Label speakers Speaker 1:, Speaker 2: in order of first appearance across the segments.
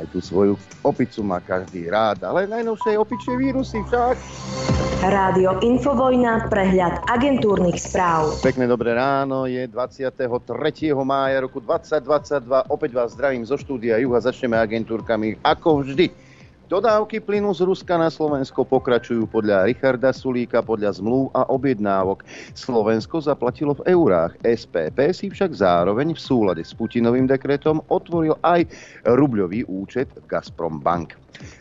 Speaker 1: Aj tú svoju opicu má každý rád, ale najnovšie opičie vírusy však.
Speaker 2: Rádio Infovojna, prehľad agentúrnych správ.
Speaker 1: Pekné dobré ráno, je 23. mája roku 2022. Opäť vás zdravím zo štúdia Juha, začneme agentúrkami ako vždy Dodávky plynu z Ruska na Slovensko pokračujú podľa Richarda Sulíka podľa zmluv a objednávok. Slovensko zaplatilo v eurách. SPP si však zároveň v súlade s Putinovým dekretom otvoril aj rubľový účet Gazprom Bank.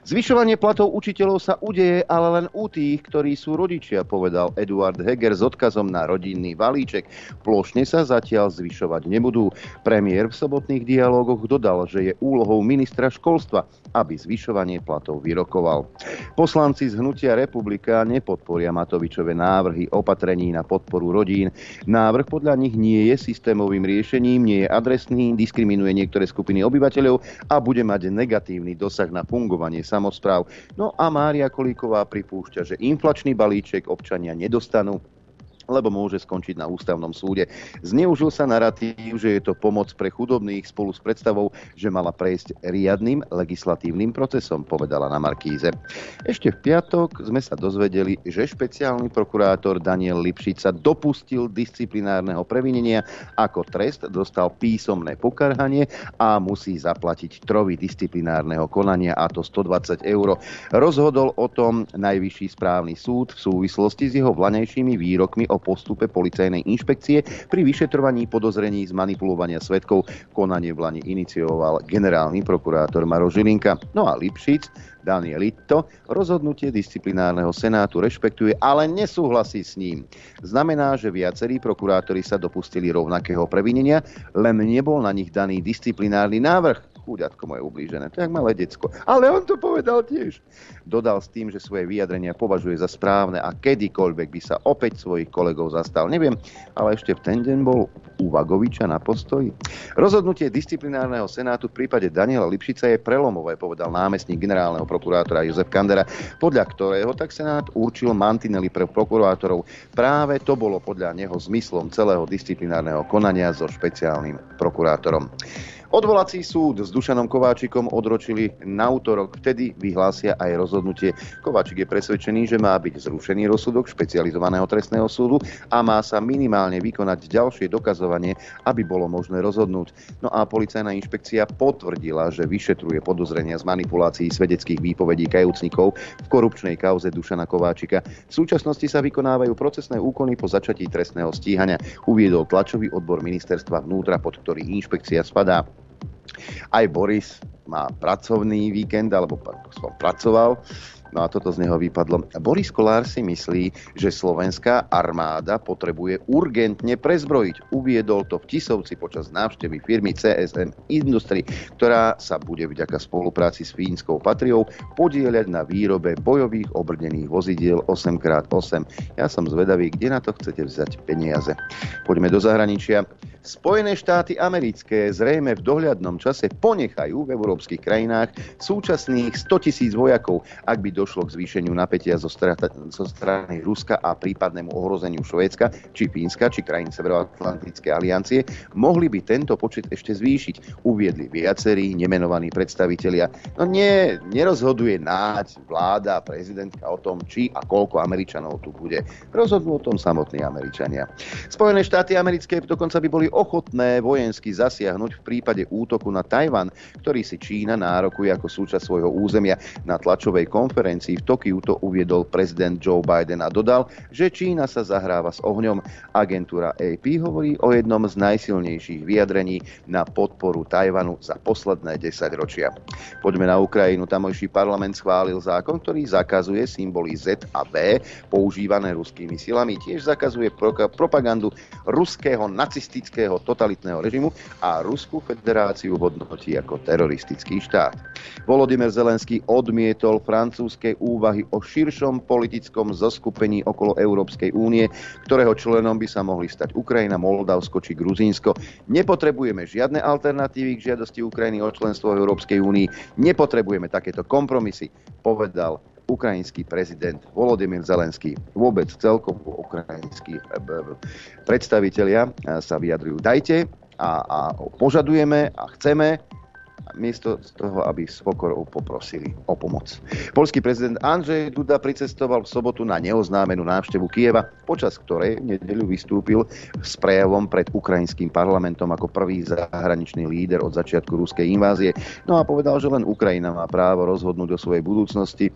Speaker 1: Zvyšovanie platov učiteľov sa udeje ale len u tých, ktorí sú rodičia, povedal Eduard Heger s odkazom na rodinný balíček. Plošne sa zatiaľ zvyšovať nebudú. Premiér v sobotných dialógoch dodal, že je úlohou ministra školstva, aby zvyšovanie platov vyrokoval. Poslanci z Hnutia republika nepodporia Matovičové návrhy opatrení na podporu rodín. Návrh podľa nich nie je systémovým riešením, nie je adresný, diskriminuje niektoré skupiny obyvateľov a bude mať negatívny dosah na fungovanie fungovanie samozpráv. No a Mária Kolíková pripúšťa, že inflačný balíček občania nedostanú lebo môže skončiť na ústavnom súde. Zneužil sa narratív, že je to pomoc pre chudobných spolu s predstavou, že mala prejsť riadnym legislatívnym procesom, povedala na Markíze. Ešte v piatok sme sa dozvedeli, že špeciálny prokurátor Daniel Lipšic sa dopustil disciplinárneho previnenia. Ako trest dostal písomné pokarhanie a musí zaplatiť trovy disciplinárneho konania, a to 120 eur. Rozhodol o tom Najvyšší správny súd v súvislosti s jeho vlanejšími výrokmi o postupe policajnej inšpekcie pri vyšetrovaní podozrení z manipulovania svetkov. Konanie v Lani inicioval generálny prokurátor Maro Žilinka. No a Lipšic, Daniel Litto, rozhodnutie disciplinárneho senátu rešpektuje, ale nesúhlasí s ním. Znamená, že viacerí prokurátori sa dopustili rovnakého previnenia, len nebol na nich daný disciplinárny návrh chúďatko moje ublížené, to je jak malé decko. Ale on to povedal tiež. Dodal s tým, že svoje vyjadrenia považuje za správne a kedykoľvek by sa opäť svojich kolegov zastal. Neviem, ale ešte v ten deň bol u Vagoviča na postoji. Rozhodnutie disciplinárneho senátu v prípade Daniela Lipšica je prelomové, povedal námestník generálneho prokurátora Jozef Kandera, podľa ktorého tak senát určil mantinely pre prokurátorov. Práve to bolo podľa neho zmyslom celého disciplinárneho konania so špeciálnym prokurátorom. Odvolací súd s Dušanom Kováčikom odročili na útorok, vtedy vyhlásia aj rozhodnutie. Kováčik je presvedčený, že má byť zrušený rozsudok špecializovaného trestného súdu a má sa minimálne vykonať ďalšie dokazovanie, aby bolo možné rozhodnúť. No a policajná inšpekcia potvrdila, že vyšetruje podozrenia z manipulácií svedeckých výpovedí kajúcnikov v korupčnej kauze Dušana Kováčika. V súčasnosti sa vykonávajú procesné úkony po začatí trestného stíhania, uviedol tlačový odbor ministerstva vnútra, pod ktorý inšpekcia spadá. Aj Boris má pracovný víkend, alebo som pracoval, No a toto z neho vypadlo. Boris Kolár si myslí, že slovenská armáda potrebuje urgentne prezbrojiť. Uviedol to v Tisovci počas návštevy firmy CSM Industry, ktorá sa bude vďaka spolupráci s Fínskou patriou podieľať na výrobe bojových obrnených vozidiel 8x8. Ja som zvedavý, kde na to chcete vzať peniaze. Poďme do zahraničia. Spojené štáty americké zrejme v dohľadnom čase ponechajú v európskych krajinách súčasných 100 tisíc vojakov, ak by došlo k zvýšeniu napätia zo, strata, zo strany Ruska a prípadnému ohrozeniu Švédska, či Fínska, či krajín Severoatlantickej aliancie, mohli by tento počet ešte zvýšiť, uviedli viacerí nemenovaní predstavitelia. No nie, nerozhoduje náď vláda, prezidentka o tom, či a koľko Američanov tu bude. Rozhodnú o tom samotní Američania. Spojené štáty americké dokonca by boli ochotné vojensky zasiahnuť v prípade útoku na Tajvan, ktorý si Čína nárokuje ako súčasť svojho územia. Na tlačovej konferencii v Tokiu to uviedol prezident Joe Biden a dodal, že Čína sa zahráva s ohňom. Agentúra AP hovorí o jednom z najsilnejších vyjadrení na podporu Tajvanu za posledné 10 ročia. Poďme na Ukrajinu. Tamojší parlament schválil zákon, ktorý zakazuje symboly Z a B používané ruskými silami. Tiež zakazuje propagandu ruského nacistického ruského totalitného režimu a Ruskú federáciu hodnotí ako teroristický štát. Volodymyr Zelenský odmietol francúzske úvahy o širšom politickom zoskupení okolo Európskej únie, ktorého členom by sa mohli stať Ukrajina, Moldavsko či Gruzínsko. Nepotrebujeme žiadne alternatívy k žiadosti Ukrajiny o členstvo Európskej únii. Nepotrebujeme takéto kompromisy, povedal ukrajinský prezident Volodymyr Zelenský, vôbec celkovo ukrajinskí eh, predstavitelia eh, sa vyjadrujú. Dajte a, a požadujeme a chceme, miesto toho, aby s pokorou poprosili o pomoc. Polský prezident Andrzej Duda pricestoval v sobotu na neoznámenú návštevu Kieva, počas ktorej v nedeľu vystúpil s prejavom pred ukrajinským parlamentom ako prvý zahraničný líder od začiatku ruskej invázie. No a povedal, že len Ukrajina má právo rozhodnúť o svojej budúcnosti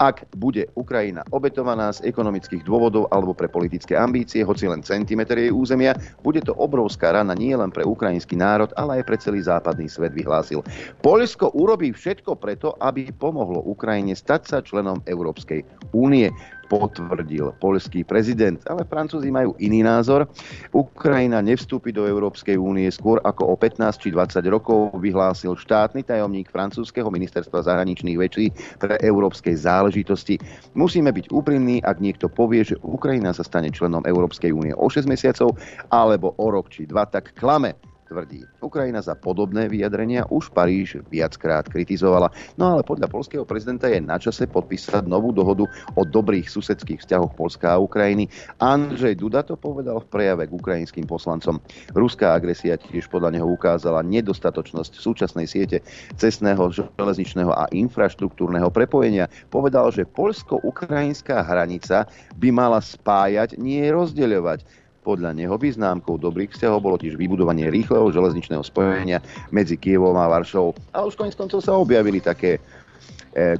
Speaker 1: ak bude Ukrajina obetovaná z ekonomických dôvodov alebo pre politické ambície, hoci len centimetr jej územia, bude to obrovská rana nie len pre ukrajinský národ, ale aj pre celý západný svet, vyhlásil. Poľsko urobí všetko preto, aby pomohlo Ukrajine stať sa členom Európskej únie potvrdil poľský prezident. Ale Francúzi majú iný názor. Ukrajina nevstúpi do Európskej únie skôr ako o 15 či 20 rokov, vyhlásil štátny tajomník francúzského ministerstva zahraničných vecí pre európskej záležitosti. Musíme byť úprimní, ak niekto povie, že Ukrajina sa stane členom Európskej únie o 6 mesiacov alebo o rok či dva, tak klame tvrdí. Ukrajina za podobné vyjadrenia už Paríž viackrát kritizovala. No ale podľa polského prezidenta je na čase podpísať novú dohodu o dobrých susedských vzťahoch Polska a Ukrajiny. Andrzej Duda to povedal v prejave k ukrajinským poslancom. Ruská agresia tiež podľa neho ukázala nedostatočnosť súčasnej siete cestného, železničného a infraštruktúrneho prepojenia. Povedal, že polsko-ukrajinská hranica by mala spájať, nie rozdeľovať. Podľa neho by známkou dobrých vzťahov bolo tiež vybudovanie rýchleho železničného spojenia medzi Kievom a Varšou. Ale už koniec koncov sa objavili také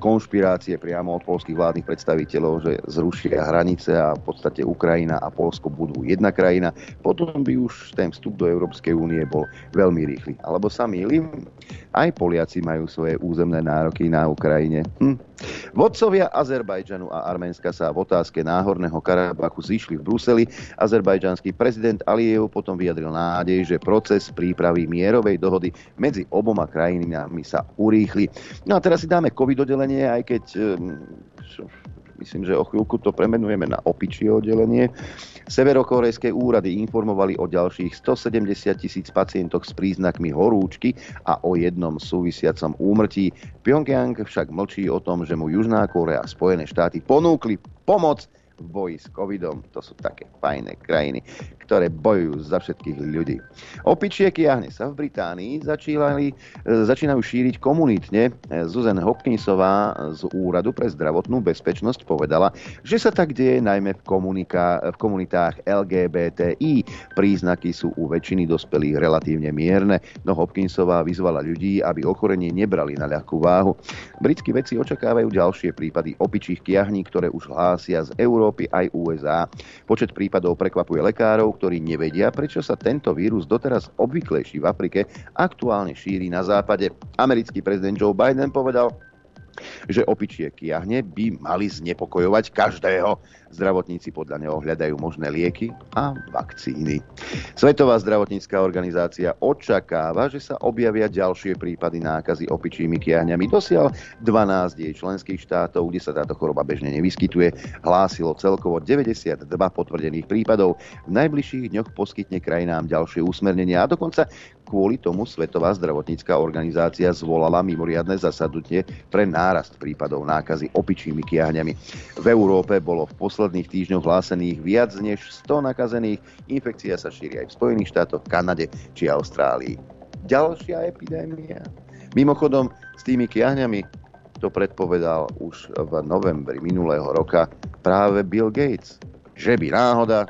Speaker 1: konšpirácie priamo od polských vládnych predstaviteľov, že zrušia hranice a v podstate Ukrajina a Polsko budú jedna krajina. Potom by už ten vstup do Európskej únie bol veľmi rýchly. Alebo sa mýlim, aj Poliaci majú svoje územné nároky na Ukrajine. Hm. Vodcovia Azerbajdžanu a Arménska sa v otázke náhorného Karabachu zišli v Bruseli. Azerbajdžanský prezident Aliev potom vyjadril nádej, že proces prípravy mierovej dohody medzi oboma krajinami sa urýchli. No a teraz si dáme covid oddelenie, aj keď myslím, že o chvíľku to premenujeme na opičie oddelenie. Severokorejské úrady informovali o ďalších 170 tisíc pacientoch s príznakmi horúčky a o jednom súvisiacom úmrtí. Pyongyang však mlčí o tom, že mu Južná Korea a Spojené štáty ponúkli pomoc v boji s covidom. To sú také fajné krajiny, ktoré bojujú za všetkých ľudí. Opičie kiahne sa v Británii začínali, e, začínajú šíriť komunitne. Susan Hopkinsová z Úradu pre zdravotnú bezpečnosť povedala, že sa tak deje najmä v, komunika- v komunitách LGBTI. Príznaky sú u väčšiny dospelých relatívne mierne, no Hopkinsová vyzvala ľudí, aby ochorenie nebrali na ľahkú váhu. Britskí vedci očakávajú ďalšie prípady opičích kiahní, ktoré už hlásia z Európy aj USA. Počet prípadov prekvapuje lekárov, ktorí nevedia, prečo sa tento vírus doteraz obvyklejší v Afrike aktuálne šíri na západe. Americký prezident Joe Biden povedal, že opičie kiahne by mali znepokojovať každého. Zdravotníci podľa neho hľadajú možné lieky a vakcíny. Svetová zdravotnícká organizácia očakáva, že sa objavia ďalšie prípady nákazy opičími kiahňami. Dosiaľ 12 jej členských štátov, kde sa táto choroba bežne nevyskytuje, hlásilo celkovo 92 potvrdených prípadov. V najbližších dňoch poskytne krajinám ďalšie usmernenia a dokonca kvôli tomu Svetová zdravotnícká organizácia zvolala mimoriadne zasadnutie pre nárast prípadov nákazy opičími kiahňami. V Európe bolo v posledných týždňoch hlásených viac než 100 nakazených. Infekcia sa šíri aj v Spojených štátoch, Kanade či Austrálii. Ďalšia epidémia. Mimochodom, s tými kiahňami to predpovedal už v novembri minulého roka práve Bill Gates. Že by náhoda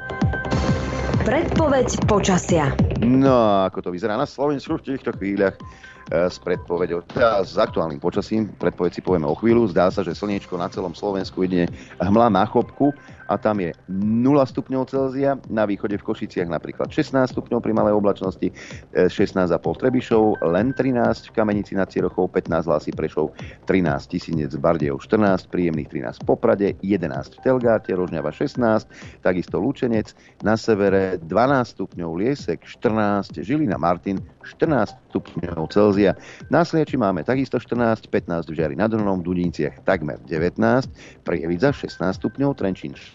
Speaker 2: Predpoveď počasia.
Speaker 1: No a ako to vyzerá na Slovensku v týchto chvíľach s predpovedou, teda s aktuálnym počasím, predpoveď si povieme o chvíľu, zdá sa, že slniečko na celom Slovensku ide hmla na chopku, a tam je 0 stupňov Celzia, na východe v Košiciach napríklad 16 stupňov pri malej oblačnosti, 16,5 e, Trebišov, len 13 v Kamenici nad Cirochou, 15 hlasy Prešov, 13 Tisinec, Bardejov 14, príjemných 13 v Poprade, 11 v Telgáte, Rožňava 16, takisto Lučenec, na severe 12 stupňov Liesek, 14 Žilina Martin, 14 stupňov Celzia. Na Sliači máme takisto 14, 15 v Žiari nad Hronom, v Dudinciach takmer 19, Prievidza 16 stupňov, Trenčín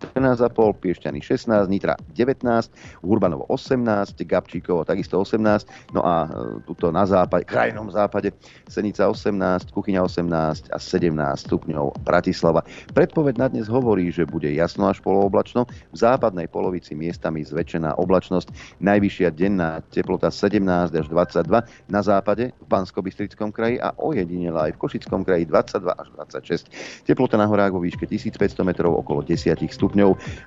Speaker 1: 14,5, Piešťany 16, Nitra 19, Urbanovo 18, Gabčíkovo takisto 18, no a e, tuto na západe, krajnom západe Senica 18, Kuchyňa 18 a 17 stupňov Bratislava. Predpoveď na dnes hovorí, že bude jasno až polooblačno, v západnej polovici miestami zväčšená oblačnosť, najvyššia denná teplota 17 až 22, na západe, v bansko kraji a ojedinele aj v Košickom kraji 22 až 26. Teplota na horách vo výške 1500 metrov okolo 10 stupňov.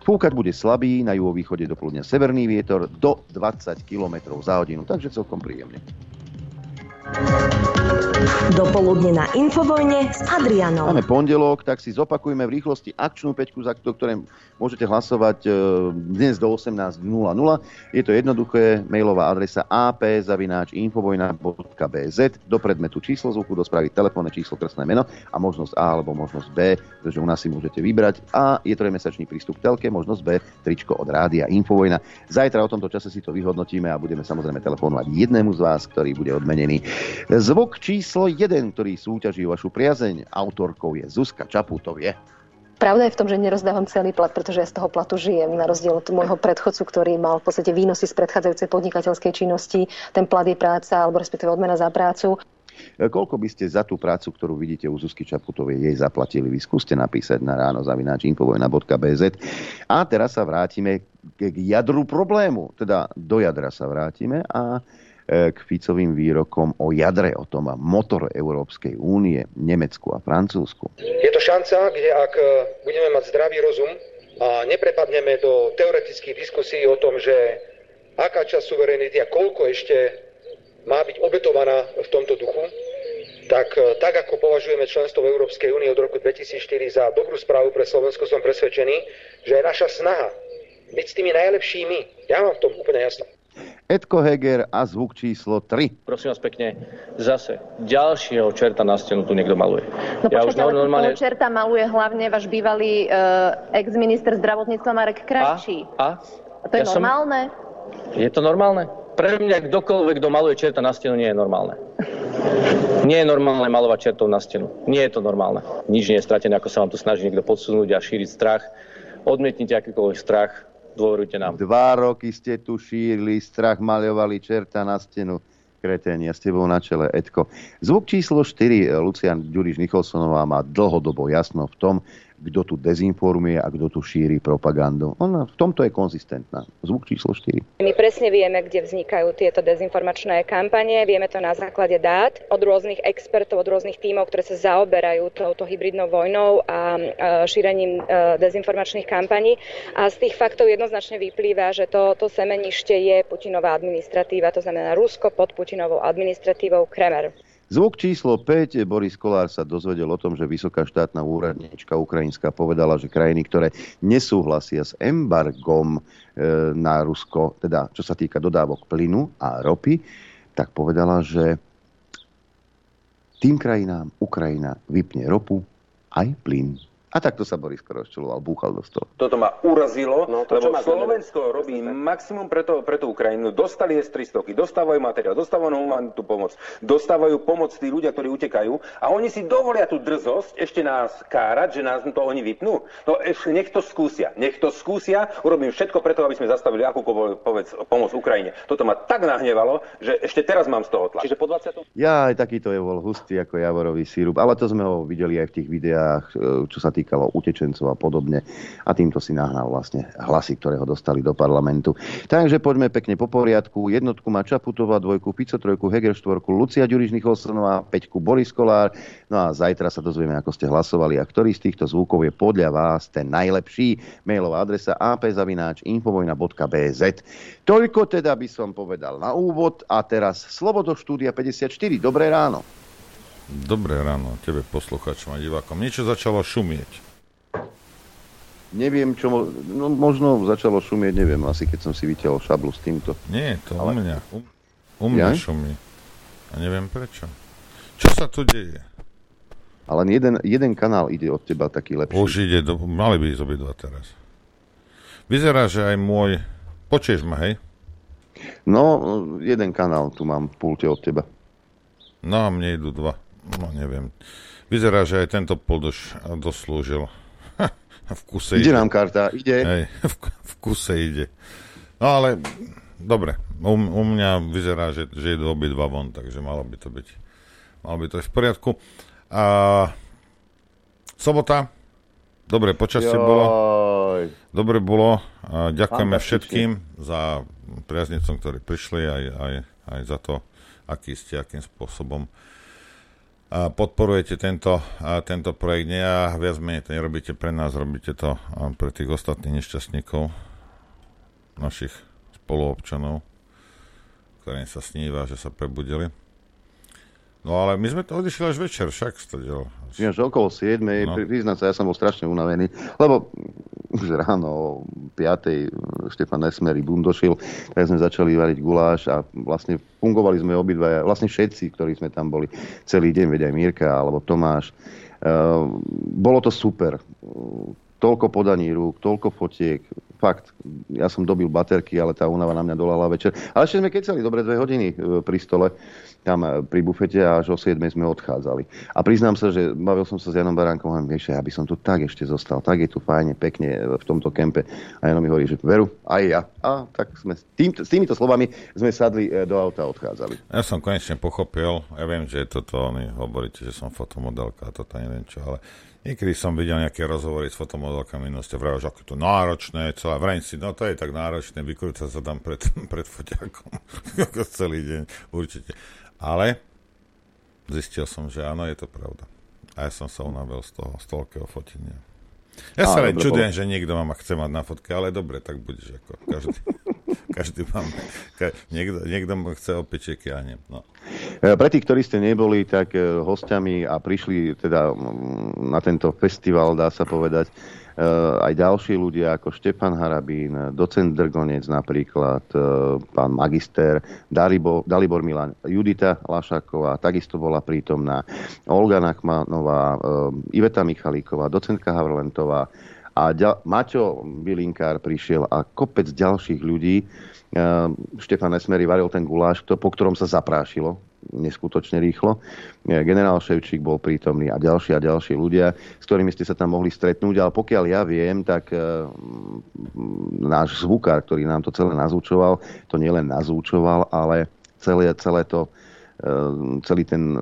Speaker 1: Fúkať bude slabý, na juhovýchode do severný vietor do 20 km za hodinu, takže celkom príjemne.
Speaker 2: Dopoludne na Infovojne s Adrianom.
Speaker 1: Máme pondelok, tak si zopakujme v rýchlosti akčnú peťku, za ktoré môžete hlasovať e, dnes do 18.00. Je to jednoduché, mailová adresa ap.infovojna.bz do predmetu číslo zvuku, do správy telefónne číslo, krstné meno a možnosť A alebo možnosť B, pretože u nás si môžete vybrať. A je trojmesačný prístup k telke, možnosť B, tričko od rádia Infovojna. Zajtra o tomto čase si to vyhodnotíme a budeme samozrejme telefonovať jednému z vás, ktorý bude odmenený. Zvuk číslo 1, ktorý súťaží vašu priazeň, autorkou je Zuzka Čaputovie.
Speaker 3: Pravda je v tom, že nerozdávam celý plat, pretože ja z toho platu žijem, na rozdiel od môjho predchodcu, ktorý mal v podstate výnosy z predchádzajúcej podnikateľskej činnosti. Ten plat je práca, alebo respektíve odmena za prácu.
Speaker 1: Koľko by ste za tú prácu, ktorú vidíte u Zuzky Čaputovej, jej zaplatili? Vy skúste napísať na ráno zavináčinfovojna.bz. A teraz sa vrátime k jadru problému. Teda do jadra sa vrátime a k Ficovým výrokom o jadre, o tom motor Európskej únie, Nemecku a Francúzsku.
Speaker 4: Je to šanca, kde ak e, budeme mať zdravý rozum a neprepadneme do teoretických diskusí o tom, že aká časť suverenity a koľko ešte má byť obetovaná v tomto duchu, tak, e, tak ako považujeme členstvo v Európskej únii od roku 2004 za dobrú správu pre Slovensko, som presvedčený, že je naša snaha byť s tými najlepšími. Ja mám v tom úplne jasno.
Speaker 1: Edko Heger a zvuk číslo 3.
Speaker 5: Prosím vás pekne, zase ďalšieho čerta na stenu tu niekto maluje.
Speaker 3: No ja počkajte, ale normálne... čerta maluje hlavne váš bývalý uh, ex-minister zdravotníctva Marek Krajčí.
Speaker 5: A?
Speaker 3: a to je ja normálne?
Speaker 5: Som... Je to normálne? Pre mňa kdokoľvek, kto maluje čerta na stenu, nie je normálne. Nie je normálne malovať čertov na stenu. Nie je to normálne. Nič nie je stratené, ako sa vám tu snaží niekto podsunúť a šíriť strach. Odmietnite akýkoľvek strach, Dôverujte nám.
Speaker 1: Dva roky ste tu šírili strach, maľovali čerta na stenu. Kretenia s tebou na čele, Edko. Zvuk číslo 4, Lucian Ďuriš Nicholsonová má dlhodobo jasno v tom, kto tu dezinformuje a kto tu šíri propagandu. Ona v tomto je konzistentná. Zvuk číslo 4.
Speaker 6: My presne vieme, kde vznikajú tieto dezinformačné kampanie. Vieme to na základe dát od rôznych expertov, od rôznych tímov, ktoré sa zaoberajú touto hybridnou vojnou a šírením e, dezinformačných kampaní. A z tých faktov jednoznačne vyplýva, že to, to semenište je Putinová administratíva, to znamená Rusko pod Putinovou administratívou Kremer.
Speaker 1: Zvuk číslo 5. Boris Kolár sa dozvedel o tom, že vysoká štátna úradnička ukrajinská povedala, že krajiny, ktoré nesúhlasia s embargom e, na Rusko, teda čo sa týka dodávok plynu a ropy, tak povedala, že tým krajinám Ukrajina vypne ropu aj plyn. A takto sa Boris rozčuloval, búchal do stola.
Speaker 7: Toto ma urazilo, no, to, lebo Slovensko robí maximum pre, to, pre tú Ukrajinu. Dostali S-300, dostávajú materiál, dostávajú humanitú pomoc, dostávajú pomoc tí ľudia, ktorí utekajú a oni si dovolia tú drzosť ešte nás kárať, že nás to oni vypnú. No ešte nech to skúsia, nech to skúsia, urobím všetko preto, aby sme zastavili akúkoľvek pomoc Ukrajine. Toto ma tak nahnevalo, že ešte teraz mám z toho tlak.
Speaker 5: Čiže po 20.
Speaker 1: Ja aj takýto je bol hustý ako javorový sírup, ale to sme ho videli aj v tých videách, e, čo sa týkalo utečencov a podobne. A týmto si nahnal vlastne hlasy, ktoré ho dostali do parlamentu. Takže poďme pekne po poriadku. Jednotku má Čaputová, dvojku Pico, trojku Heger, štvorku Lucia Ďuriš Nicholsonová, peťku Boris Kolár. No a zajtra sa dozvieme, ako ste hlasovali a ktorý z týchto zvukov je podľa vás ten najlepší. Mailová adresa apzavináč.infovojna.bz Toľko teda by som povedal na úvod a teraz slovo do štúdia 54. Dobré ráno.
Speaker 8: Dobré ráno tebe, posluchačom a divákom. Niečo začalo šumieť.
Speaker 1: Neviem, čo... No, možno začalo šumieť, neviem, asi keď som si vytiahol šablu s týmto.
Speaker 8: Nie, to Ale... u mňa. U, u mňa ja? šumí. A neviem prečo. Čo sa tu deje?
Speaker 1: Ale jeden, jeden kanál ide od teba taký lepší.
Speaker 8: Už ide, do, mali by ísť obidva teraz. Vyzerá, že aj môj... Počuješ ma, hej?
Speaker 1: No, jeden kanál tu mám v pulte od teba.
Speaker 8: No a mne idú dva. No neviem. Vyzerá, že aj tento už doslúžil. v kuse
Speaker 1: ide. Ide nám karta, ide.
Speaker 8: Hej, v, v kuse ide. No ale, dobre. U, u mňa vyzerá, že, že idú obidva von, takže malo by to byť, malo by to byť v poriadku. A sobota, dobre počasie Joj. bolo. Dobre bolo. A ďakujeme všetkým za priaznicom, ktorí prišli aj, aj, aj za to, aký ste, akým spôsobom podporujete tento, tento projekt. Nie a viac menej to nerobíte pre nás, robíte to pre tých ostatných nešťastníkov, našich spoluobčanov, ktorým sa sníva, že sa prebudili. No ale my sme to odišli až večer, však stadiel.
Speaker 1: Až okolo 7. No. Priznám sa, ja som bol strašne unavený, lebo už ráno o 5. Štefan Nesmery bundošil, tak sme začali variť guláš a vlastne fungovali sme obidva, vlastne všetci, ktorí sme tam boli celý deň, veď aj Mirka alebo Tomáš. Uh, bolo to super. Toľko podaní rúk, toľko fotiek, fakt, ja som dobil baterky, ale tá únava na mňa dolala večer. Ale ešte sme kecali dobre dve hodiny e, pri stole, tam e, pri bufete a až o 7 sme odchádzali. A priznám sa, že bavil som sa s Janom Baránkom, a vieš, ja by som tu tak ešte zostal, tak je tu fajne, pekne e, v tomto kempe. A Jano mi hovorí, že veru, aj ja. A tak sme s, tým, s týmito slovami sme sadli do auta a odchádzali.
Speaker 8: Ja som konečne pochopil, ja viem, že je toto, oni hovoríte, že som fotomodelka a toto neviem čo, ale Niekedy som videl nejaké rozhovory s fotomodelkami minulosti a vravel, že ako to náročné, celé vrajím si, no to je tak náročné, vykrúcať sa tam pred, pred foťákom celý deň, určite. Ale zistil som, že áno, je to pravda. A ja som sa unavil z toho, z toľkého fotenia. Ja sa len čudujem, že niekto ma chce mať na fotke, ale dobre, tak budeš ako každý. každý máme, ka, niekto, niekto chce opiček, ja nie. No.
Speaker 1: E, pre tých, ktorí ste neboli, tak e, hostiami a prišli teda na tento festival, dá sa povedať, e, aj ďalší ľudia ako Štefan Harabín, docent Drgonec napríklad, pán magister Dalibor, Dalibor Milan, Judita Lašáková, takisto bola prítomná, Olga Nachmanová, Iveta Michalíková, docentka Havlentová, a ďal, Maťo Bilinkár prišiel a kopec ďalších ľudí. Štefan Esmery varil ten guláš, po ktorom sa zaprášilo neskutočne rýchlo. Generál Ševčík bol prítomný a ďalší a ďalší ľudia, s ktorými ste sa tam mohli stretnúť, ale pokiaľ ja viem, tak e, náš zvukár, ktorý nám to celé nazúčoval, to nielen nazúčoval, ale celé, celé to celý ten,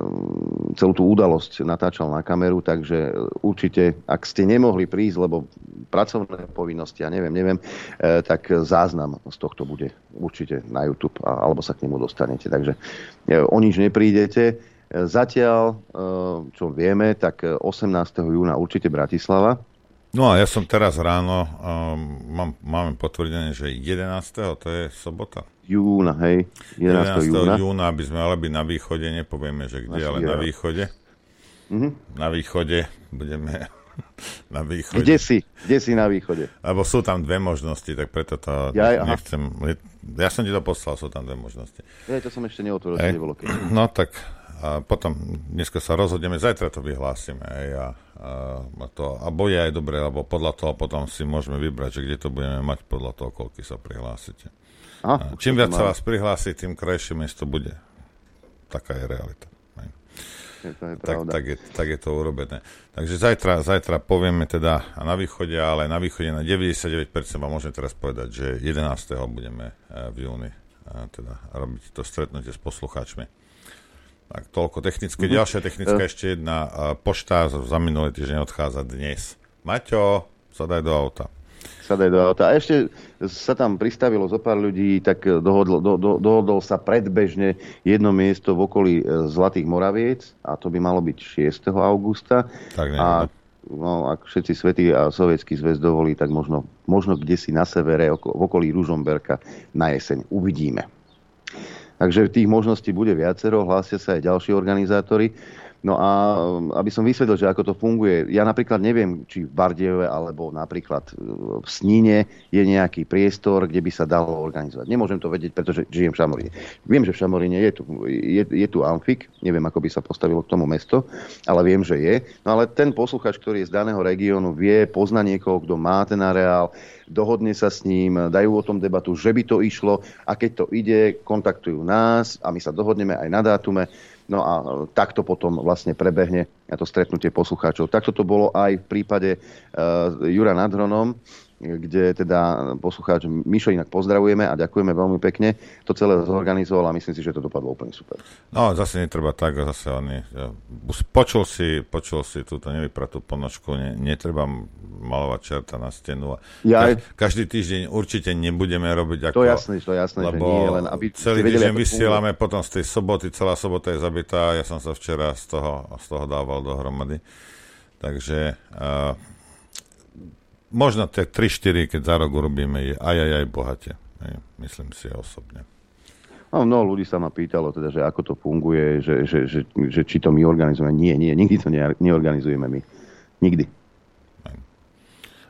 Speaker 1: celú tú udalosť natáčal na kameru, takže určite, ak ste nemohli prísť, lebo pracovné povinnosti, ja neviem, neviem, eh, tak záznam z tohto bude určite na YouTube, alebo sa k nemu dostanete. Takže eh, o nič neprídete. Zatiaľ, čo vieme, tak 18. júna určite Bratislava.
Speaker 8: No a ja som teraz ráno, um, mám, máme potvrdené, že 11. to je sobota
Speaker 1: júna, hej?
Speaker 8: 11. 11. júna. júna, aby sme mali byť na východe, nepovieme, že kde, ale na východe. Mm-hmm. Na východe budeme na východe.
Speaker 1: Kde si? Kde si na východe?
Speaker 8: Lebo sú tam dve možnosti, tak preto to ja, nechcem... Ja som ti to poslal, sú tam dve možnosti.
Speaker 1: Ja, to som ešte neotvoril, nebolo keď.
Speaker 8: No tak a potom dneska sa rozhodneme, zajtra to vyhlásime. Hej, a, a, to, a bude aj dobre, lebo podľa toho potom si môžeme vybrať, že kde to budeme mať podľa toho, koľko sa prihlásite. Aha, Čím viac sa vás prihlási, tým krajšie miesto bude. Taká je realita.
Speaker 1: Je to je
Speaker 8: tak, tak, je, tak je to urobené. Takže zajtra, zajtra povieme teda na východe, ale na východe na 99% vám môžem teraz povedať, že 11. budeme eh, v júni eh, teda robiť to stretnutie s poslucháčmi. Tak toľko technické. Mm-hmm. Ďalšia technická ešte jedna. Pošta za minulý týždeň odchádza dnes. Maťo, sadaj do auta
Speaker 1: sadaj do auta. A ešte sa tam pristavilo zo pár ľudí, tak dohodol, do, do, dohodol sa predbežne jedno miesto v okolí e, Zlatých Moraviec a to by malo byť 6. augusta.
Speaker 8: Tak
Speaker 1: a no, ak všetci svety a sovietský zväz dovolí, tak možno, možno kde si na severe, v okolí Ružomberka na jeseň. Uvidíme. Takže tých možností bude viacero, hlásia sa aj ďalší organizátori. No a um, aby som vysvetlil, že ako to funguje, ja napríklad neviem, či v Bardieve alebo napríklad uh, v Sníne je nejaký priestor, kde by sa dalo organizovať. Nemôžem to vedieť, pretože žijem v Šamoríne. Viem, že v Šamoríne je tu, je, je tu Amfik, neviem, ako by sa postavilo k tomu mesto, ale viem, že je. No ale ten posluchač, ktorý je z daného regiónu, vie, pozná niekoho, kto má ten areál, dohodne sa s ním, dajú o tom debatu, že by to išlo a keď to ide, kontaktujú nás a my sa dohodneme aj na dátume No a takto potom vlastne prebehne to stretnutie poslucháčov. Takto to bolo aj v prípade uh, Jura nad Hronom. Kde teda poslucháč Mišo inak pozdravujeme a ďakujeme veľmi pekne. To celé zorganizoval a myslím si, že to dopadlo úplne super.
Speaker 8: No, zase netreba tak, zase oni... Počul si, počul si túto nevypratú ponožku, ne, netreba malovať čerta na stenu. A ja, každý týždeň určite nebudeme robiť ako...
Speaker 1: To jasné, to jasné,
Speaker 8: lebo že nie, len aby celý týždeň vysielame, funguje. potom z tej soboty, celá sobota je zabitá, ja som sa včera z toho, z toho dával dohromady. Takže uh, možno tie 3-4, keď za rok urobíme, je aj, aj, aj bohate. Aj, myslím si osobne.
Speaker 1: No, mnoho ľudí sa ma pýtalo, teda, že ako to funguje, že, že, že, že či to my organizujeme. Nie, nie, nikdy to ne, neorganizujeme my. Nikdy.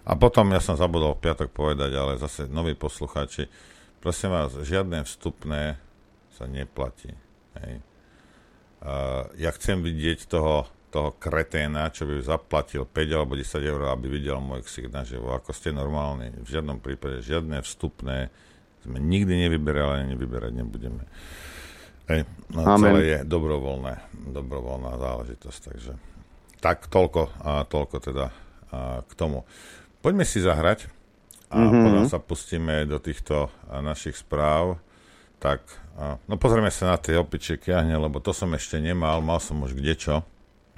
Speaker 8: A potom, ja som zabudol v piatok povedať, ale zase noví poslucháči, prosím vás, žiadne vstupné sa neplatí. Hej. Uh, ja chcem vidieť toho toho kreténa, čo by zaplatil 5 alebo 10 eur, aby videl môj ksik naživo. Ako ste normálni, v žiadnom prípade žiadne vstupné sme nikdy nevyberali a nevyberať nebudeme. Hej, no, celé je dobrovoľné, dobrovoľná záležitosť, takže tak toľko, a toľko teda a, k tomu. Poďme si zahrať a mm-hmm. potom sa pustíme do týchto našich správ. Tak, a, no pozrieme sa na tie opičie kiahne, lebo to som ešte nemal, mal som už kdečo.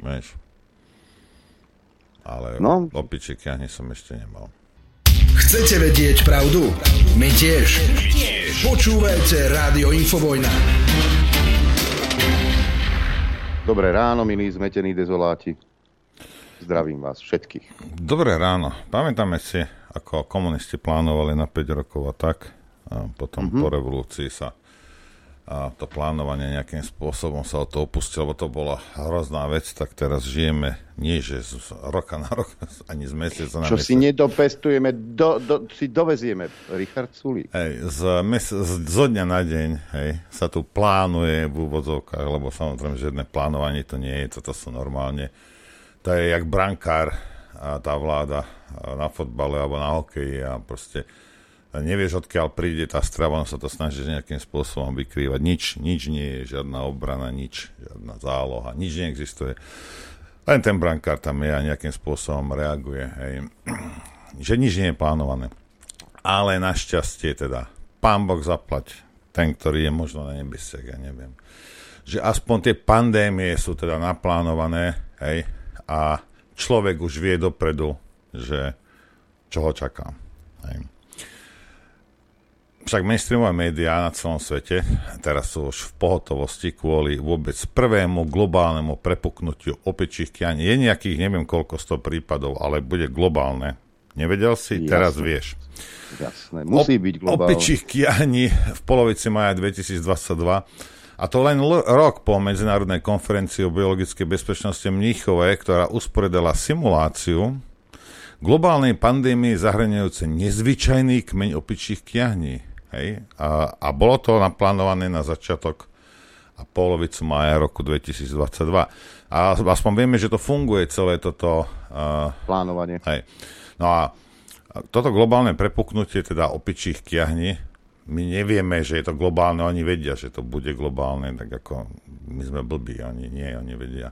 Speaker 8: Vieš. Ale no. opiček ja som ešte nemal.
Speaker 9: Chcete vedieť pravdu? My tiež. My tiež. Počúvajte Rádio Infovojna.
Speaker 1: Dobré ráno, milí zmetení dezoláti. Zdravím vás všetkých.
Speaker 8: Dobré ráno. Pamätáme si, ako komunisti plánovali na 5 rokov a tak. A potom mm-hmm. po revolúcii sa a to plánovanie nejakým spôsobom sa o to opustilo, lebo to bola hrozná vec, tak teraz žijeme nie, že z roka na rok, ani z mesiaca na
Speaker 1: Čo mesiac. si nedopestujeme, do, do, si dovezieme. Richard Sulík.
Speaker 8: Hej, z, mes, z, zo dňa na deň hej, sa tu plánuje v úvodzovkách, lebo samozrejme žiadne plánovanie to nie je, toto sú normálne. To je jak brankár a tá vláda na fotbale alebo na hokeji a proste nevieš, odkiaľ príde tá strava, on sa to snaží nejakým spôsobom vykrývať. Nič, nič nie je, žiadna obrana, nič, žiadna záloha, nič neexistuje. Len ten brankár tam je a nejakým spôsobom reaguje. Hej. Že nič nie je plánované. Ale našťastie teda, pán Boh zaplať, ten, ktorý je možno na nebesiach, ja neviem. Že aspoň tie pandémie sú teda naplánované, hej, a človek už vie dopredu, že čo ho čaká. Hej. Však mainstreamové médiá na celom svete teraz sú už v pohotovosti kvôli vôbec prvému globálnemu prepuknutiu opičích kianí. Je nejakých neviem koľko sto prípadov, ale bude globálne. Nevedel si? Jasne. Teraz vieš.
Speaker 1: Jasné, musí byť globálne.
Speaker 8: Opičích kianí v polovici maja 2022 a to len l- rok po Medzinárodnej konferencii o biologickej bezpečnosti Mníchove, ktorá usporiadala simuláciu globálnej pandémie zahraniajúce nezvyčajný kmeň opičích kiahní. Hej? A, a bolo to naplánované na začiatok a polovicu mája roku 2022. A aspoň vieme, že to funguje celé toto... Uh,
Speaker 1: Plánovanie.
Speaker 8: Hej. No a toto globálne prepuknutie teda opičích kiahni, my nevieme, že je to globálne, oni vedia, že to bude globálne, tak ako my sme blbí, oni nie, oni vedia.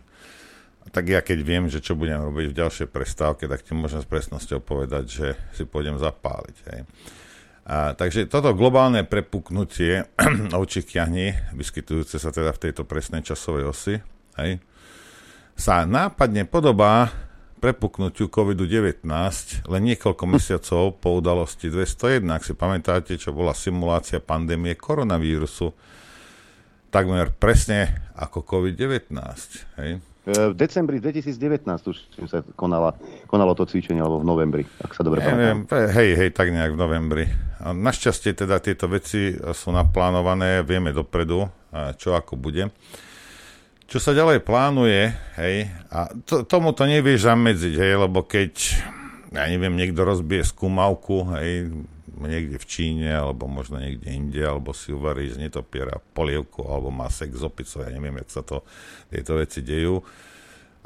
Speaker 8: Tak ja keď viem, že čo budem robiť v ďalšej prestávke, tak ti môžem s presnosťou povedať, že si pôjdem zapáliť. Hej. A, takže toto globálne prepuknutie ovčích kiahní, vyskytujúce sa teda v tejto presnej časovej osi, hej, sa nápadne podobá prepuknutiu COVID-19 len niekoľko mesiacov po udalosti 201, ak si pamätáte, čo bola simulácia pandémie koronavírusu, takmer presne ako COVID-19. Hej.
Speaker 1: V decembri 2019 už sa konala, konalo to cvičenie, alebo v novembri, ak sa dobre pamätám.
Speaker 8: Hej, hej, tak nejak v novembri. A našťastie teda tieto veci sú naplánované, vieme dopredu, čo ako bude. Čo sa ďalej plánuje, hej, a to, tomu to nevieš zamedziť, hej, lebo keď, ja neviem, niekto rozbije skúmavku, hej, niekde v Číne, alebo možno niekde inde, alebo si uvarí z netopiera polievku, alebo má sex z opicou, ja neviem, jak sa to, tieto veci dejú.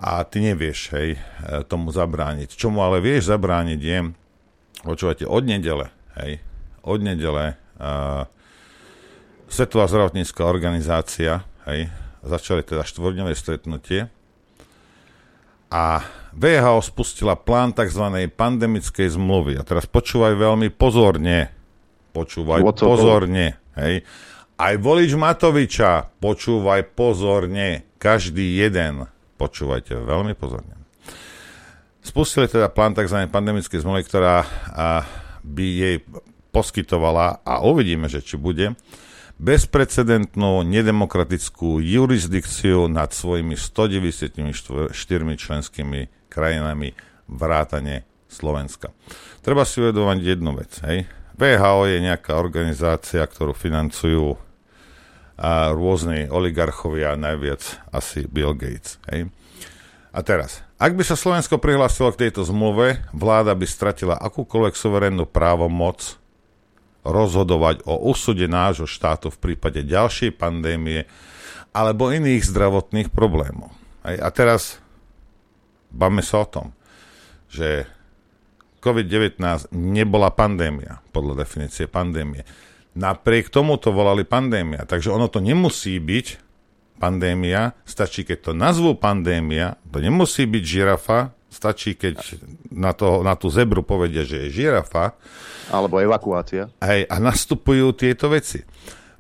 Speaker 8: A ty nevieš, hej, e, tomu zabrániť. Čomu ale vieš zabrániť je, počúvate, od nedele, hej, od nedele uh, Svetová zdravotnícká organizácia, hej, začali teda štvorňové stretnutie A VHO spustila plán tzv. pandemickej zmluvy. A teraz počúvaj veľmi pozorne. Počúvaj pozorne. Hej. Aj volič Matoviča, počúvaj pozorne. Každý jeden. Počúvajte veľmi pozorne. Spustili teda plán tzv. pandemickej zmluvy, ktorá by jej poskytovala, a uvidíme, že či bude, bezprecedentnú nedemokratickú jurisdikciu nad svojimi 194 členskými krajinami vrátane Slovenska. Treba si uvedovať jednu vec. Hej. VHO je nejaká organizácia, ktorú financujú a rôzni oligarchovia, najviac asi Bill Gates. Hej. A teraz, ak by sa Slovensko prihlásilo k tejto zmluve, vláda by stratila akúkoľvek suverénnu právomoc rozhodovať o úsude nášho štátu v prípade ďalšej pandémie alebo iných zdravotných problémov. A teraz bavme sa o tom, že COVID-19 nebola pandémia, podľa definície pandémie. Napriek tomu to volali pandémia, takže ono to nemusí byť pandémia, stačí, keď to nazvú pandémia, to nemusí byť žirafa, stačí, keď na, to, na tú zebru povedia, že je žirafa,
Speaker 1: alebo evakuácia.
Speaker 8: Hej, a nastupujú tieto veci.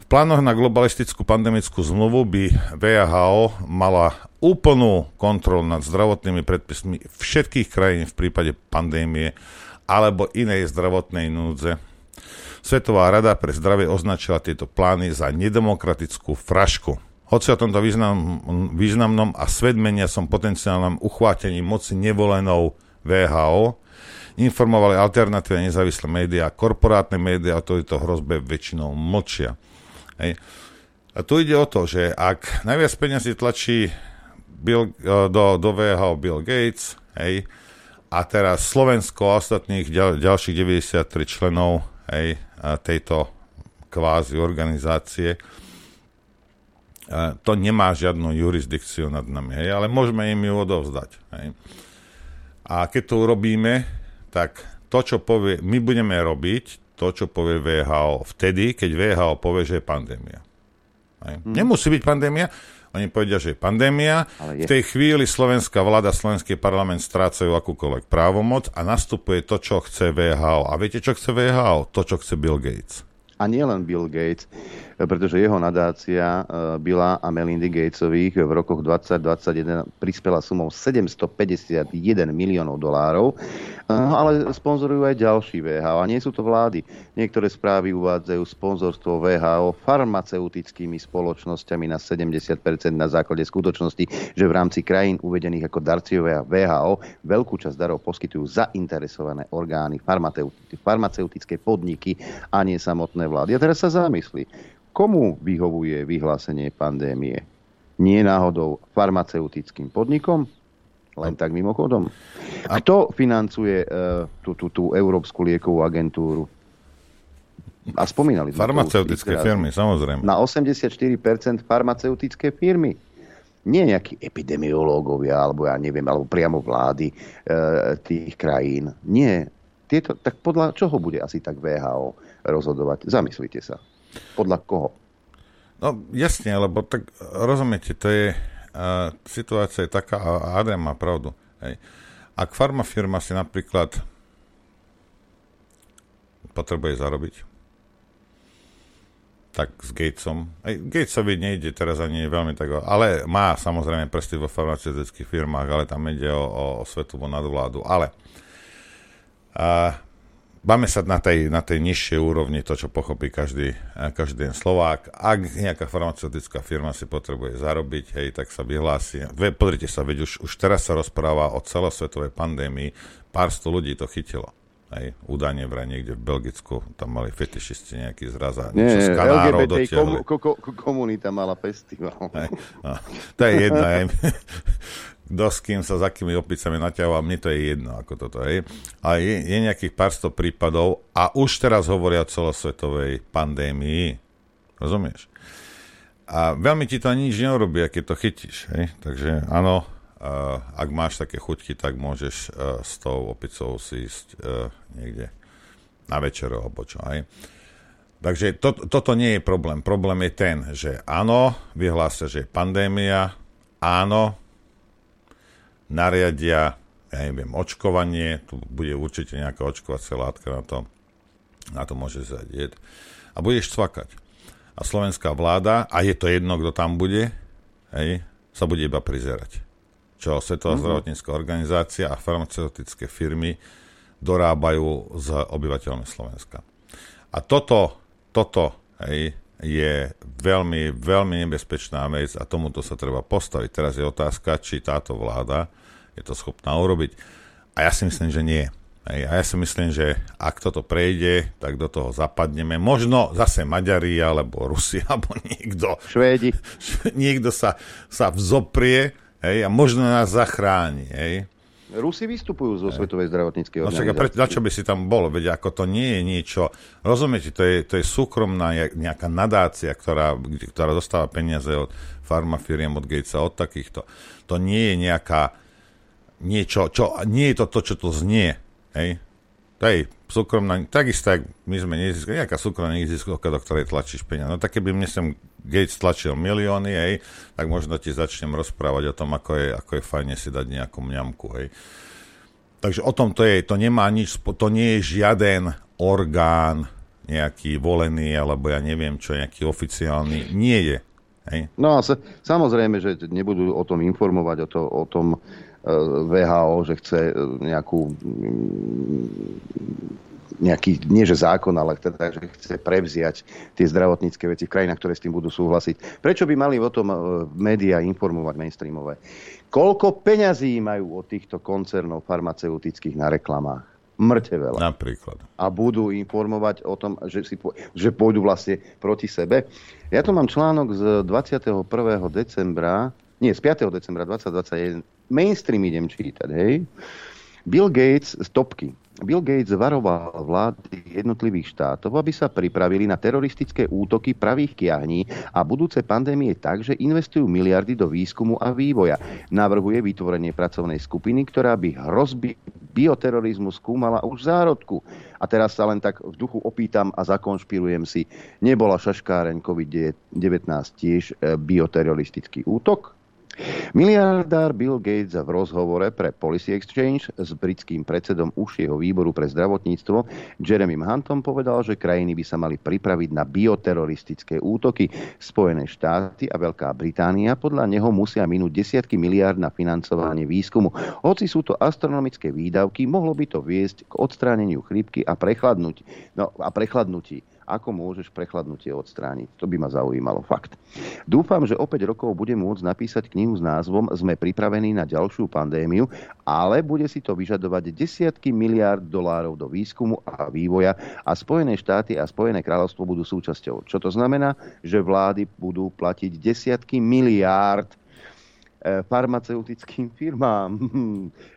Speaker 8: V plánoch na globalistickú pandemickú zmluvu by VHO mala úplnú kontrolu nad zdravotnými predpismi všetkých krajín v prípade pandémie alebo inej zdravotnej núdze. Svetová rada pre zdravie označila tieto plány za nedemokratickú frašku. Hoci o tomto význam, významnom a svedmenia som potenciálnom uchvátení moci nevolenou VHO, informovali alternatívne nezávislé médiá, korporátne médiá o tejto hrozbe väčšinou mlčia. Hej. A tu ide o to, že ak najviac peniazy tlačí Bill, e, do, do VHO Bill Gates, hej, a teraz Slovensko a ostatných ďal, ďalších 93 členov hej, tejto kvázi organizácie, to nemá žiadnu jurisdikciu nad nami, hej, ale môžeme im ju odovzdať. Hej. A keď to urobíme, tak to, čo povie, my budeme robiť to, čo povie VHO vtedy, keď VHO povie, že je pandémia. Hmm. Nemusí byť pandémia, oni povedia, že je pandémia. Je. V tej chvíli slovenská vláda, slovenský parlament strácajú akúkoľvek právomoc a nastupuje to, čo chce VHO. A viete, čo chce VHO? To, čo chce Bill Gates.
Speaker 1: A nie len Bill Gates pretože jeho nadácia eh, Billa a Melindy Gatesových v rokoch 2021 prispela sumou 751 miliónov dolárov, eh, ale sponzorujú aj ďalší VHO. A nie sú to vlády. Niektoré správy uvádzajú sponzorstvo VHO farmaceutickými spoločnosťami na 70% na základe skutočnosti, že v rámci krajín uvedených ako darciovia VHO veľkú časť darov poskytujú zainteresované orgány, farmaceutické podniky a nie samotné vlády. A teraz sa zamyslí, Komu vyhovuje vyhlásenie pandémie? Nie náhodou farmaceutickým podnikom? Len tak mimochodom. Kto financuje uh, tú, tú, tú Európsku liekovú agentúru? A spomínali
Speaker 8: sme Farmaceutické firmy, samozrejme.
Speaker 1: Na 84% farmaceutické firmy. Nie nejakí epidemiológovia, alebo ja neviem, alebo priamo vlády e, tých krajín. Nie. Tieto, tak podľa čoho bude asi tak VHO rozhodovať? Zamyslite sa. Podľa koho?
Speaker 8: No jasne, lebo tak rozumiete, to je, uh, situácia je taká, a Adam má pravdu. Hej. Ak farmafirma si napríklad potrebuje zarobiť, tak s Gatesom, aj Gatesovi nejde teraz ani veľmi tak, ale má samozrejme prsty vo farmaceutických firmách, ale tam ide o, o svetovú nadvládu. Ale uh, Báme sa na tej, na tej nižšej úrovni, to, čo pochopí každý, eh, každý Slovák. Ak nejaká farmaceutická firma si potrebuje zarobiť, hej, tak sa vyhlási. Pozrite sa, veď už, už teraz sa rozpráva o celosvetovej pandémii. Pár sto ľudí to chytilo. Hej, údajne vraj niekde v Belgicku, tam mali fetišisti nejaký zraz a
Speaker 1: niečo z Kanárov dotiahli. Kom, kom, komunita mala festival.
Speaker 8: Hej, no, to je jedno. Kto s kým sa, za akými opicami naťahoval, mne to je jedno, ako toto je. A je, je nejakých pár sto prípadov a už teraz hovoria o celosvetovej pandémii. Rozumieš? A veľmi ti to ani nič neurobí, keď to chytíš. Hej? Takže áno, uh, ak máš také chuťky, tak môžeš uh, s tou opicou si ísť uh, niekde na večeru alebo čo. Hej? Takže to, toto nie je problém. Problém je ten, že áno, vyhlásia, že je pandémia, áno, nariadia, ja neviem, očkovanie, tu bude určite nejaká očkovacia látka na to, na to môže zadieť. A budeš cvakať. A slovenská vláda, a je to jedno, kto tam bude, hej, sa bude iba prizerať. Čo Svetová mm-hmm. zdravotnícká organizácia a farmaceutické firmy dorábajú s obyvateľmi Slovenska. A toto, toto hej, je veľmi, veľmi nebezpečná vec a tomuto sa treba postaviť. Teraz je otázka, či táto vláda je to schopná urobiť. A ja si myslím, že nie. A ja si myslím, že ak toto prejde, tak do toho zapadneme. Možno zase Maďari, alebo Rusi, alebo niekto.
Speaker 1: Švédi.
Speaker 8: Niekto sa, sa vzoprie hej, a možno nás zachráni. Hej.
Speaker 1: Rusi vystupujú zo Svetovej zdravotníckej organizácie. No
Speaker 8: však, prečo by si tam bol? Veď ako to nie je niečo... Rozumiete, to je, to je súkromná nejaká nadácia, ktorá, ktorá dostáva peniaze od farmafiriem, od Gatesa, od takýchto. To nie je nejaká... Niečo, čo, nie je to to, čo to znie. Hej? To je súkromná, takisto, my sme neziskovali, nejaká súkromná neziskovka, do ktorej tlačíš peniaze. No tak keby mne sem Gates tlačil milióny, hej, tak možno ti začnem rozprávať o tom, ako je, ako je fajne si dať nejakú mňamku, hej. Takže o tom to je, to nemá nič, to nie je žiaden orgán nejaký volený, alebo ja neviem čo, nejaký oficiálny, nie je. Hej.
Speaker 1: No a sa, samozrejme, že nebudú o tom informovať, o, to, o tom VHO, že chce e, nejakú mm, nejaký, nie že zákon, ale teda, že chce prevziať tie zdravotnícke veci v krajinách, ktoré s tým budú súhlasiť. Prečo by mali o tom e, médiá informovať mainstreamové? Koľko peňazí majú od týchto koncernov farmaceutických na reklamách? Mŕte veľa.
Speaker 8: Napríklad.
Speaker 1: A budú informovať o tom, že, si, že pôjdu vlastne proti sebe. Ja tu mám článok z 21. decembra, nie, z 5. decembra 2021 mainstream idem čítať, hej. Bill Gates z topky. Bill Gates varoval vlády jednotlivých štátov, aby sa pripravili na teroristické útoky pravých kiahní a budúce pandémie tak, že investujú miliardy do výskumu a vývoja. Navrhuje vytvorenie pracovnej skupiny, ktorá by hrozby bioterorizmu skúmala už v zárodku. A teraz sa len tak v duchu opýtam a zakonšpirujem si, nebola šaškáreň COVID-19 tiež e, bioteroristický útok? Miliardár Bill Gates v rozhovore pre Policy Exchange s britským predsedom užšieho výboru pre zdravotníctvo Jeremy Huntom povedal, že krajiny by sa mali pripraviť na bioteroristické útoky. Spojené štáty a Veľká Británia podľa neho musia minúť desiatky miliárd na financovanie výskumu. Hoci sú to astronomické výdavky, mohlo by to viesť k odstráneniu chrípky a, prechladnutí. No, a prechladnutí ako môžeš prechladnutie odstrániť. To by ma zaujímalo, fakt. Dúfam, že o 5 rokov budem môcť napísať knihu s názvom Sme pripravení na ďalšiu pandémiu, ale bude si to vyžadovať desiatky miliárd dolárov do výskumu a vývoja a Spojené štáty a Spojené kráľovstvo budú súčasťou. Čo to znamená? Že vlády budú platiť desiatky miliárd farmaceutickým firmám.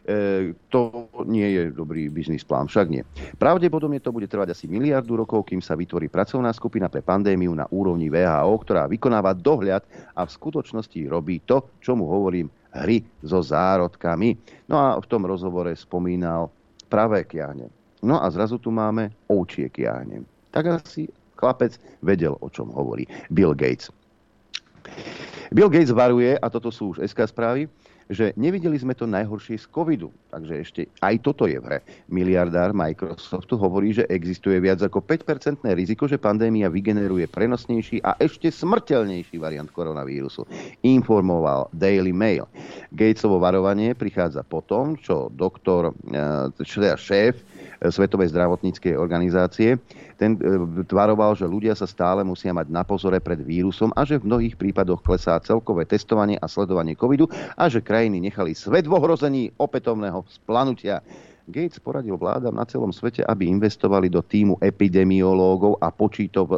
Speaker 1: E, to nie je dobrý biznis plán, však nie. Pravdepodobne to bude trvať asi miliardu rokov, kým sa vytvorí pracovná skupina pre pandémiu na úrovni VHO, ktorá vykonáva dohľad a v skutočnosti robí to, čo mu hovorím, hry so zárodkami. No a v tom rozhovore spomínal pravé kiahne. No a zrazu tu máme ovčie kiahne. Tak asi chlapec vedel, o čom hovorí Bill Gates. Bill Gates varuje, a toto sú už SK správy, že nevideli sme to najhoršie z covidu. Takže ešte aj toto je v hre. Miliardár Microsoftu hovorí, že existuje viac ako 5% riziko, že pandémia vygeneruje prenosnejší a ešte smrteľnejší variant koronavírusu. Informoval Daily Mail. Gatesovo varovanie prichádza po tom, čo doktor, e, teda šéf Svetovej zdravotníckej organizácie. Ten e, tvaroval, že ľudia sa stále musia mať na pozore pred vírusom a že v mnohých prípadoch klesá celkové testovanie a sledovanie covidu a že krajiny nechali svet v ohrození opätovného splanutia. Gates poradil vládam na celom svete, aby investovali do týmu epidemiológov a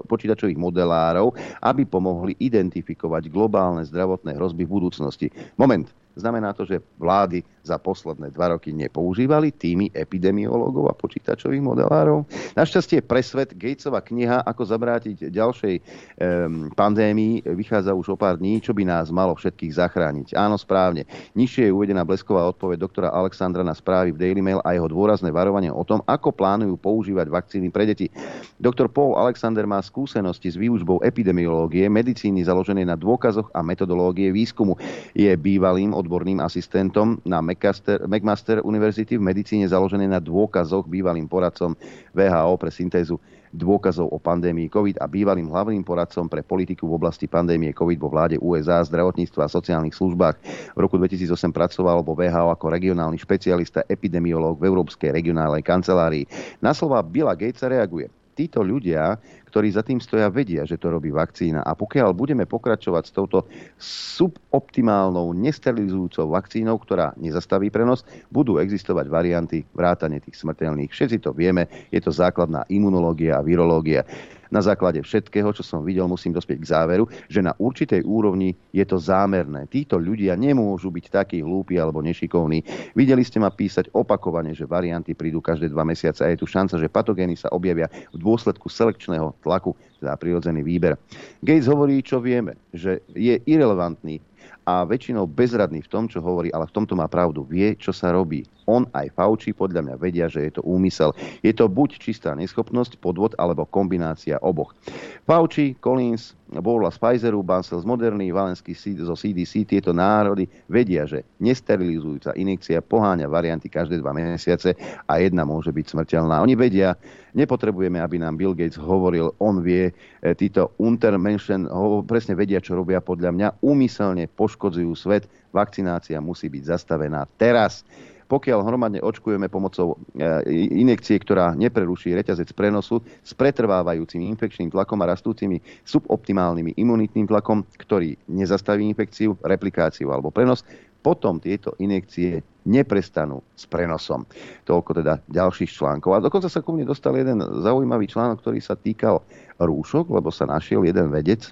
Speaker 1: počítačových modelárov, aby pomohli identifikovať globálne zdravotné hrozby v budúcnosti. Moment, Znamená to, že vlády za posledné dva roky nepoužívali týmy epidemiológov a počítačových modelárov. Našťastie pre svet Gatesova kniha Ako zabrátiť ďalšej um, pandémii vychádza už o pár dní, čo by nás malo všetkých zachrániť. Áno, správne. Nižšie je uvedená blesková odpoveď doktora Alexandra na správy v Daily Mail a jeho dôrazné varovanie o tom, ako plánujú používať vakcíny pre deti. Doktor Paul Alexander má skúsenosti s výučbou epidemiológie, medicíny založenej na dôkazoch a metodológie výskumu. Je bývalým od odborným asistentom na McMaster, McMaster University v medicíne založené na dôkazoch bývalým poradcom VHO pre syntézu dôkazov o pandémii COVID a bývalým hlavným poradcom pre politiku v oblasti pandémie COVID vo vláde USA, zdravotníctva a sociálnych službách. V roku 2008 pracoval vo VHO ako regionálny špecialista epidemiológ v Európskej regionálnej kancelárii. Na slova Billa Gatesa reaguje. Títo ľudia, ktorí za tým stoja, vedia, že to robí vakcína. A pokiaľ budeme pokračovať s touto suboptimálnou, nesterilizujúcou vakcínou, ktorá nezastaví prenos, budú existovať varianty vrátane tých smrteľných. Všetci to vieme, je to základná imunológia a virológia na základe všetkého, čo som videl, musím dospieť k záveru, že na určitej úrovni je to zámerné. Títo ľudia nemôžu byť takí hlúpi alebo nešikovní. Videli ste ma písať opakovane, že varianty prídu každé dva mesiace a je tu šanca, že patogény sa objavia v dôsledku selekčného tlaku za prirodzený výber. Gates hovorí, čo vieme, že je irrelevantný a väčšinou bezradný v tom, čo hovorí, ale v tomto má pravdu. Vie, čo sa robí. On aj Fauci podľa mňa vedia, že je to úmysel. Je to buď čistá neschopnosť, podvod, alebo kombinácia oboch. Fauci, Collins, Borla z Pfizeru, Bansel z Moderny, Valensky zo CDC, tieto národy vedia, že nesterilizujúca injekcia poháňa varianty každé dva mesiace a jedna môže byť smrteľná. Oni vedia, nepotrebujeme, aby nám Bill Gates hovoril, on vie, e, títo Untermenschen presne vedia, čo robia. Podľa mňa, úmyselne poškodzujú svet, vakcinácia musí byť zastavená teraz pokiaľ hromadne očkujeme pomocou e, injekcie, ktorá nepreruší reťazec prenosu s pretrvávajúcim infekčným tlakom a rastúcimi suboptimálnymi imunitným tlakom, ktorý nezastaví infekciu, replikáciu alebo prenos, potom tieto injekcie neprestanú s prenosom. Toľko teda ďalších článkov. A dokonca sa ku mne dostal jeden zaujímavý článok, ktorý sa týkal rúšok, lebo sa našiel jeden vedec,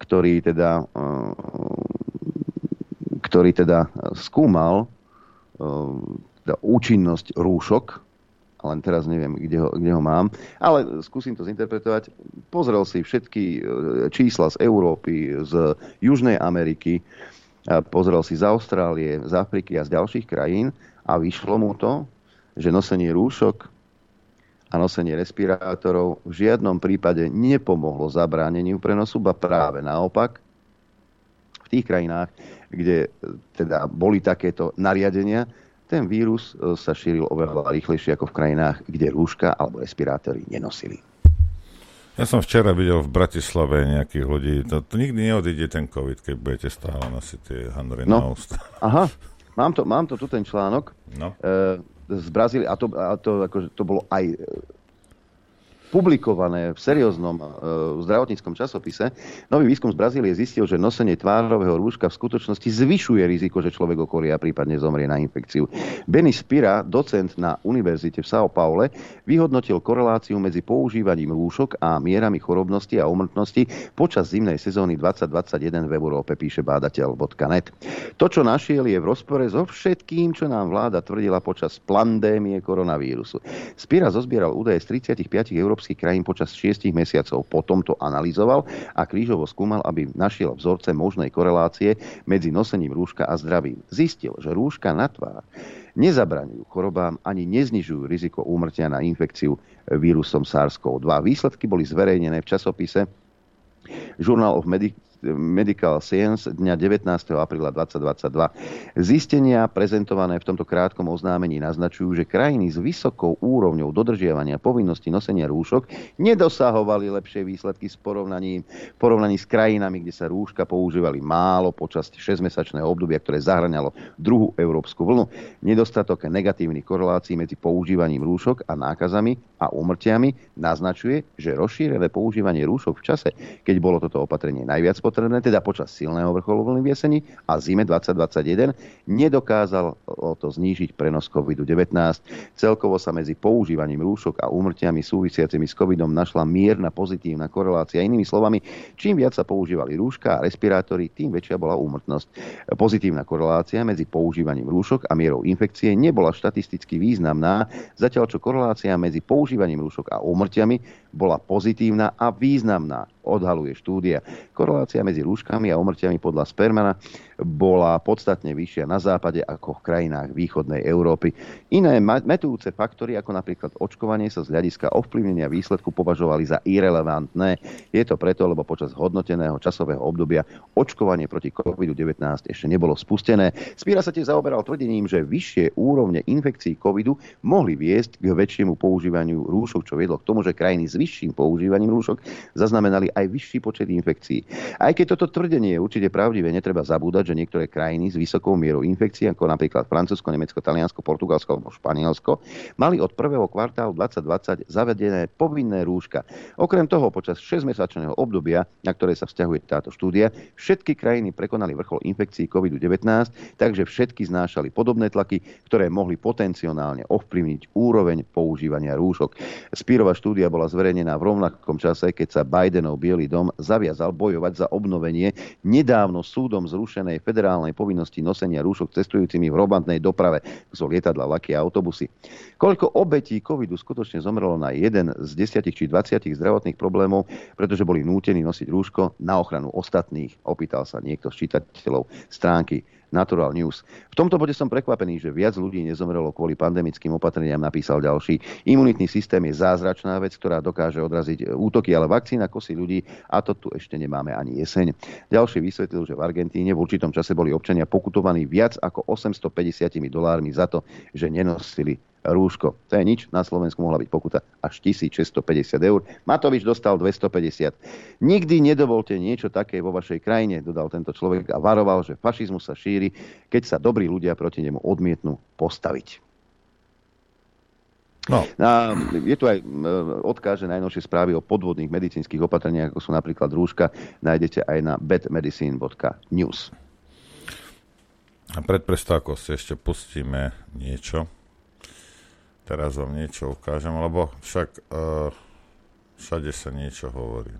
Speaker 1: ktorý teda, e, ktorý teda skúmal teda účinnosť rúšok, len teraz neviem, kde ho, kde ho mám, ale skúsim to zinterpretovať. Pozrel si všetky e, čísla z Európy, z Južnej Ameriky, pozrel si z Austrálie, z Afriky a z ďalších krajín a vyšlo mu to, že nosenie rúšok a nosenie respirátorov v žiadnom prípade nepomohlo zabráneniu prenosu, ba práve naopak. V tých krajinách, kde e, teda boli takéto nariadenia, ten vírus e, sa šíril oveľa rýchlejšie ako v krajinách, kde rúška alebo respirátory nenosili.
Speaker 8: Ja som včera videl v Bratislave nejakých ľudí. To, to nikdy neodíde ten COVID, keď budete stále nosiť tie handry no. na ústa.
Speaker 1: Aha, mám to, mám to tu ten článok. No. E, z Brazílie, a to, a to, akože, to bolo aj publikované v serióznom e, zdravotníckom časopise, nový výskum z Brazílie zistil, že nosenie tvárového rúška v skutočnosti zvyšuje riziko, že človek okorie a prípadne zomrie na infekciu. Benny Spira, docent na univerzite v São Paule, vyhodnotil koreláciu medzi používaním rúšok a mierami chorobnosti a umrtnosti počas zimnej sezóny 2021 v Európe, píše bádateľ.net. To, čo našiel, je v rozpore so všetkým, čo nám vláda tvrdila počas pandémie koronavírusu. Spira zozbieral údaje z 35 európskych európskych krajín počas 6 mesiacov. Potom to analyzoval a krížovo skúmal, aby našiel vzorce možnej korelácie medzi nosením rúška a zdravím. Zistil, že rúška na tvár nezabraňujú chorobám ani neznižujú riziko úmrtia na infekciu vírusom SARS-CoV-2. Výsledky boli zverejnené v časopise Journal of Medic- Medical Science dňa 19. apríla 2022. Zistenia prezentované v tomto krátkom oznámení naznačujú, že krajiny s vysokou úrovňou dodržiavania povinnosti nosenia rúšok nedosahovali lepšie výsledky s porovnaním, v porovnaní s krajinami, kde sa rúška používali málo počas 6-mesačného obdobia, ktoré zahrňalo druhú európsku vlnu. Nedostatok negatívnych korelácií medzi používaním rúšok a nákazami a úmrtiami naznačuje, že rozšírené používanie rúšok v čase, keď bolo toto opatrenie najviac potrebné, teda počas silného vrcholu vlny v jeseni a zime 2021, nedokázalo to znížiť prenos COVID-19. Celkovo sa medzi používaním rúšok a úmrtiami súvisiacimi s COVIDom našla mierna pozitívna korelácia. Inými slovami, čím viac sa používali rúška a respirátory, tým väčšia bola úmrtnosť. Pozitívna korelácia medzi používaním rúšok a mierou infekcie nebola štatisticky významná, zatiaľ čo korelácia medzi používaním rúšok a úmrtiami bola pozitívna a významná odhaluje štúdia. Korelácia medzi rúškami a umrtiami podľa Spermana bola podstatne vyššia na západe ako v krajinách východnej Európy. Iné metúce faktory, ako napríklad očkovanie, sa z hľadiska ovplyvnenia výsledku považovali za irrelevantné. Je to preto, lebo počas hodnoteného časového obdobia očkovanie proti COVID-19 ešte nebolo spustené. Spíra sa tiež zaoberal tvrdením, že vyššie úrovne infekcií covidu mohli viesť k väčšiemu používaniu rúšok, čo viedlo k tomu, že krajiny s vyšším používaním rúšok zaznamenali aj vyšší počet infekcií. Aj keď toto tvrdenie je určite pravdivé, netreba zabúdať, že niektoré krajiny s vysokou mierou infekcií, ako napríklad Francúzsko, Nemecko, Taliansko, Portugalsko alebo Španielsko, mali od prvého kvartálu 2020 zavedené povinné rúška. Okrem toho, počas 6-mesačného obdobia, na ktoré sa vzťahuje táto štúdia, všetky krajiny prekonali vrchol infekcií COVID-19, takže všetky znášali podobné tlaky, ktoré mohli potenciálne ovplyvniť úroveň používania rúšok. Spírova štúdia bola zverejnená v rovnakom čase, keď sa Bidenov Bielý dom zaviazal bojovať za obnovenie nedávno súdom zrušenej federálnej povinnosti nosenia rúšok cestujúcimi v robantnej doprave, zo lietadla, laky a autobusy. Koľko obetí covidu skutočne zomrelo na jeden z 10 či 20 zdravotných problémov, pretože boli nútení nosiť rúško na ochranu ostatných, opýtal sa niekto z čitateľov stránky Natural News. V tomto bode som prekvapený, že viac ľudí nezomrelo kvôli pandemickým opatreniam, napísal ďalší. Imunitný systém je zázračná vec, ktorá dokáže odraziť útoky, ale vakcína kosí ľudí a to tu ešte nemáme ani jeseň. Ďalší vysvetlil, že v Argentíne v určitom čase boli občania pokutovaní viac ako 850 dolármi za to, že nenosili rúško. To je nič, na Slovensku mohla byť pokuta až 1650 eur. Matovič dostal 250. Nikdy nedovolte niečo také vo vašej krajine, dodal tento človek a varoval, že fašizmus sa šíri, keď sa dobrí ľudia proti nemu odmietnú postaviť. No. A je tu aj odkáže najnovšie správy o podvodných medicínskych opatreniach, ako sú napríklad rúška, nájdete aj na bedmedicine.news.
Speaker 8: A pred prestávkou si ešte pustíme niečo. Teraz vám niečo ukážem, lebo však uh, všade sa niečo hovorí.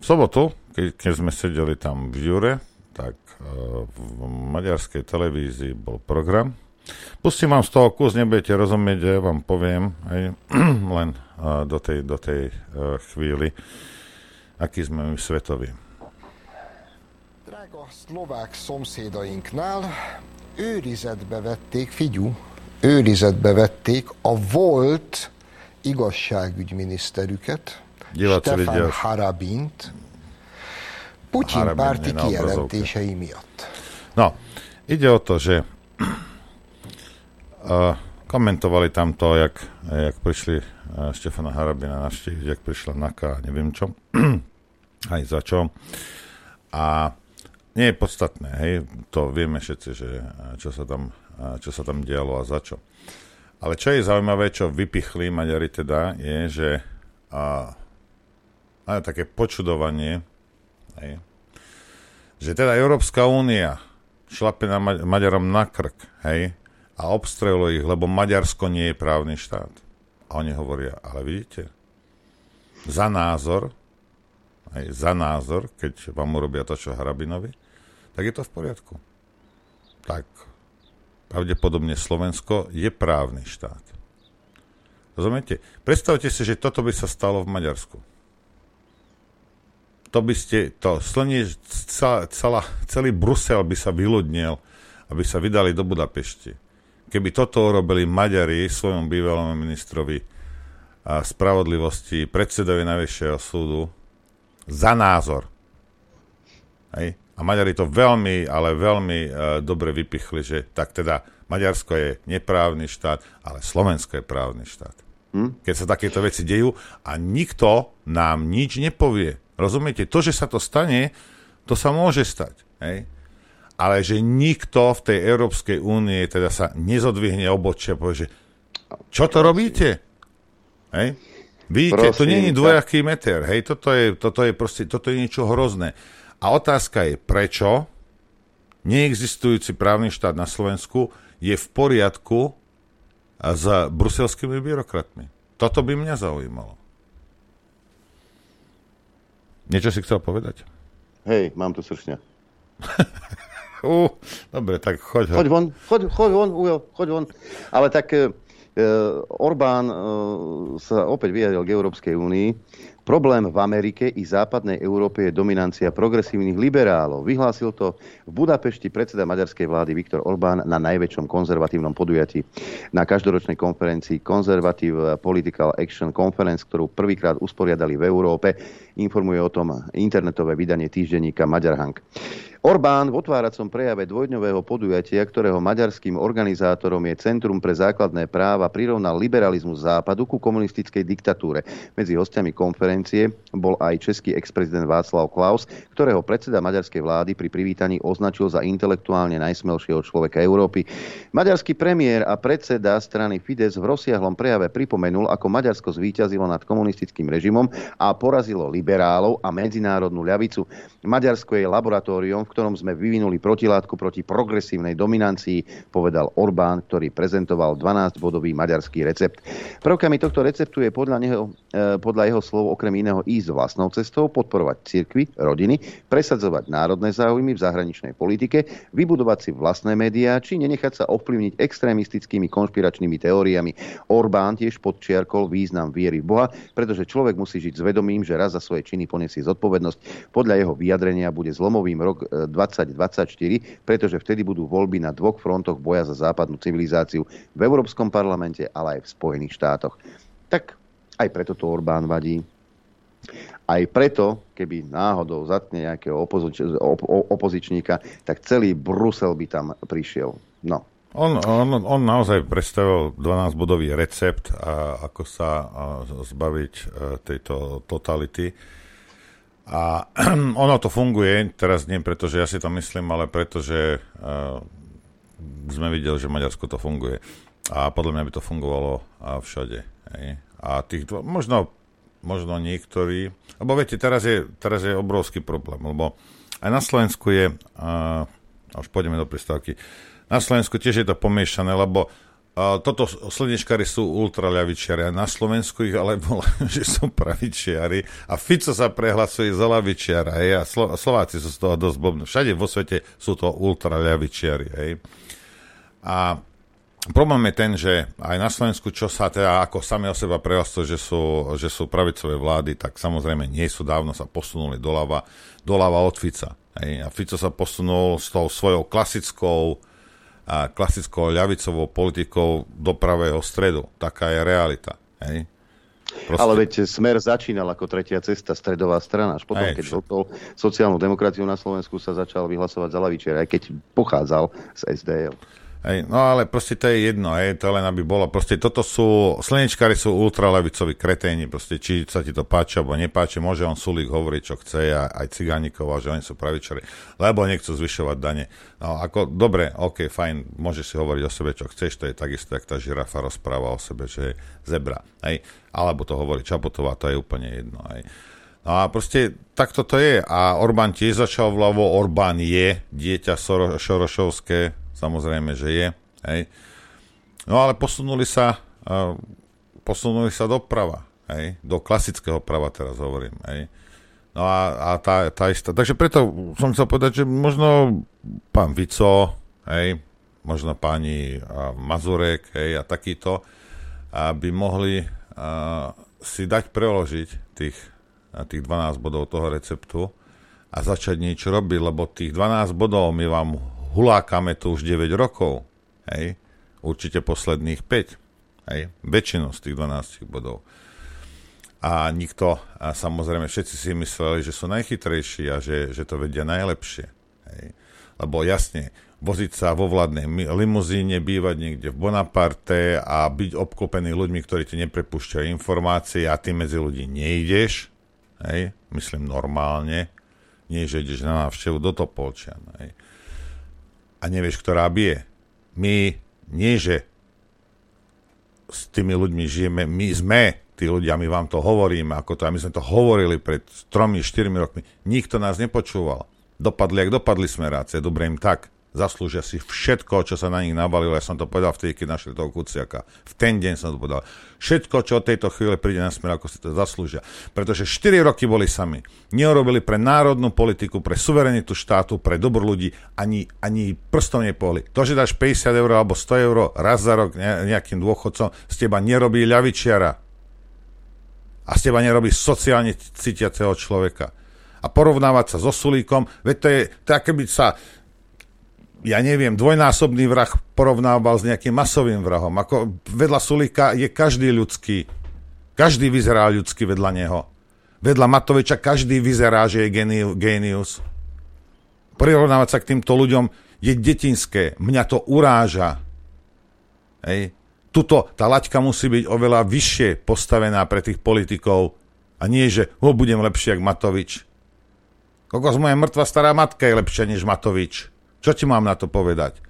Speaker 8: V sobotu, keď, keď sme sedeli tam v Jure, tak uh, v maďarskej televízii bol program. Pustím vám z toho kus, nebudete rozumieť, že vám poviem aj len uh, do tej, do tej uh, chvíli, aký sme my svetoví.
Speaker 10: Drága szlovák szomszédainknál őrizetbe vették, figyú, őrizetbe vették a volt igazságügyminiszterüket, Stefan Harabint, Putyin Harabin párti kijelentései miatt.
Speaker 8: No, ide o to, že uh, komentovali tam to, jak, jak prišli uh, Štefana Harabina navštíviť, jak prišla NAKA, neviem čo, aj za čo. A nie je podstatné, hej, to vieme všetci, že čo sa tam čo sa tam dialo a za čo. Ale čo je zaujímavé, čo vypichli Maďari teda, je, že a, a také počudovanie, hej, že teda Európska únia šlape na Ma- Maďarom na krk, hej, a obstreluje ich, lebo Maďarsko nie je právny štát. A oni hovoria, ale vidíte, za názor, hej, za názor, keď vám urobia to, čo Harabinovi, tak je to v poriadku. Tak pravdepodobne Slovensko je právny štát. Rozumiete? Predstavte si, že toto by sa stalo v Maďarsku. To by ste, to slnie, celá, celá, celý Brusel by sa vyľudnil, aby sa vydali do Budapešti. Keby toto urobili Maďari svojom bývalom ministrovi a spravodlivosti, predsedovi Najvyššieho súdu, za názor. Hej? A Maďari to veľmi, ale veľmi uh, dobre vypichli, že tak teda Maďarsko je neprávny štát, ale Slovensko je právny štát. Hm? Keď sa takéto veci dejú a nikto nám nič nepovie. Rozumiete? To, že sa to stane, to sa môže stať. Hej? Ale že nikto v tej Európskej únie teda sa nezodvihne obočia a povie, že čo to robíte? Hej? Vidíte, Prosím, to nie je dvojaký meter. Hej? Toto je, toto je proste, toto je niečo hrozné. A otázka je, prečo neexistujúci právny štát na Slovensku je v poriadku s bruselskými byrokratmi. Toto by mňa zaujímalo. Niečo si chcel povedať?
Speaker 1: Hej, mám tu sršňa.
Speaker 8: uh, dobre, tak choď
Speaker 1: ho. Choď von, choď, choď von, Ujo, choď von. Ale tak e, Orbán sa opäť vyjadril k Európskej únii Problém v Amerike i západnej Európe je dominancia progresívnych liberálov. Vyhlásil to v Budapešti predseda maďarskej vlády Viktor Orbán na najväčšom konzervatívnom podujatí na každoročnej konferencii Conservative Political Action Conference, ktorú prvýkrát usporiadali v Európe. Informuje o tom internetové vydanie týždenníka Maďarhang. Orbán v otváracom prejave dvojdňového podujatia, ktorého maďarským organizátorom je Centrum pre základné práva, prirovnal liberalizmus západu ku komunistickej diktatúre. Medzi hostiami konferencie bol aj český ex-prezident Václav Klaus, ktorého predseda maďarskej vlády pri privítaní označil za intelektuálne najsmelšieho človeka Európy. Maďarský premiér a predseda strany Fides v rozsiahlom prejave pripomenul, ako Maďarsko zvíťazilo nad komunistickým režimom a porazilo liberálov a medzinárodnú ľavicu. Maďarsko je laboratórium, v ktorom sme vyvinuli protilátku proti progresívnej dominancii, povedal Orbán, ktorý prezentoval 12-bodový maďarský recept. Prvkami tohto receptu je podľa, neho, e, podľa jeho slov okrem iného ísť vlastnou cestou, podporovať cirkvy, rodiny, presadzovať národné záujmy v zahraničnej politike, vybudovať si vlastné médiá, či nenechať sa ovplyvniť extrémistickými konšpiračnými teóriami. Orbán tiež podčiarkol význam viery v Boha, pretože človek musí žiť s vedomím, že raz za svoje činy poniesie zodpovednosť. Podľa jeho vyjadrenia bude zlomovým rok e, 2024, pretože vtedy budú voľby na dvoch frontoch boja za západnú civilizáciu v Európskom parlamente, ale aj v Spojených štátoch. Tak aj preto to Orbán vadí. Aj preto, keby náhodou zatne nejakého opozič- op- opozičníka, tak celý Brusel by tam prišiel. No.
Speaker 8: On, on, on naozaj predstavil 12-bodový recept, a ako sa zbaviť e, tejto totality. A ono to funguje, teraz nie preto, že ja si to myslím, ale preto, že uh, sme videli, že v Maďarsku to funguje. A podľa mňa by to fungovalo uh, všade. Hej. A tých dva, možno, možno niektorí, lebo viete, teraz je, teraz je obrovský problém, lebo aj na Slovensku je, uh, už pôjdeme do pristávky, na Slovensku tiež je to pomiešané, lebo toto slnečkári sú ultraľavičiari a na Slovensku ich ale bola, že sú pravičiari a Fico sa prehlasuje za lavičiara hej, a Slo- Slováci sú z toho dosť blbní. Všade vo svete sú to ultraľavičiari. Hej. A problém je ten, že aj na Slovensku, čo sa teda ako sami o seba prehlasujú, že sú, že sú pravicové vlády, tak samozrejme nie sú dávno sa posunuli doľava, doľava od Fica. Hej. A Fico sa posunul s tou svojou klasickou a klasickou ľavicovou politikou do pravého stredu. Taká je realita. Hej?
Speaker 1: Proste... Ale veď Smer začínal ako tretia cesta, stredová strana. Až potom, Aj, keď zhotol sociálnu demokraciu na Slovensku, sa začal vyhlasovať za lavičiar, aj keď pochádzal z SDL.
Speaker 8: Hej, no ale proste to je jedno, hej, to len aby bolo. Proste toto sú, slnečkári sú ultralevicoví kreténi, proste či sa ti to páči alebo nepáči, môže on Sulík hovoriť, čo chce, a aj Cigánikov, a že oni sú pravičari, lebo nechcú zvyšovať dane. No ako, dobre, ok, fajn, môžeš si hovoriť o sebe, čo chceš, to je takisto, jak tá žirafa rozpráva o sebe, že je zebra, hej, alebo to hovorí Čapotová, to je úplne jedno, hej. No a proste takto to je. A Orbán tiež začal vľavo, Orbán je dieťa Šorošovské, Samozrejme, že je. Hej. No ale posunuli sa, uh, posunuli sa doprava. Hej. Do klasického prava teraz hovorím. Hej. No a, a tá, tá istá. Takže preto som chcel povedať, že možno pán Vico, hej, možno pani uh, Mazurek, hej, a takýto, aby mohli uh, si dať preložiť tých, tých 12 bodov toho receptu a začať niečo robiť, lebo tých 12 bodov my vám hulákame tu už 9 rokov, hej, určite posledných 5, hej, väčšinu z tých 12 bodov. A nikto, a samozrejme všetci si mysleli, že sú najchytrejší a že, že to vedia najlepšie. Hej. Lebo jasne, voziť sa vo vládnej limuzíne, bývať niekde v Bonaparte a byť obklopený ľuďmi, ktorí ti neprepúšťajú informácie a ty medzi ľudí nejdeš, hej, myslím normálne, nie, že ideš na návštevu do Topolčian. Hej a nevieš, ktorá bije. My nie, že s tými ľuďmi žijeme, my sme tí ľudia, my vám to hovoríme, ako to, a my sme to hovorili pred 3-4 rokmi. Nikto nás nepočúval. Dopadli, ak dopadli smerácie, dobre im tak. Zaslúžia si všetko, čo sa na nich nabalilo. Ja som to povedal vtedy, keď našli toho Kuciaka. V ten deň som to povedal. Všetko, čo od tejto chvíle príde na smer, ako si to zaslúžia. Pretože 4 roky boli sami. Neurobili pre národnú politiku, pre suverenitu štátu, pre dobro ľudí, ani, ani prstom nepohli. To, že dáš 50 eur alebo 100 eur raz za rok nejakým dôchodcom, z teba nerobí ľavičiara. A z teba nerobí sociálne cítiaceho človeka a porovnávať sa so Sulíkom, veď to je, to keby sa ja neviem, dvojnásobný vrah porovnával s nejakým masovým vrahom. Ako vedľa Sulika je každý ľudský. Každý vyzerá ľudský vedľa neho. Vedľa Matoviča každý vyzerá, že je genius. Prirovnávať sa k týmto ľuďom je detinské. Mňa to uráža. Hej. Tuto tá laťka musí byť oveľa vyššie postavená pre tých politikov a nie, že ho budem lepšie ako Matovič. Kokos moja mŕtva stará matka je lepšia než Matovič. Čo ti mám na to povedať?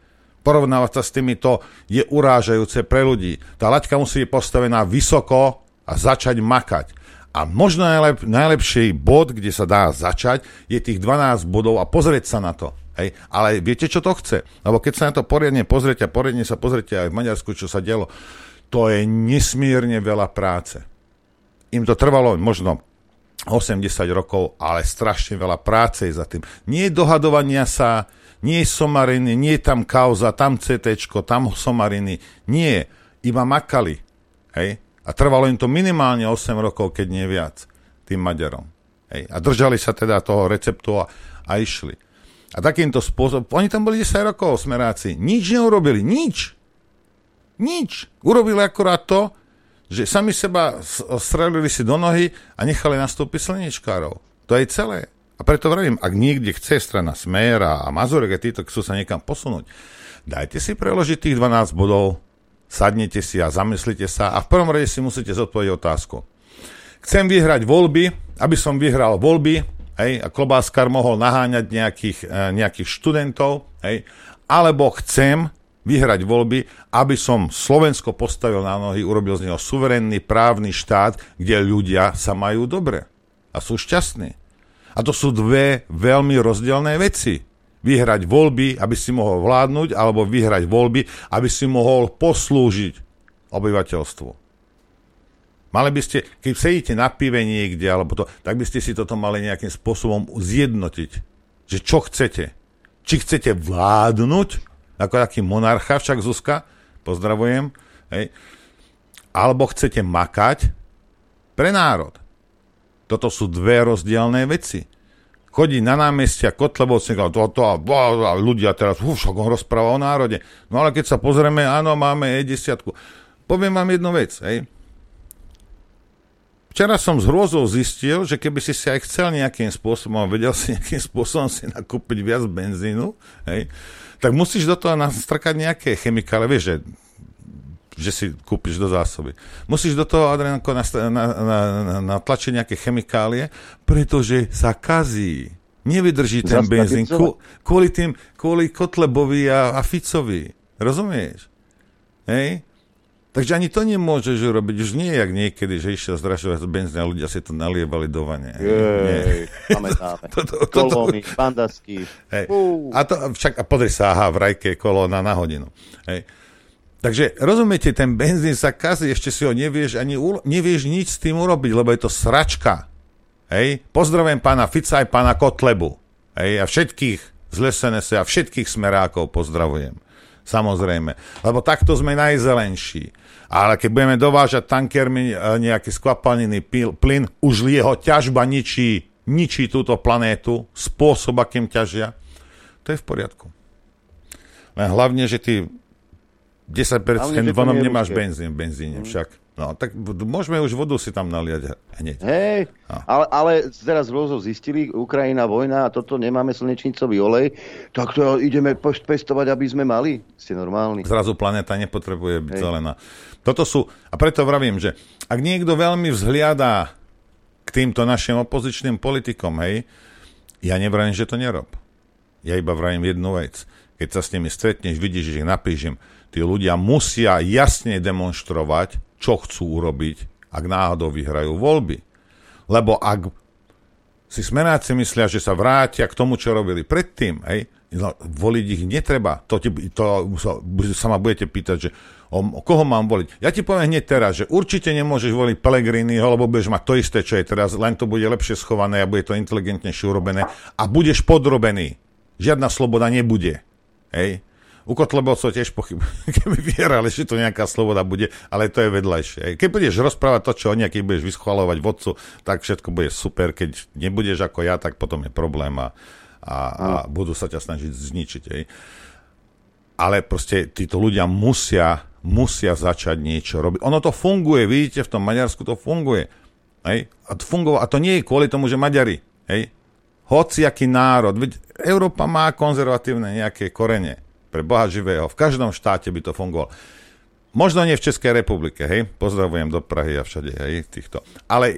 Speaker 8: Porovnávať sa s týmito je urážajúce pre ľudí. Tá laťka musí byť postavená vysoko a začať makať. A možno najlep, najlepší bod, kde sa dá začať, je tých 12 bodov a pozrieť sa na to. Hej. Ale viete, čo to chce? Lebo keď sa na to poriadne pozrite a poriadne sa pozrite aj v Maďarsku, čo sa dialo, to je nesmierne veľa práce. Im to trvalo možno 80 rokov, ale strašne veľa práce je za tým. Nie dohadovania sa, nie somariny, nie tam kauza, tam CT, tam somariny. Nie, iba makali. Hej? A trvalo im to minimálne 8 rokov, keď nie viac, tým Maďarom. Hej? A držali sa teda toho receptu a, a išli. A takýmto spôsobom, oni tam boli 10 rokov, smeráci, nič neurobili, nič. Nič. Urobili akorát to, že sami seba strelili si do nohy a nechali nastúpiť slnečkárov. To je celé. A preto vravím, ak niekde chce strana Smer a Mazurek a títo chcú sa niekam posunúť, dajte si preložiť tých 12 bodov, sadnete si a zamyslite sa a v prvom rade si musíte zodpovedať otázku. Chcem vyhrať voľby, aby som vyhral voľby, hej, a klobáskar mohol naháňať nejakých, eh, nejakých študentov, hej, alebo chcem vyhrať voľby, aby som Slovensko postavil na nohy, urobil z neho suverénny právny štát, kde ľudia sa majú dobre a sú šťastní. A to sú dve veľmi rozdielne veci. Vyhrať voľby, aby si mohol vládnuť, alebo vyhrať voľby, aby si mohol poslúžiť obyvateľstvu. Mali by ste, keď sedíte na pive niekde, alebo to, tak by ste si toto mali nejakým spôsobom zjednotiť. Že čo chcete? Či chcete vládnuť, ako taký monarcha, však Zuzka, pozdravujem, hej, alebo chcete makať pre národ. Toto sú dve rozdielne veci. Chodí na námestia Kotlebovci, to, to, a, a ľudia teraz, uf, on rozpráva o národe. No ale keď sa pozrieme, áno, máme E10. Poviem vám jednu vec, hej. Včera som z hrôzou zistil, že keby si si aj chcel nejakým spôsobom, vedel si nejakým spôsobom si nakúpiť viac benzínu, hej, tak musíš do toho nastrkať nejaké chemikálie, vieš, že že si kúpiš do zásoby. Musíš do toho adrenalko natlačiť nejaké chemikálie, pretože sa kazí. Nevydrží ten benzín kvôli, tým, kvôli Kotlebovi a, a Ficovi. Rozumieš? Hej? Takže ani to nemôžeš urobiť. Už nie jak niekedy, že išiel zdražovať benzín a ľudia si to nalievali do vane.
Speaker 1: Jej, pamätáme. Kolóny, bandasky.
Speaker 8: Hej. A to však, a podri sa, aha, v rajke kolóna na hodinu. Hej. Takže rozumiete, ten benzín sa kazí, ešte si ho nevieš, ani nevieš nič s tým urobiť, lebo je to sračka. Hej. Pozdravujem pána Fica aj pána Kotlebu. Hej. A všetkých z SNS a všetkých smerákov pozdravujem. Samozrejme. Lebo takto sme najzelenší. Ale keď budeme dovážať tankermi e, nejaký skvapalnený plyn, už jeho ťažba ničí, ničí túto planétu, spôsob, akým ťažia, to je v poriadku. Len hlavne, že ty 10% vonom nemáš benzín v benzíne mm. však. No, tak môžeme už vodu si tam naliať hneď.
Speaker 1: Hej, no. ale, ale teraz rôzo zistili, Ukrajina, vojna a toto nemáme slnečnicový olej, tak to ideme pestovať, aby sme mali. Ste normálni.
Speaker 8: Zrazu planéta nepotrebuje byť Hej. zelená. Toto sú, a preto vravím, že ak niekto veľmi vzhliadá k týmto našim opozičným politikom, hej, ja nevravím, že to nerob. Ja iba vravím jednu vec. Keď sa s nimi stretneš, vidíš, že ich napíšem, tí ľudia musia jasne demonstrovať, čo chcú urobiť, ak náhodou vyhrajú voľby. Lebo ak si smenáci myslia, že sa vrátia k tomu, čo robili predtým, hej, No, voliť ich netreba. To, to, to sa ma budete pýtať, že o, o koho mám voliť. Ja ti poviem hneď teraz, že určite nemôžeš voliť Pellegriniho, lebo budeš mať to isté, čo je teraz, len to bude lepšie schované a bude to inteligentnejšie urobené a budeš podrobený. Žiadna sloboda nebude. Hej? U Kotlebovcov tiež pochybujem, keby vierali, že to nejaká sloboda bude, ale to je vedľajšie. Keď budeš rozprávať to, čo oni, keď budeš vyschvalovať vodcu, tak všetko bude super. Keď nebudeš ako ja, tak potom je problém a, a, a budú sa ťa snažiť zničiť. Hej. Ale proste títo ľudia musia, musia začať niečo robiť. Ono to funguje, vidíte, v tom Maďarsku to funguje. Hej. A, to fungovalo, a to nie je kvôli tomu, že Maďari. Hej. Hociaký národ. Európa má konzervatívne nejaké korene pre Boha živého. V každom štáte by to fungovalo. Možno nie v Českej republike, hej, pozdravujem do Prahy a všade, hej, týchto. Ale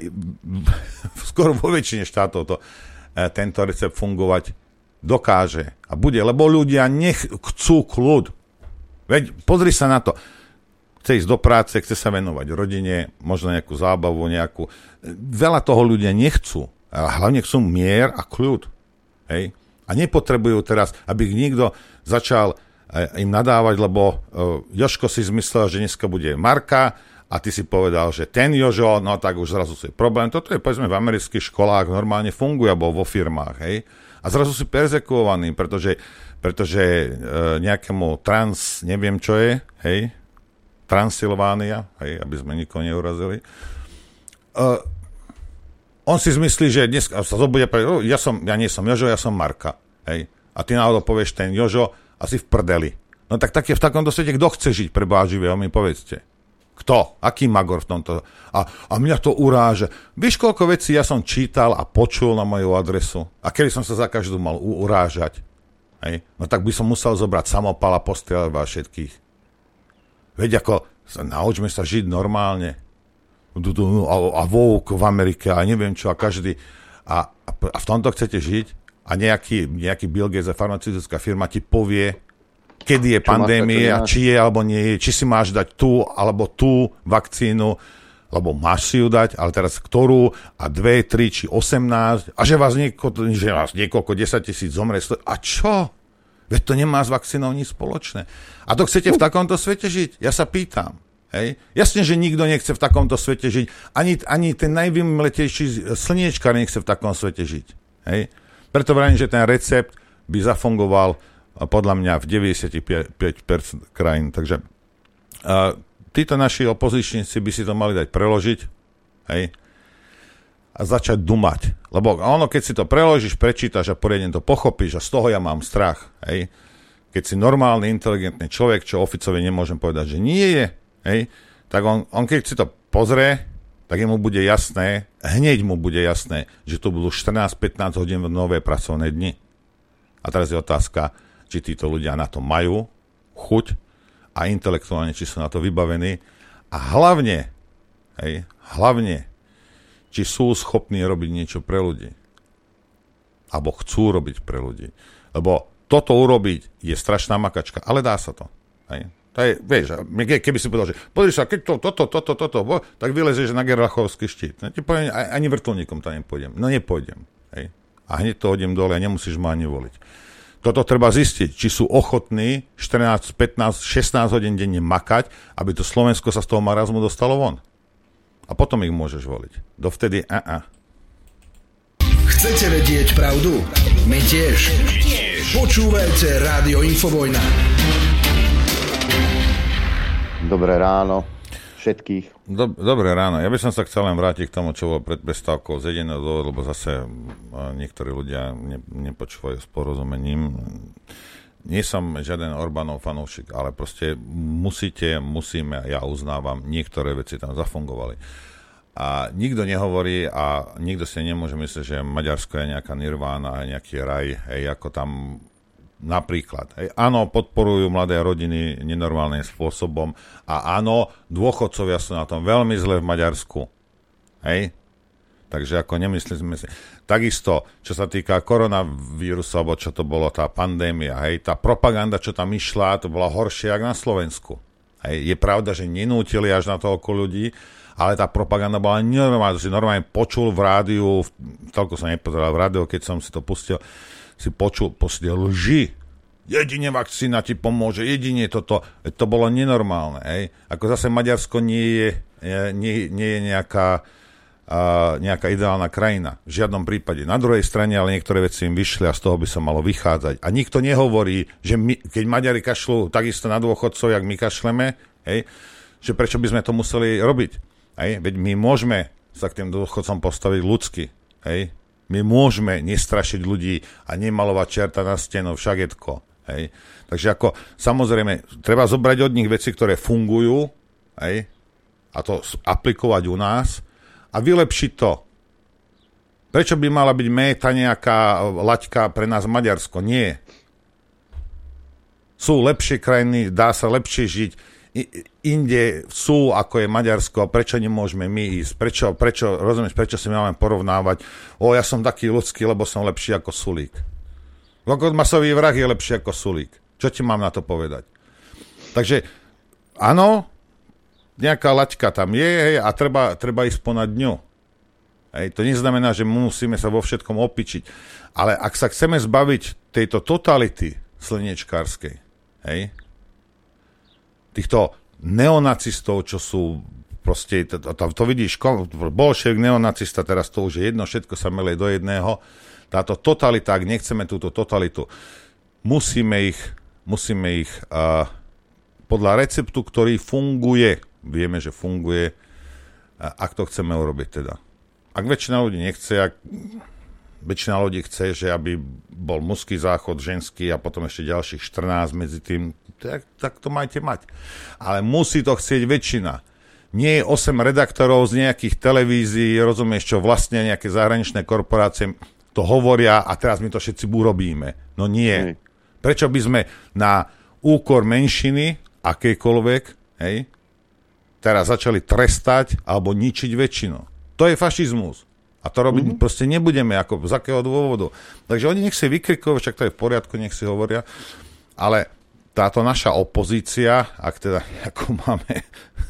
Speaker 8: skoro vo väčšine štátov to, e, tento recept fungovať dokáže a bude, lebo ľudia nech chcú kľud. Veď pozri sa na to. Chce ísť do práce, chce sa venovať rodine, možno nejakú zábavu, nejakú... Veľa toho ľudia nechcú, ale hlavne chcú mier a kľud. Hej? A nepotrebujú teraz, aby niekto začal eh, im nadávať, lebo uh, Joško si zmyslel, že dneska bude Marka a ty si povedal, že ten Jožo, no tak už zrazu si problém. Toto je povedzme v amerických školách normálne funguje, alebo vo firmách, hej. A zrazu si perzekuovaný, pretože, pretože uh, nejakému trans, neviem čo je, hej, Transylvánia, hej, aby sme nikoho neurazili, uh, on si zmyslí, že dnes sa zobudia, oh, ja, som, ja nie som Jožo, ja som Marka. Hej. A ty náhodou povieš ten Jožo, asi v prdeli. No tak, tak je v takomto svete, kto chce žiť pre Boha živého, mi povedzte. Kto? Aký magor v tomto? A, a mňa to uráže. Víš, koľko vecí ja som čítal a počul na moju adresu? A kedy som sa za každú mal u- urážať? Hej? No tak by som musel zobrať samopala, postel a všetkých. Veď ako, naučme sa žiť normálne. A, a Vogue v Amerike a neviem čo a každý. A, a v tomto chcete žiť? a nejaký, nejaký Bill Gates a farmaceutická firma ti povie, kedy je pandémie a či je alebo nie je, či si máš dať tú alebo tú vakcínu, lebo máš si ju dať, ale teraz ktorú a dve, tri či 18 a že vás, nieko, že vás niekoľko 10 tisíc zomre. A čo? Veď to nemá s vakcínou nič spoločné. A to chcete v takomto svete žiť? Ja sa pýtam. Hej. Jasne, že nikto nechce v takomto svete žiť. Ani, ani ten najvymletejší slniečkar nechce v takom svete žiť. Hej. Preto vrajím, že ten recept by zafungoval podľa mňa v 95% krajín. Takže uh, títo naši opozičníci by si to mali dať preložiť hej, a začať dumať. Lebo ono, keď si to preložíš, prečítaš a poriadne to pochopíš a z toho ja mám strach. Hej. Keď si normálny, inteligentný človek, čo oficovi nemôžem povedať, že nie je, hej, tak on, on keď si to pozrie, tak mu bude jasné, hneď mu bude jasné, že to budú 14-15 hodín nové pracovné dni. A teraz je otázka, či títo ľudia na to majú chuť a intelektuálne, či sú na to vybavení a hlavne, hej, hlavne, či sú schopní robiť niečo pre ľudí. Alebo chcú robiť pre ľudí. Lebo toto urobiť je strašná makačka, ale dá sa to. Hej. To je, vieš, keby si povedal, že pozri sa, keď to, toto, toto, toto, bo, tak vylezieš na Gerlachovský štít. No, ti poviem, ani vrtulníkom tam nepôjdem. No nepôjdem. Hej. A hneď to hodím dole a nemusíš ma ani voliť. Toto treba zistiť, či sú ochotní 14, 15, 16 hodín denne makať, aby to Slovensko sa z toho marazmu dostalo von. A potom ich môžeš voliť. Dovtedy, a a.
Speaker 9: Chcete vedieť pravdu? My tiež. Počúvajte Rádio Infovojna.
Speaker 1: Dobré ráno všetkých.
Speaker 8: Dob- dobré ráno. Ja by som sa chcel len vrátiť k tomu, čo bolo pred prestávkou z jediného dôvodu, lebo zase niektorí ľudia ne- nepočúvajú s porozumením. Nie som žiaden Orbánov fanúšik, ale proste musíte, musíme, ja uznávam, niektoré veci tam zafungovali. A nikto nehovorí a nikto si nemôže myslieť, že Maďarsko je nejaká nirvána, nejaký raj, hej, ako tam Napríklad. Hej. Áno, podporujú mladé rodiny nenormálnym spôsobom a áno, dôchodcovia sú na tom veľmi zle v Maďarsku. Hej. Takže ako nemyslíme si. Takisto, čo sa týka koronavírusu, alebo čo to bolo, tá pandémia, hej, tá propaganda, čo tam išla, to bola horšie, ako na Slovensku. Hej. Je pravda, že nenútili až na toľko ľudí, ale tá propaganda bola normálna, si normálne počul v rádiu, toľko som nepozeral v rádiu, keď som si to pustil, si počul proste lži, jedine vakcína ti pomôže, jedine toto. To bolo nenormálne. Hej. Ako zase Maďarsko nie je, nie, nie je nejaká, uh, nejaká ideálna krajina. V žiadnom prípade. Na druhej strane ale niektoré veci im vyšli a z toho by sa malo vychádzať. A nikto nehovorí, že my, keď Maďari kašľú takisto na dôchodcov, jak my kašleme, hej, že prečo by sme to museli robiť. Hej. Veď my môžeme sa k tým dôchodcom postaviť ľudsky. Hej. My môžeme nestrašiť ľudí a nemalovať čerta na stenu, však je tko. Hej. Takže ako, samozrejme, treba zobrať od nich veci, ktoré fungujú, hej, a to aplikovať u nás a vylepšiť to. Prečo by mala byť méta nejaká laťka pre nás Maďarsko? Nie. Sú lepšie krajiny, dá sa lepšie žiť inde sú, ako je Maďarsko, prečo nemôžeme my ísť? Prečo, prečo, rozumieš, prečo si máme porovnávať? O, ja som taký ľudský, lebo som lepší ako Sulík. masový vrah je lepší ako Sulík. Čo ti mám na to povedať? Takže, áno, nejaká laťka tam je hej, a treba, treba ísť ponad ňu. Hej, to neznamená, že musíme sa vo všetkom opičiť. Ale ak sa chceme zbaviť tejto totality slnečkárskej, hej, týchto neonacistov, čo sú proste, to, to, to vidíš, bolševik, neonacista, teraz to už je jedno, všetko sa melie do jedného. Táto totalita, ak nechceme túto totalitu, musíme ich, musíme ich uh, podľa receptu, ktorý funguje, vieme, že funguje, uh, ak to chceme urobiť teda. Ak väčšina ľudí nechce, ak väčšina ľudí chce, že aby bol mužský záchod, ženský a potom ešte ďalších 14 medzi tým, tak, tak to majte mať. Ale musí to chcieť väčšina. Nie je 8 redaktorov z nejakých televízií, rozumieš čo, vlastne nejaké zahraničné korporácie to hovoria a teraz my to všetci urobíme. No nie. Prečo by sme na úkor menšiny, akejkoľvek, hej, teraz začali trestať alebo ničiť väčšinu. To je fašizmus. A to robiť mm-hmm. proste nebudeme, ako z akého dôvodu. Takže oni nech si vykrikujú, však to je v poriadku, nech si hovoria. Ale táto naša opozícia, ak teda ako máme,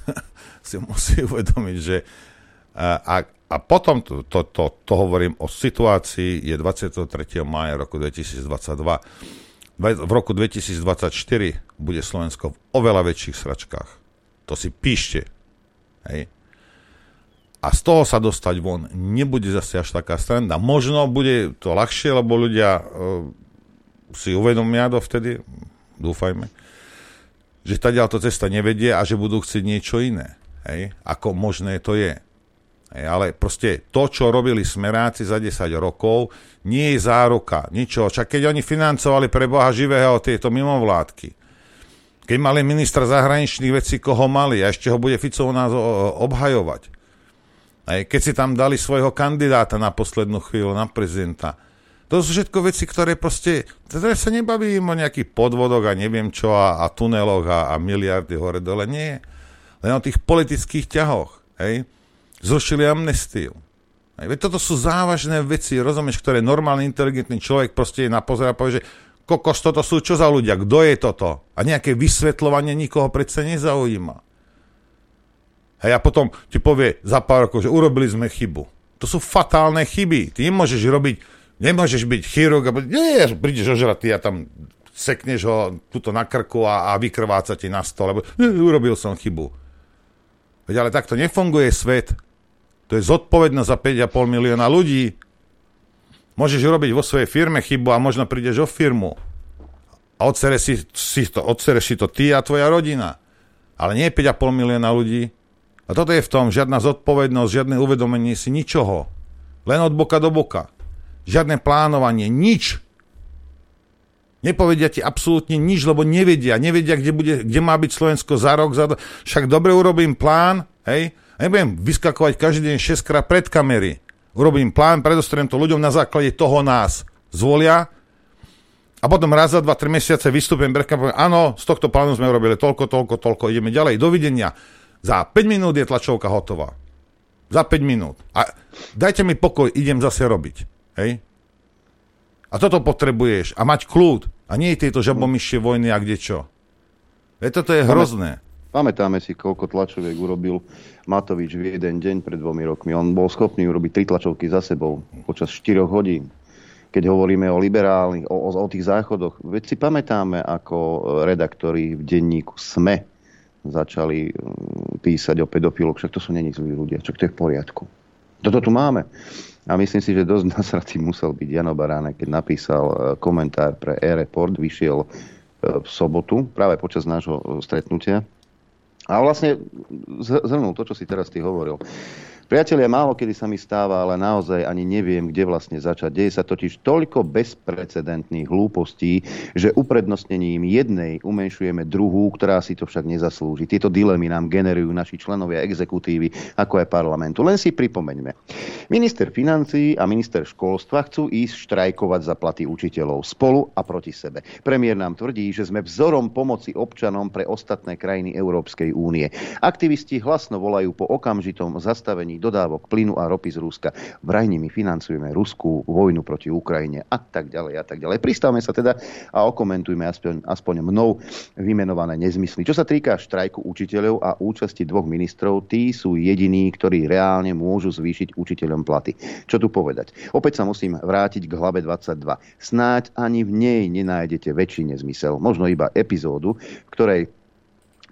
Speaker 8: si musí uvedomiť, že a, a potom to, to, to, to hovorím o situácii, je 23. maja roku 2022. V roku 2024 bude Slovensko v oveľa väčších sračkách. To si píšte. Hej. A z toho sa dostať von nebude zase až taká stranda. Možno bude to ľahšie, lebo ľudia uh, si uvedomia dovtedy, dúfajme, že tá to cesta nevedie a že budú chcieť niečo iné. Hej? Ako možné to je. Hej? Ale proste to, čo robili smeráci za 10 rokov, nie je záruka ničo. Čak keď oni financovali pre Boha živého tieto mimovládky, keď mali ministra zahraničných vecí, koho mali, a ešte ho bude Fico u nás obhajovať. Hej? Keď si tam dali svojho kandidáta na poslednú chvíľu, na prezidenta, to sú všetko veci, ktoré proste, teda sa nebavím o nejakých podvodoch a neviem čo a, a tuneloch a, a miliardy hore dole, nie. Len o tých politických ťahoch, hej. Zrušili amnestiu. Hej. Veď toto sú závažné veci, rozumieš, ktoré normálny, inteligentný človek proste na pozor a povie, že kokos, toto sú čo za ľudia, kto je toto? A nejaké vysvetľovanie nikoho predsa nezaujíma. Hej, a potom ti povie za pár rokov, že urobili sme chybu. To sú fatálne chyby. Ty nemôžeš robiť Nemôžeš byť chirurg a nie, prídeš ožratý a tam sekneš ho tuto na krku a, a vykrváca ti na stole, lebo urobil som chybu. Veď ale takto nefunguje svet. To je zodpovednosť za 5,5 milióna ľudí. Môžeš urobiť vo svojej firme chybu a možno prídeš o firmu. A odsere si, si to, odsereš si to ty a tvoja rodina. Ale nie 5,5 milióna ľudí. A toto je v tom žiadna zodpovednosť, žiadne uvedomenie si ničoho. Len od boka do boka. Žiadne plánovanie, nič. Nepovedia ti absolútne nič, lebo nevedia. Nevedia, kde, bude, kde má byť Slovensko za rok, za... Však dobre urobím plán, hej, nebudem vyskakovať každý deň 6 krát pred kamery. Urobím plán, predostriem to ľuďom na základe toho nás zvolia a potom raz za 2-3 mesiace vystúpim pred poviem, áno, z tohto plánu sme urobili toľko, toľko, toľko, ideme ďalej, dovidenia. Za 5 minút je tlačovka hotová. Za 5 minút. A dajte mi pokoj, idem zase robiť. Hej? A toto potrebuješ. A mať kľud. A nie tieto žabomyšie vojny a kde čo. E, toto je hrozné.
Speaker 1: Pamätáme si, koľko tlačoviek urobil Matovič v jeden deň pred dvomi rokmi. On bol schopný urobiť tri tlačovky za sebou počas 4 hodín. keď hovoríme o liberálnych, o, o, o tých záchodoch. Veď si pamätáme, ako redaktori v denníku SME začali mm, písať o pedofiloch, však to sú není zlí ľudia, však to je v poriadku. Toto tu máme. A myslím si, že dosť nasratý musel byť Jano Baránek, keď napísal e, komentár pre e-report, vyšiel e, v sobotu, práve počas nášho e, stretnutia. A vlastne zhrnul to, čo si teraz ty hovoril. Priatelia, málo kedy sa mi stáva, ale naozaj ani neviem, kde vlastne začať. Deje sa totiž toľko bezprecedentných hlúpostí, že uprednostnením jednej umenšujeme druhú, ktorá si to však nezaslúži. Tieto dilemy nám generujú naši členovia exekutívy, ako aj parlamentu. Len si pripomeňme. Minister financí a minister školstva chcú ísť štrajkovať za platy učiteľov spolu a proti sebe. Premiér nám tvrdí, že sme vzorom pomoci občanom pre ostatné krajiny Európskej únie. Aktivisti hlasno volajú po okamžitom zastavení dodávok plynu a ropy z Ruska. Vraj nimi financujeme ruskú vojnu proti Ukrajine a tak ďalej a tak ďalej. Pristavme sa teda a okomentujme aspoň, aspoň mnou vymenované nezmysly. Čo sa týka štrajku učiteľov a účasti dvoch ministrov, tí sú jediní, ktorí reálne môžu zvýšiť učiteľom platy. Čo tu povedať? Opäť sa musím vrátiť k hlave 22. Snáď ani v nej nenájdete väčší nezmysel, možno iba epizódu, v ktorej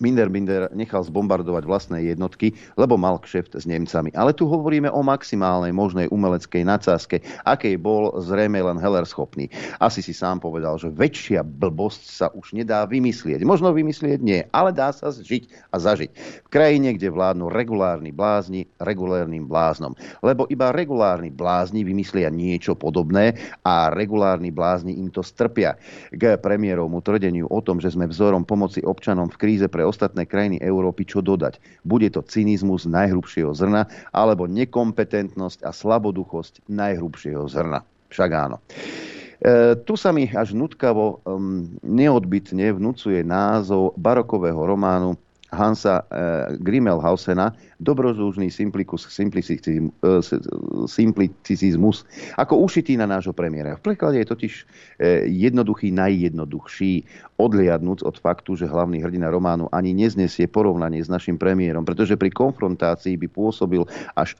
Speaker 1: Minder Binder nechal zbombardovať vlastné jednotky, lebo mal kšeft s Nemcami. Ale tu hovoríme o maximálnej možnej umeleckej nadsázke, akej bol zrejme len Heller schopný. Asi si sám povedal, že väčšia blbosť sa už nedá vymyslieť. Možno vymyslieť nie, ale dá sa žiť a zažiť. V krajine, kde vládnu regulárni blázni regulárnym bláznom. Lebo iba regulárni blázni vymyslia niečo podobné a regulárni blázni im to strpia. K premiérovmu tvrdeniu o tom, že sme vzorom pomoci občanom v kríze pre ostatné krajiny Európy čo dodať. Bude to cynizmus najhrubšieho zrna alebo nekompetentnosť a slaboduchosť najhrubšieho zrna. Však áno. E, tu sa mi až nutkavo um, neodbitne vnúcuje názov barokového románu Hansa e, Grimmelhausena dobrodružný simplicizmus ako ušitý na nášho premiéra. V preklade je totiž e, jednoduchý najjednoduchší, odliadnúc od faktu, že hlavný hrdina románu ani neznesie porovnanie s našim premiérom, pretože pri konfrontácii by pôsobil až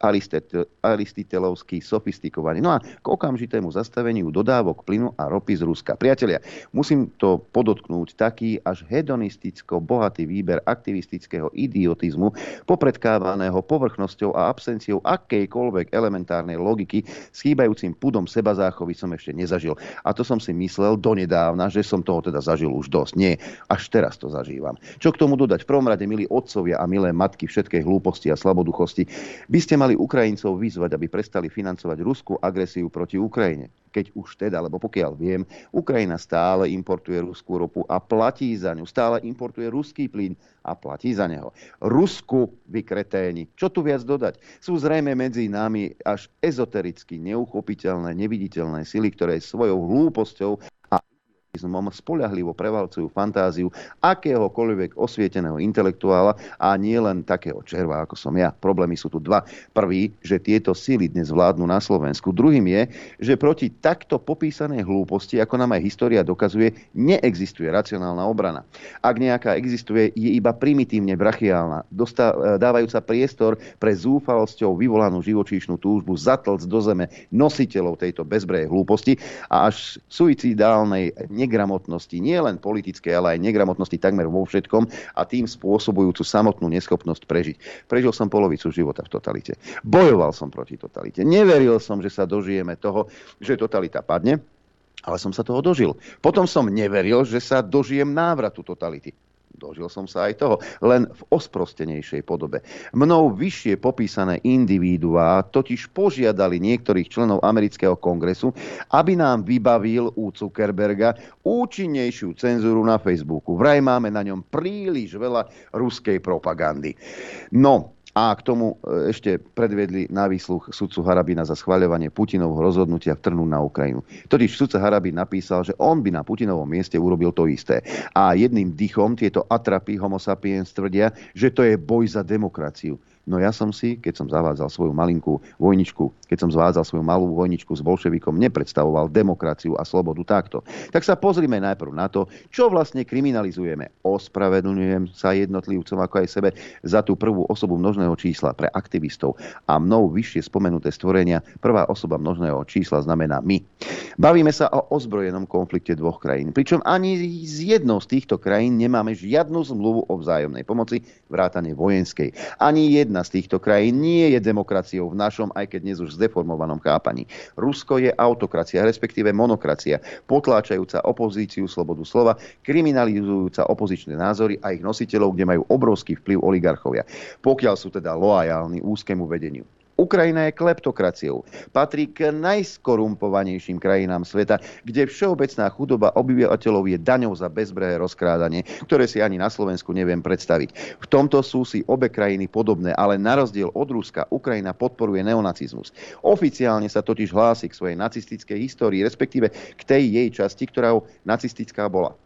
Speaker 1: aristitelovský sofistikovaný. No a k okamžitému zastaveniu dodávok plynu a ropy z Ruska. Priatelia, musím to podotknúť taký až hedonisticko bohatý výber aktivistického idiotizmu popredkáva vyvolaného povrchnosťou a absenciou akejkoľvek elementárnej logiky s chýbajúcim pudom seba záchovy som ešte nezažil. A to som si myslel donedávna, že som toho teda zažil už dosť. Nie, až teraz to zažívam. Čo k tomu dodať? V prvom rade, milí otcovia a milé matky všetkej hlúposti a slaboduchosti, by ste mali Ukrajincov vyzvať, aby prestali financovať ruskú agresiu proti Ukrajine keď už teda, lebo pokiaľ viem, Ukrajina stále importuje ruskú ropu a platí za ňu. Stále importuje ruský plyn a platí za neho. Rusku vykreténi. Čo tu viac dodať? Sú zrejme medzi nami až ezotericky neuchopiteľné, neviditeľné sily, ktoré svojou hlúposťou mom spolahlivo prevalcujú fantáziu akéhokoľvek osvieteného intelektuála a nie len takého červa, ako som ja. Problémy sú tu dva. Prvý, že tieto síly dnes vládnu na Slovensku. Druhým je, že proti takto popísanej hlúposti, ako nám aj história dokazuje, neexistuje racionálna obrana. Ak nejaká existuje, je iba primitívne brachiálna, dostá, dávajúca priestor pre zúfalosťou vyvolanú živočíšnu túžbu zatlc do zeme nositeľov tejto bezbrej hlúposti a až suicidálnej negramotnosti, nie len politickej, ale aj negramotnosti takmer vo všetkom a tým spôsobujúcu samotnú neschopnosť prežiť. Prežil som polovicu života v totalite. Bojoval som proti totalite. Neveril som, že sa dožijeme toho, že totalita padne, ale som sa toho dožil. Potom som neveril, že sa dožijem návratu totality. Dožil som sa aj toho, len v osprostenejšej podobe. Mnou vyššie popísané individuá totiž požiadali niektorých členov amerického kongresu, aby nám vybavil u Zuckerberga účinnejšiu cenzúru na Facebooku. Vraj máme na ňom príliš veľa ruskej propagandy. No, a k tomu e, ešte predviedli na výsluch sudcu Harabina za schváľovanie Putinovho rozhodnutia vtrhnúť na Ukrajinu. Totiž sudca Harabin napísal, že on by na Putinovom mieste urobil to isté. A jedným dychom tieto atrapy homo sapiens tvrdia, že to je boj za demokraciu. No ja som si, keď som zavádzal svoju malinkú vojničku, keď som zvádzal svoju malú vojničku s bolševikom, nepredstavoval demokraciu a slobodu takto. Tak sa pozrime najprv na to, čo vlastne kriminalizujeme. Ospravedlňujem sa jednotlivcom ako aj sebe za tú prvú osobu množného čísla pre aktivistov a mnou vyššie spomenuté stvorenia. Prvá osoba množného čísla znamená my. Bavíme sa o ozbrojenom konflikte dvoch krajín, pričom ani z jednou z týchto krajín nemáme žiadnu zmluvu o vzájomnej pomoci, vrátane vojenskej. Ani jedna z týchto krajín nie je demokraciou v našom, aj keď dnes už zdeformovanom chápaní. Rusko je autokracia, respektíve monokracia, potláčajúca opozíciu, slobodu slova, kriminalizujúca opozičné názory a ich nositeľov, kde majú obrovský vplyv oligarchovia. Pokiaľ sú teda loajálni úzkému vedeniu. Ukrajina je kleptokraciou. Patrí k najskorumpovanejším krajinám sveta, kde všeobecná chudoba obyvateľov je daňou za bezbrehé rozkrádanie, ktoré si ani na Slovensku neviem predstaviť. V tomto sú si obe krajiny podobné, ale na rozdiel od Ruska Ukrajina podporuje neonacizmus. Oficiálne sa totiž hlási k svojej nacistickej histórii, respektíve k tej jej časti, ktorá nacistická bola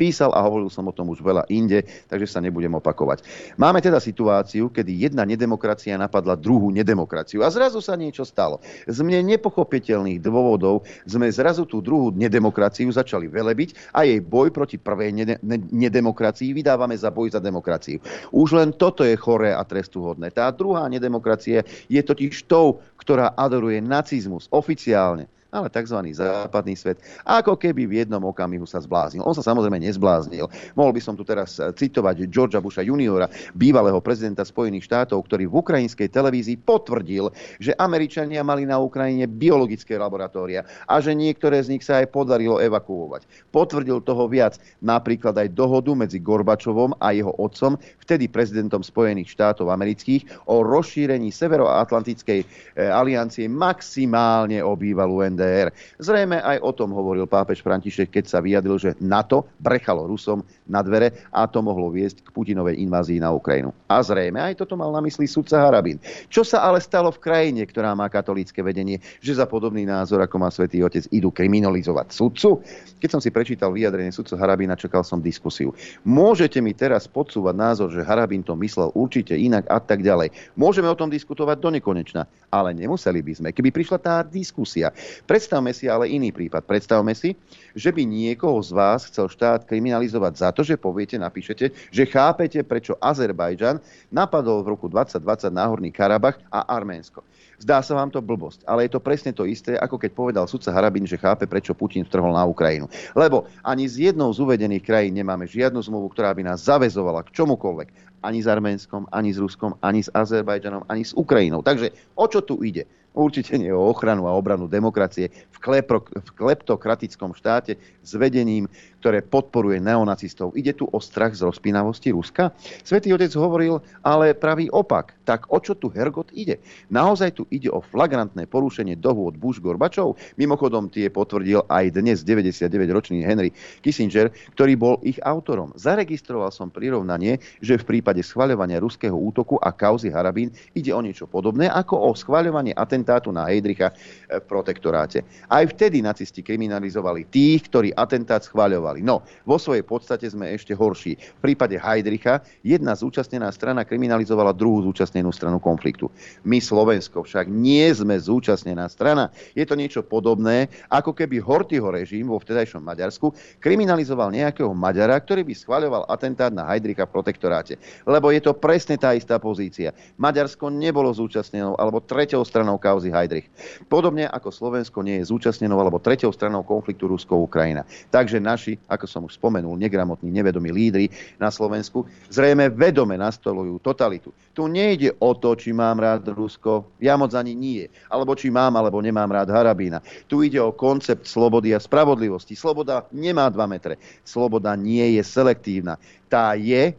Speaker 1: písal a hovoril som o tom už veľa inde, takže sa nebudem opakovať. Máme teda situáciu, kedy jedna nedemokracia napadla druhú nedemokraciu a zrazu sa niečo stalo. Z mne nepochopiteľných dôvodov sme zrazu tú druhú nedemokraciu začali velebiť a jej boj proti prvej nedemokracii vydávame za boj za demokraciu. Už len toto je choré a trestuhodné. Tá druhá nedemokracia je totiž tou, ktorá adoruje nacizmus oficiálne ale tzv. západný svet, ako keby v jednom okamihu sa zbláznil. On sa samozrejme nezbláznil. Mohol by som tu teraz eh, citovať Georgia Busha juniora, bývalého prezidenta Spojených štátov, ktorý v ukrajinskej televízii potvrdil, že Američania mali na Ukrajine biologické laboratória a že niektoré z nich sa aj podarilo evakuovať. Potvrdil toho viac, napríklad aj dohodu medzi Gorbačovom a jeho otcom, vtedy prezidentom Spojených štátov amerických, o rozšírení Severoatlantickej eh, aliancie maximálne o bývalú ND NDR. Zrejme aj o tom hovoril pápež František, keď sa vyjadril, že NATO brechalo Rusom na dvere a to mohlo viesť k Putinovej invázii na Ukrajinu. A zrejme aj toto mal na mysli sudca Harabin. Čo sa ale stalo v krajine, ktorá má katolícke vedenie, že za podobný názor, ako má svätý Otec, idú kriminalizovať sudcu? Keď som si prečítal vyjadrenie sudcu Harabina, čakal som diskusiu. Môžete mi teraz podsúvať názor, že Harabin to myslel určite inak a tak ďalej. Môžeme o tom diskutovať do nekonečna, ale nemuseli by sme, keby prišla tá diskusia. Predstavme si ale iný prípad. Predstavme si, že by niekoho z vás chcel štát kriminalizovať za to, že poviete, napíšete, že chápete, prečo Azerbajdžan napadol v roku 2020 Náhorný Karabach a Arménsko. Zdá sa vám to blbosť, ale je to presne to isté, ako keď povedal sudca Harabin, že chápe, prečo Putin vtrhol na Ukrajinu. Lebo ani z jednou z uvedených krajín nemáme žiadnu zmluvu, ktorá by nás zavezovala k čomukoľvek. Ani s Arménskom, ani s Ruskom, ani s Azerbajdžanom, ani s Ukrajinou. Takže o čo tu ide? Určite nie o ochranu a obranu demokracie v, klepro, v kleptokratickom štáte s vedením, ktoré podporuje neonacistov. Ide tu o strach z rozpínavosti Ruska? Svetý otec hovoril ale pravý opak. Tak o čo tu Hergot ide? Naozaj tu ide o flagrantné porušenie dohôd Bush-Gorbačov? Mimochodom tie potvrdil aj dnes 99-ročný Henry Kissinger, ktorý bol ich autorom. Zaregistroval som prirovnanie, že v prípade schvaľovania ruského útoku a kauzy Harabín ide o niečo podobné ako o schvaľovanie atentátu na Heidricha v protektoráte. Aj vtedy nacisti kriminalizovali tých, ktorí atentát schvaľovali fungovali. No, vo svojej podstate sme ešte horší. V prípade Heidricha jedna zúčastnená strana kriminalizovala druhú zúčastnenú stranu konfliktu. My Slovensko však nie sme zúčastnená strana. Je to niečo podobné, ako keby Hortyho režim vo vtedajšom Maďarsku kriminalizoval nejakého Maďara, ktorý by schváľoval atentát na Heidricha v protektoráte. Lebo je to presne tá istá pozícia. Maďarsko nebolo zúčastnenou alebo treťou stranou kauzy Heidrich. Podobne ako Slovensko nie je zúčastnenou alebo treťou stranou konfliktu Rusko-Ukrajina. Takže naši ako som už spomenul, negramotní, nevedomí lídry na Slovensku, zrejme vedome nastolujú totalitu. Tu nejde o to, či mám rád Rusko, ja moc ani nie, alebo či mám alebo nemám rád Harabína. Tu ide o koncept slobody a spravodlivosti. Sloboda nemá dva metre. Sloboda nie je selektívna. Tá je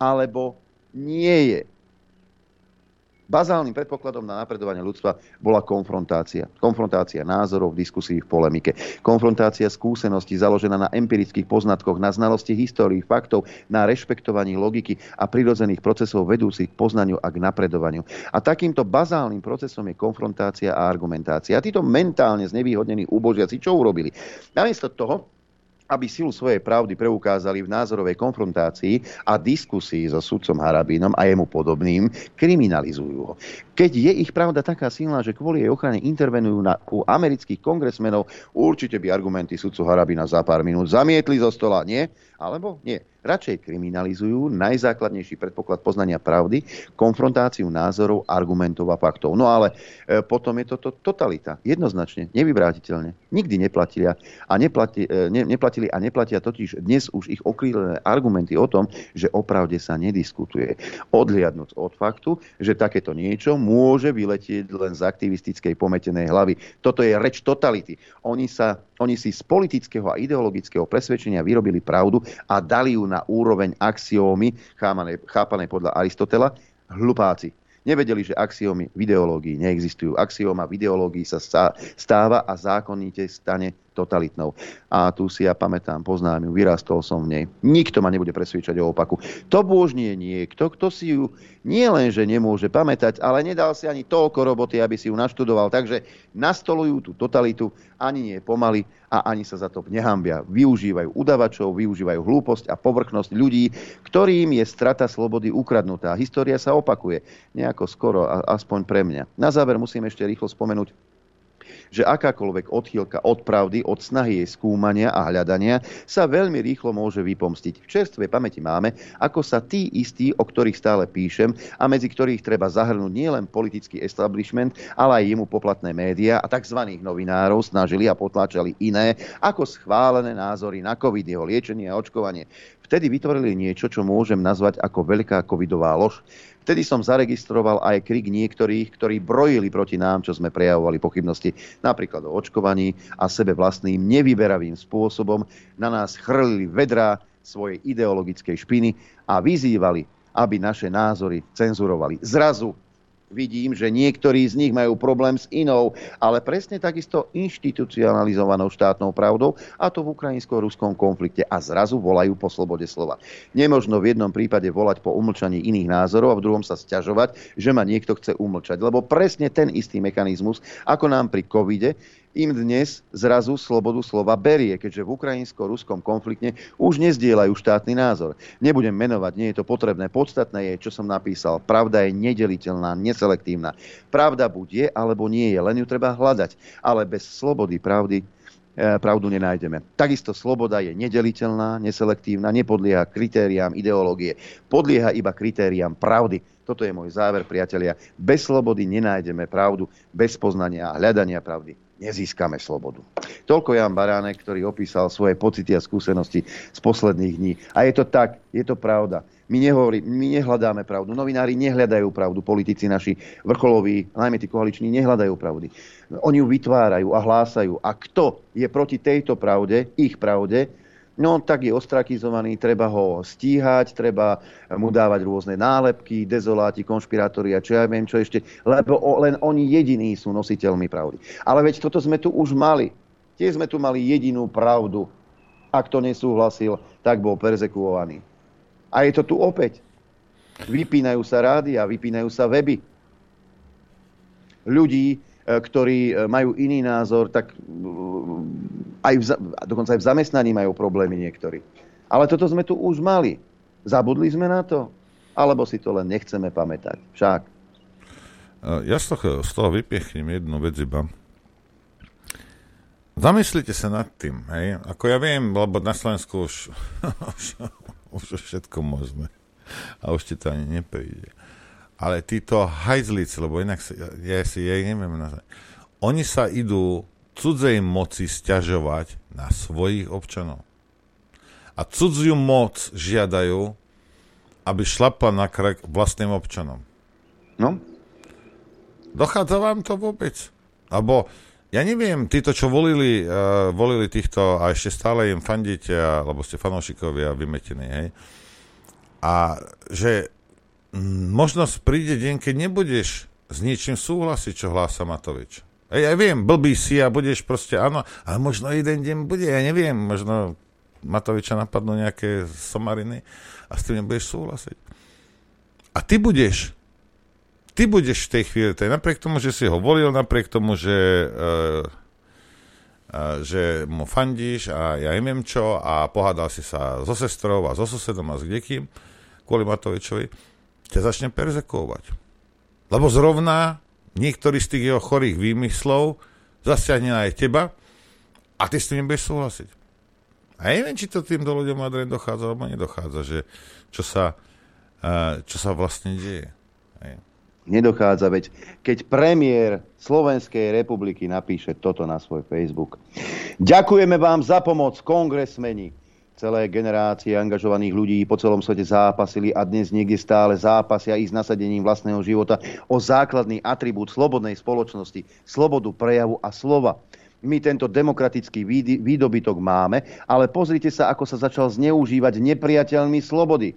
Speaker 1: alebo nie je. Bazálnym predpokladom na napredovanie ľudstva bola konfrontácia. Konfrontácia názorov, diskusí v polemike. Konfrontácia skúseností založená na empirických poznatkoch, na znalosti histórií, faktov, na rešpektovaní logiky a prirodzených procesov vedúcich k poznaniu a k napredovaniu. A takýmto bazálnym procesom je konfrontácia a argumentácia. A títo mentálne znevýhodnení úbožiaci čo urobili? Namiesto toho, aby silu svojej pravdy preukázali v názorovej konfrontácii a diskusii so sudcom Harabínom a jemu podobným, kriminalizujú ho. Keď je ich pravda taká silná, že kvôli jej ochrane intervenujú na, u amerických kongresmenov, určite by argumenty sudcu Harabina za pár minút zamietli zo stola, nie? Alebo nie. Radšej kriminalizujú najzákladnejší predpoklad poznania pravdy, konfrontáciu názorov, argumentov a faktov. No ale e, potom je toto to, totalita. Jednoznačne, nevyvrátiteľne. Nikdy neplatili a, neplati, e, ne, neplatili a neplatia totiž dnes už ich okrílené argumenty o tom, že o pravde sa nediskutuje. Odliadnúť od faktu, že takéto niečo môže vyletieť len z aktivistickej pometenej hlavy. Toto je reč totality. Oni, sa, oni si z politického a ideologického presvedčenia vyrobili pravdu a dali ju na úroveň axiómy, chápané podľa Aristotela, hlupáci. Nevedeli, že axiómy v ideológii neexistujú. Axióma v ideológii sa stáva a zákonite stane totalitnou. A tu si ja pamätám, poznám ju, vyrastol som v nej. Nikto ma nebude presviečať o opaku. To bôžnie niekto, kto si ju nie len, že nemôže pamätať, ale nedal si ani toľko roboty, aby si ju naštudoval. Takže nastolujú tú totalitu, ani nie pomaly a ani sa za to nehambia. Využívajú udavačov, využívajú hlúposť a povrchnosť ľudí, ktorým je strata slobody ukradnutá. História sa opakuje. Nejako skoro, aspoň pre mňa. Na záver musím ešte rýchlo spomenúť že akákoľvek odchýlka od pravdy, od snahy jej skúmania a hľadania sa veľmi rýchlo môže vypomstiť. V čerstvej pamäti máme, ako sa tí istí, o ktorých stále píšem a medzi ktorých treba zahrnúť nielen politický establishment, ale aj jemu poplatné médiá a tzv. novinárov snažili a potláčali iné ako schválené názory na COVID, jeho liečenie a očkovanie. Vtedy vytvorili niečo, čo môžem nazvať ako veľká covidová lož. Vtedy som zaregistroval aj krik niektorých, ktorí brojili proti nám, čo sme prejavovali pochybnosti napríklad o očkovaní a sebe vlastným nevyberavým spôsobom na nás chrlili vedrá svojej ideologickej špiny a vyzývali, aby naše názory cenzurovali. Zrazu vidím, že niektorí z nich majú problém s inou, ale presne takisto inštitucionalizovanou štátnou pravdou, a to v ukrajinsko-ruskom konflikte. A zrazu volajú po slobode slova. Nemožno v jednom prípade volať po umlčaní iných názorov a v druhom sa sťažovať, že ma niekto chce umlčať. Lebo presne ten istý mechanizmus, ako nám pri covide, im dnes zrazu slobodu slova berie, keďže v ukrajinsko-ruskom konflikte už nezdieľajú štátny názor. Nebudem menovať, nie je to potrebné. Podstatné je, čo som napísal. Pravda je nedeliteľná, neselektívna. Pravda buď je, alebo nie je, len ju treba hľadať. Ale bez slobody pravdy eh, pravdu nenájdeme. Takisto sloboda je nedeliteľná, neselektívna, nepodlieha kritériám ideológie. Podlieha iba kritériám pravdy. Toto je môj záver, priatelia. Bez slobody nenájdeme pravdu, bez poznania a hľadania pravdy nezískame slobodu. Toľko Jan Baránek, ktorý opísal svoje pocity a skúsenosti z posledných dní. A je to tak, je to pravda. My, nehovorí, my nehľadáme pravdu. Novinári nehľadajú pravdu. Politici naši vrcholoví, najmä tí koaliční, nehľadajú pravdy. Oni ju vytvárajú a hlásajú. A kto je proti tejto pravde, ich pravde, no tak je ostrakizovaný, treba ho stíhať, treba mu dávať rôzne nálepky, dezoláti, konšpirátori a čo ja viem čo ešte, lebo len oni jediní sú nositeľmi pravdy. Ale veď toto sme tu už mali. Tiež sme tu mali jedinú pravdu. Ak to nesúhlasil, tak bol perzekuovaný. A je to tu opäť. Vypínajú sa rády a vypínajú sa weby. Ľudí, ktorí e, majú iný názor, tak e, aj v, dokonca aj v zamestnaní majú problémy niektorí. Ale toto sme tu už mali. Zabudli sme na to? Alebo si to len nechceme pamätať? Však.
Speaker 8: Ja z toho, z toho vypiechnem jednu vec iba. Zamyslite sa nad tým, hej? Ako ja viem, lebo na Slovensku už, už, už všetko možné. A už ti to ani nepríde ale títo hajzlici, lebo inak sa, ja si ja neviem nazvať, oni sa idú cudzej moci stiažovať na svojich občanov. A cudziu moc žiadajú, aby šlapla na krek vlastným občanom.
Speaker 1: No?
Speaker 8: Dochádza vám to vôbec? Abo ja neviem, títo, čo volili, uh, volili týchto a ešte stále im fandíte, lebo ste fanúšikovia vymetení, hej? A že možno príde deň, keď nebudeš s ničím súhlasiť, čo hlása Matovič. Ja, ja viem, blbý si a budeš proste, áno, ale možno jeden deň bude, ja neviem, možno Matoviča napadnú nejaké somariny a s tým nebudeš súhlasiť. A ty budeš, ty budeš v tej chvíli, napriek tomu, že si ho volil, napriek tomu, že uh, že mu fandíš a ja neviem čo a pohádal si sa so sestrou a so susedom a s kdekým kvôli Matovičovi, ťa začne perzekovať. Lebo zrovna niektorý z tých jeho chorých výmyslov zasiahne aj teba a ty s tým nebudeš súhlasiť. A ja neviem, či to týmto ľuďom Adrian dochádza, alebo nedochádza, že čo sa, čo sa vlastne deje. Hej.
Speaker 1: Nedochádza, veď keď premiér Slovenskej republiky napíše toto na svoj Facebook. Ďakujeme vám za pomoc, kongresmeni. Celé generácie angažovaných ľudí po celom svete zápasili a dnes niekde stále zápasia i s nasadením vlastného života o základný atribút slobodnej spoločnosti, slobodu prejavu a slova. My tento demokratický výdobytok máme, ale pozrite sa, ako sa začal zneužívať nepriateľmi slobody.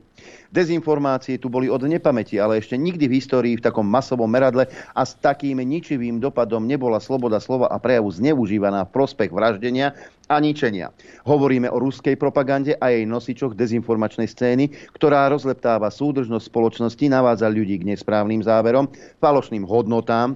Speaker 1: Dezinformácie tu boli od nepamäti, ale ešte nikdy v histórii v takom masovom meradle a s takým ničivým dopadom nebola sloboda slova a prejavu zneužívaná v prospech vraždenia a ničenia. Hovoríme o ruskej propagande a jej nosičoch dezinformačnej scény, ktorá rozleptáva súdržnosť spoločnosti, navádza ľudí k nesprávnym záverom, falošným hodnotám,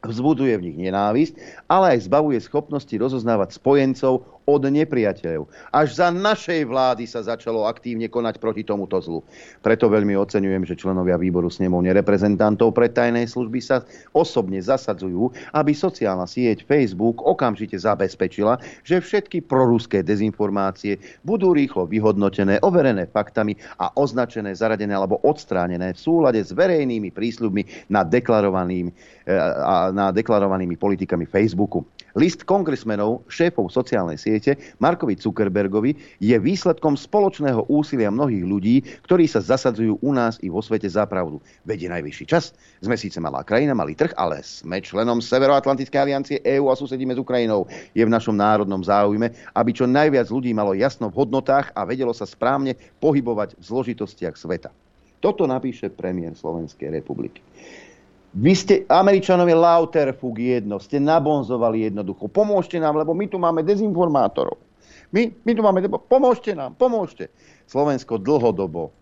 Speaker 1: vzbuduje v nich nenávisť, ale aj zbavuje schopnosti rozoznávať spojencov od nepriateľov. Až za našej vlády sa začalo aktívne konať proti tomuto zlu. Preto veľmi oceňujem, že členovia výboru snemovne reprezentantov pre tajnej služby sa osobne zasadzujú, aby sociálna sieť Facebook okamžite zabezpečila, že všetky proruské dezinformácie budú rýchlo vyhodnotené, overené faktami a označené, zaradené alebo odstránené v súlade s verejnými prísľubmi na deklarovanými, e, na deklarovanými politikami Facebooku. List kongresmenov, šéfov sociálnej siete Markovi Zuckerbergovi je výsledkom spoločného úsilia mnohých ľudí, ktorí sa zasadzujú u nás i vo svete za pravdu. Vedie najvyšší čas. Sme síce malá krajina, malý trh, ale sme členom Severoatlantickej aliancie EÚ a susedíme s Ukrajinou. Je v našom národnom záujme, aby čo najviac ľudí malo jasno v hodnotách a vedelo sa správne pohybovať v zložitostiach sveta. Toto napíše premiér Slovenskej republiky. Vy ste, Američanovi Lauterfug jedno, ste nabonzovali jednoducho. Pomôžte nám, lebo my tu máme dezinformátorov. My, my tu máme, pomôžte nám, pomôžte. Slovensko dlhodobo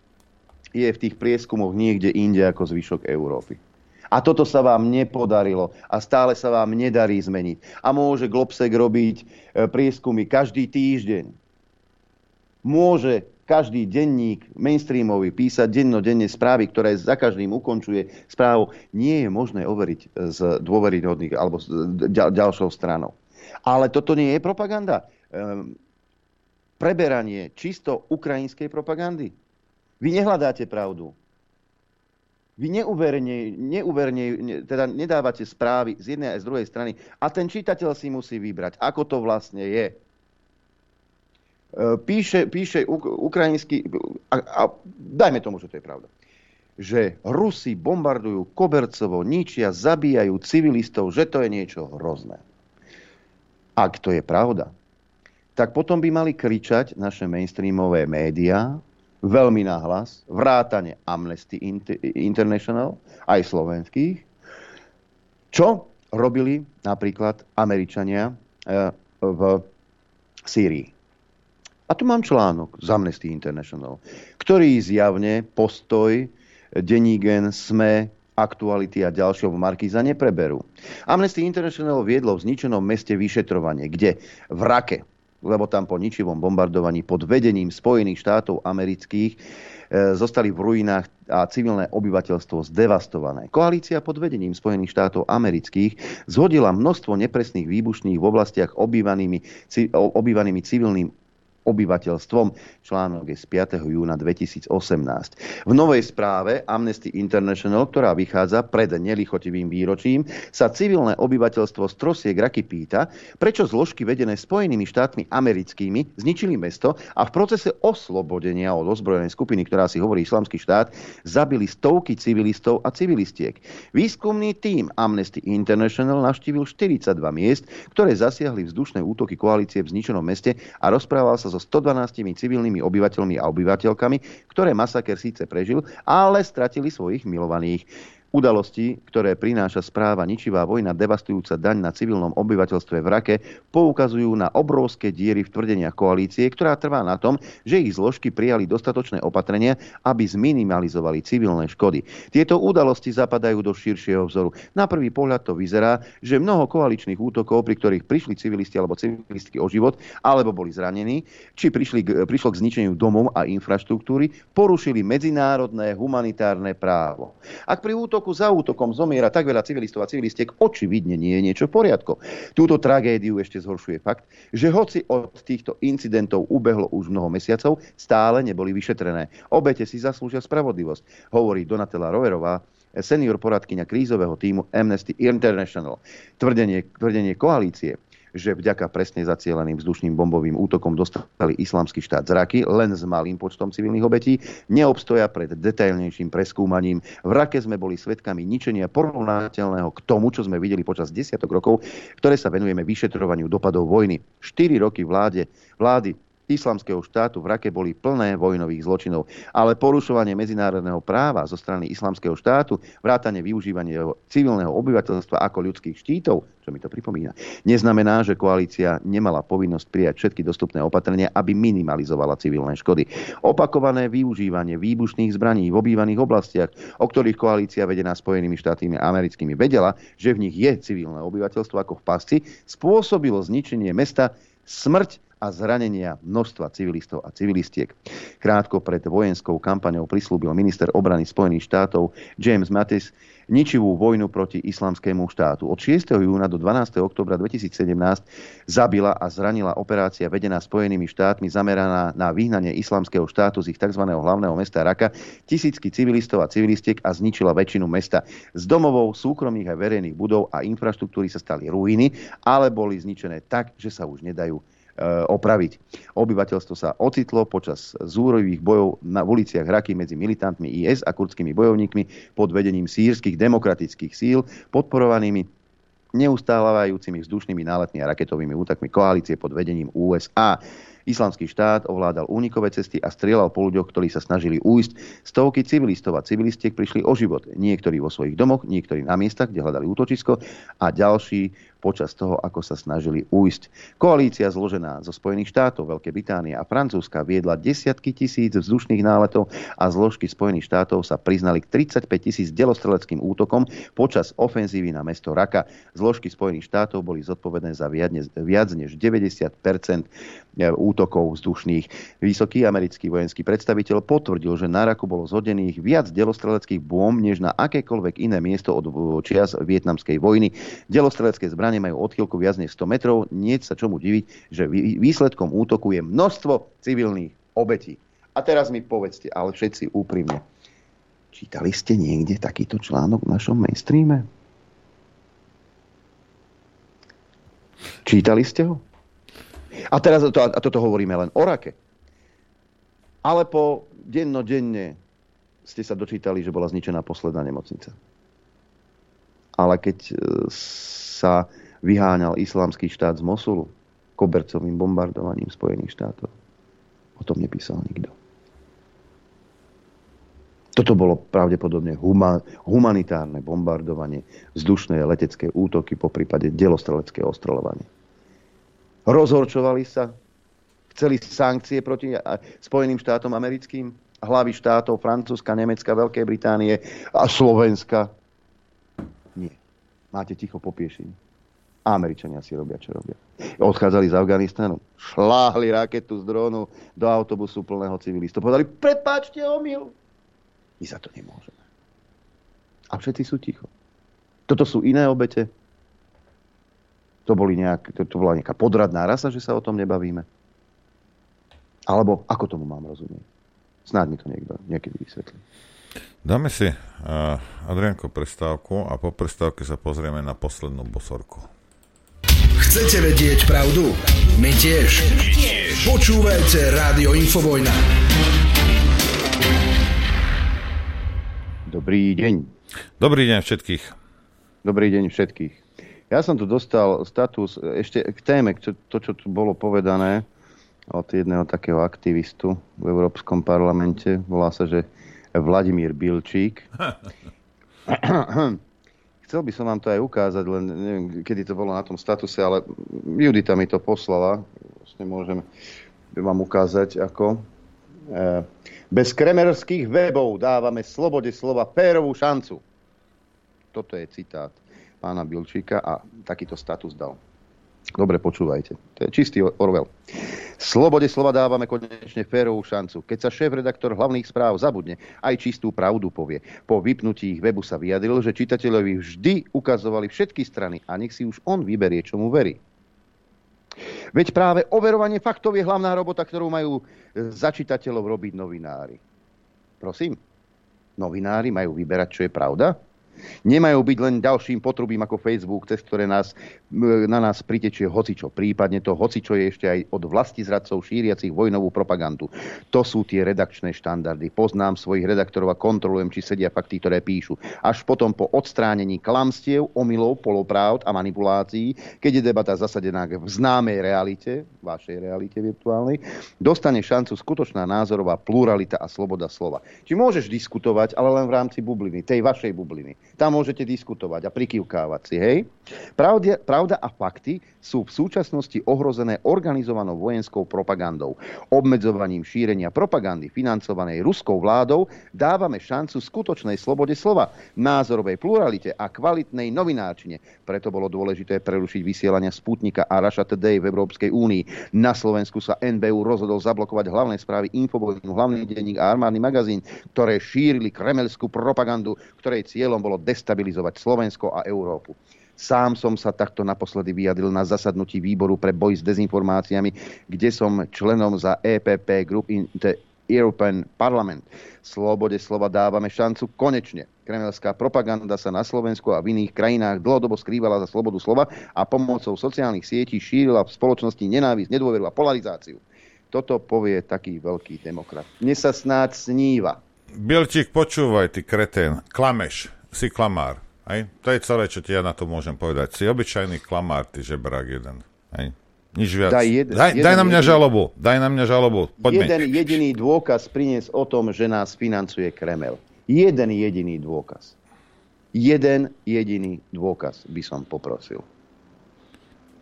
Speaker 1: je v tých prieskumoch niekde inde ako zvyšok Európy. A toto sa vám nepodarilo a stále sa vám nedarí zmeniť. A môže Globsek robiť e, prieskumy každý týždeň. Môže každý denník mainstreamový písať dennodenne správy, ktoré za každým ukončuje správu, nie je možné overiť z dôveryhodných alebo s ďalšou stranou. Ale toto nie je propaganda. Ehm, preberanie čisto ukrajinskej propagandy. Vy nehľadáte pravdu. Vy neuverne, neuverne, teda nedávate správy z jednej aj z druhej strany a ten čitateľ si musí vybrať, ako to vlastne je. E, píše, píše ukrajinský, a, a dajme tomu, že to je pravda, že Rusi bombardujú Kobercovo, ničia, zabíjajú civilistov, že to je niečo hrozné. Ak to je pravda, tak potom by mali kričať naše mainstreamové médiá veľmi nahlas, vrátane Amnesty International, aj slovenských, čo robili napríklad Američania e, v Sýrii. A tu mám článok z Amnesty International, ktorý zjavne postoj Denígen, SME, aktuality a ďalšieho Markíza nepreberú. Amnesty International viedlo v zničenom meste vyšetrovanie, kde v Rake, lebo tam po ničivom bombardovaní pod vedením Spojených štátov amerických e, zostali v ruinách a civilné obyvateľstvo zdevastované. Koalícia pod vedením Spojených štátov amerických zhodila množstvo nepresných výbušných v oblastiach obývanými, obývanými civilným obyvateľstvom. Článok je z 5. júna 2018. V novej správe Amnesty International, ktorá vychádza pred nelichotivým výročím, sa civilné obyvateľstvo z Trosiek Raky pýta, prečo zložky vedené Spojenými štátmi americkými zničili mesto a v procese oslobodenia od ozbrojenej skupiny, ktorá si hovorí Islamský štát, zabili stovky civilistov a civilistiek. Výskumný tím Amnesty International navštívil 42 miest, ktoré zasiahli vzdušné útoky koalície v zničenom meste a rozprával sa so 112 civilnými obyvateľmi a obyvateľkami, ktoré masaker síce prežil, ale stratili svojich milovaných. Udalosti, ktoré prináša správa ničivá vojna, devastujúca daň na civilnom obyvateľstve v Rake, poukazujú na obrovské diery v tvrdeniach koalície, ktorá trvá na tom, že ich zložky prijali dostatočné opatrenia, aby zminimalizovali civilné škody. Tieto udalosti zapadajú do širšieho vzoru. Na prvý pohľad to vyzerá, že mnoho koaličných útokov, pri ktorých prišli civilisti alebo civilistky o život, alebo boli zranení, či prišli, prišlo k zničeniu domov a infraštruktúry, porušili medzinárodné humanitárne právo. Ak pri útok útoku za útokom zomiera tak veľa civilistov a civilistiek, očividne nie je niečo v poriadku. Túto tragédiu ešte zhoršuje fakt, že hoci od týchto incidentov ubehlo už mnoho mesiacov, stále neboli vyšetrené. Obete si zaslúžia spravodlivosť, hovorí Donatela Roverová, senior poradkyňa krízového týmu Amnesty International. Tvrdenie, tvrdenie koalície že vďaka presne zacieleným vzdušným bombovým útokom dostali islamský štát zraky len s malým počtom civilných obetí, neobstoja pred detailnejším preskúmaním. V Rake sme boli svetkami ničenia porovnateľného k tomu, čo sme videli počas desiatok rokov, ktoré sa venujeme vyšetrovaniu dopadov vojny. 4 roky vláde, vlády islamského štátu v Rake boli plné vojnových zločinov, ale porušovanie medzinárodného práva zo strany islamského štátu, vrátanie využívania civilného obyvateľstva ako ľudských štítov, čo mi to pripomína, neznamená, že koalícia nemala povinnosť prijať všetky dostupné opatrenia, aby minimalizovala civilné škody. Opakované využívanie výbušných zbraní v obývaných oblastiach, o ktorých koalícia vedená Spojenými štátmi americkými vedela, že v nich je civilné obyvateľstvo ako v pasci, spôsobilo zničenie mesta, smrť a zranenia množstva civilistov a civilistiek. Krátko pred vojenskou kampaňou prislúbil minister obrany Spojených štátov James Mattis ničivú vojnu proti islamskému štátu. Od 6. júna do 12. oktobra 2017 zabila a zranila operácia vedená Spojenými štátmi zameraná na vyhnanie islamského štátu z ich tzv. hlavného mesta Raka tisícky civilistov a civilistiek a zničila väčšinu mesta. Z domovov, súkromných a verejných budov a infraštruktúry sa stali ruiny, ale boli zničené tak, že sa už nedajú opraviť. Obyvateľstvo sa ocitlo počas zúrových bojov na uliciach Raky medzi militantmi IS a kurdskými bojovníkmi pod vedením sírskych demokratických síl, podporovanými neustálevajúcimi vzdušnými náletmi a raketovými útakmi koalície pod vedením USA. Islamský štát ovládal únikové cesty a strieľal po ľuďoch, ktorí sa snažili újsť. Stovky civilistov a civilistiek prišli o život. Niektorí vo svojich domoch, niektorí na miestach, kde hľadali útočisko a ďalší počas toho, ako sa snažili újsť. Koalícia zložená zo Spojených štátov, Veľkej Británie a Francúzska viedla desiatky tisíc vzdušných náletov a zložky Spojených štátov sa priznali k 35 tisíc delostreleckým útokom počas ofenzívy na mesto Raka. Zložky Spojených štátov boli zodpovedné za viac, než 90% útokov vzdušných. Vysoký americký vojenský predstaviteľ potvrdil, že na Raku bolo zhodených viac delostreleckých bomb než na akékoľvek iné miesto od čias vietnamskej vojny. Delostrelecké zbranie zbranie majú odchýlku viac než 100 metrov, nie sa čomu diviť, že výsledkom útoku je množstvo civilných obetí. A teraz mi povedzte, ale všetci úprimne, čítali ste niekde takýto článok v našom mainstreame? Čítali ste ho? A teraz to, a toto hovoríme len o rake. Ale po dennodenne ste sa dočítali, že bola zničená posledná nemocnica. Ale keď e, sa vyháňal islamský štát z Mosulu kobercovým bombardovaním Spojených štátov. O tom nepísal nikto. Toto bolo pravdepodobne huma, humanitárne bombardovanie, vzdušné letecké útoky, po prípade delostrelecké ostreľovanie. Rozhorčovali sa, chceli sankcie proti Spojeným štátom americkým, hlavy štátov Francúzska, Nemecka, Veľkej Británie a Slovenska máte ticho popiešení. Američania si robia, čo robia. Odchádzali z Afganistanu, šláhli raketu z drónu do autobusu plného civilistov. Povedali, prepáčte omyl. My za to nemôžeme. A všetci sú ticho. Toto sú iné obete. To, boli nejak, to, to bola nejaká podradná rasa, že sa o tom nebavíme. Alebo ako tomu mám rozumieť? Snáď mi to niekto niekedy vysvetlí.
Speaker 8: Dáme si, uh, Adrianko, prestávku a po prestávke sa pozrieme na poslednú bosorku.
Speaker 9: Chcete vedieť pravdu? My tiež. Počúvajte Rádio Infovojna.
Speaker 1: Dobrý deň.
Speaker 8: Dobrý deň všetkých.
Speaker 1: Dobrý deň všetkých. Ja som tu dostal status ešte k téme, to, čo tu bolo povedané od jedného takého aktivistu v Európskom parlamente. Volá sa, že Vladimír Bilčík. Chcel by som vám to aj ukázať, len neviem, kedy to bolo na tom statuse, ale Judita mi to poslala. Vlastne môžem vám ukázať, ako. E, bez kremerských webov dávame slobode slova pérovú šancu. Toto je citát pána Bilčíka a takýto status dal. Dobre, počúvajte. To je čistý Orwell. Slobode slova dávame konečne férovú šancu. Keď sa šéf-redaktor hlavných správ zabudne, aj čistú pravdu povie. Po vypnutí ich webu sa vyjadril, že čitateľovi vždy ukazovali všetky strany a nech si už on vyberie, čomu verí. Veď práve overovanie faktov je hlavná robota, ktorú majú za čitateľov robiť novinári. Prosím, novinári majú vyberať, čo je pravda? Nemajú byť len ďalším potrubím ako Facebook, cez ktoré nás, na nás pritečie hocičo. Prípadne to hocičo je ešte aj od vlasti zradcov šíriacich vojnovú propagandu. To sú tie redakčné štandardy. Poznám svojich redaktorov a kontrolujem, či sedia fakty, ktoré píšu. Až potom po odstránení klamstiev, omylov, polopravd a manipulácií, keď je debata zasadená v známej realite, vašej realite virtuálnej, dostane šancu skutočná názorová pluralita a sloboda slova. Či môžeš diskutovať, ale len v rámci bubliny, tej vašej bubliny. Tam môžete diskutovať a prikývkávať si, hej? Pravda, pravda a fakty sú v súčasnosti ohrozené organizovanou vojenskou propagandou. Obmedzovaním šírenia propagandy financovanej ruskou vládou dávame šancu skutočnej slobode slova, názorovej pluralite a kvalitnej novinárčine. Preto bolo dôležité prerušiť vysielania Sputnika a Russia Today v Európskej únii. Na Slovensku sa NBU rozhodol zablokovať hlavné správy Infovojnu, hlavný denník a armádny magazín, ktoré šírili kremelskú propagandu, ktorej cieľom bolo destabilizovať Slovensko a Európu. Sám som sa takto naposledy vyjadril na zasadnutí výboru pre boj s dezinformáciami, kde som členom za EPP Group in the European Parliament. Slobode slova dávame šancu konečne. Kremelská propaganda sa na Slovensku a v iných krajinách dlhodobo skrývala za slobodu slova a pomocou sociálnych sietí šírila v spoločnosti nenávisť, nedôveru a polarizáciu. Toto povie taký veľký demokrat. Mne sa snáď sníva.
Speaker 8: Bilčík, počúvaj, ty kretén. Klameš si klamár. Hej? To je celé, čo ti ja na to môžem povedať. Si obyčajný klamár, ty žebrák jeden. Hej? Nič viac. Daj, jed, daj, jeden, daj na mňa jediný, žalobu. Daj na mňa žalobu. Poďme.
Speaker 1: Jeden jediný dôkaz prinies o tom, že nás financuje Kremel. Jeden jediný dôkaz. Jeden jediný dôkaz by som poprosil.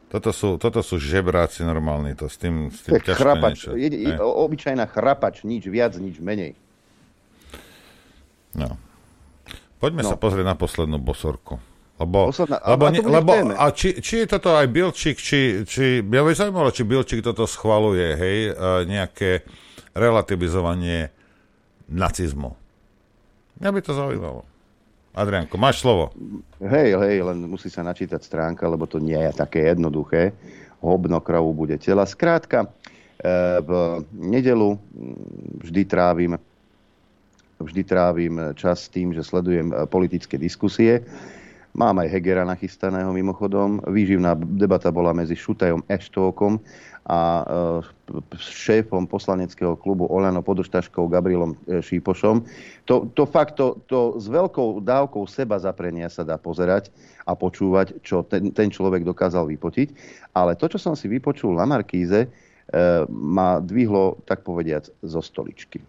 Speaker 8: Toto sú, toto sú žebráci normálni, to s tým, s tým
Speaker 1: to je chrapač, niečo, je, obyčajná chrapač, nič viac, nič menej.
Speaker 8: No. Poďme no. sa pozrieť na poslednú bosorku. Lebo, Posledná, lebo, a, lebo a či, či je toto aj Bilčík, či, či ja by zaujímalo, či Bilčík toto schvaluje, hej, nejaké relativizovanie nacizmu. Mňa by to zaujímalo. Adrianko, máš slovo.
Speaker 1: Hej, hej, len musí sa načítať stránka, lebo to nie je také jednoduché. Hobno kravu bude tela. Skrátka, e, v nedelu vždy trávim vždy trávim čas tým, že sledujem e, politické diskusie. Mám aj Hegera nachystaného mimochodom. Výživná debata bola medzi Šutajom Eštókom a e, šéfom poslaneckého klubu Olano Podržtaškou Gabrielom e, Šípošom. To, to fakt, to, to s veľkou dávkou seba zaprenia sa dá pozerať a počúvať, čo ten, ten človek dokázal vypotiť. Ale to, čo som si vypočul na Markíze, ma dvihlo, tak povediac, zo stoličky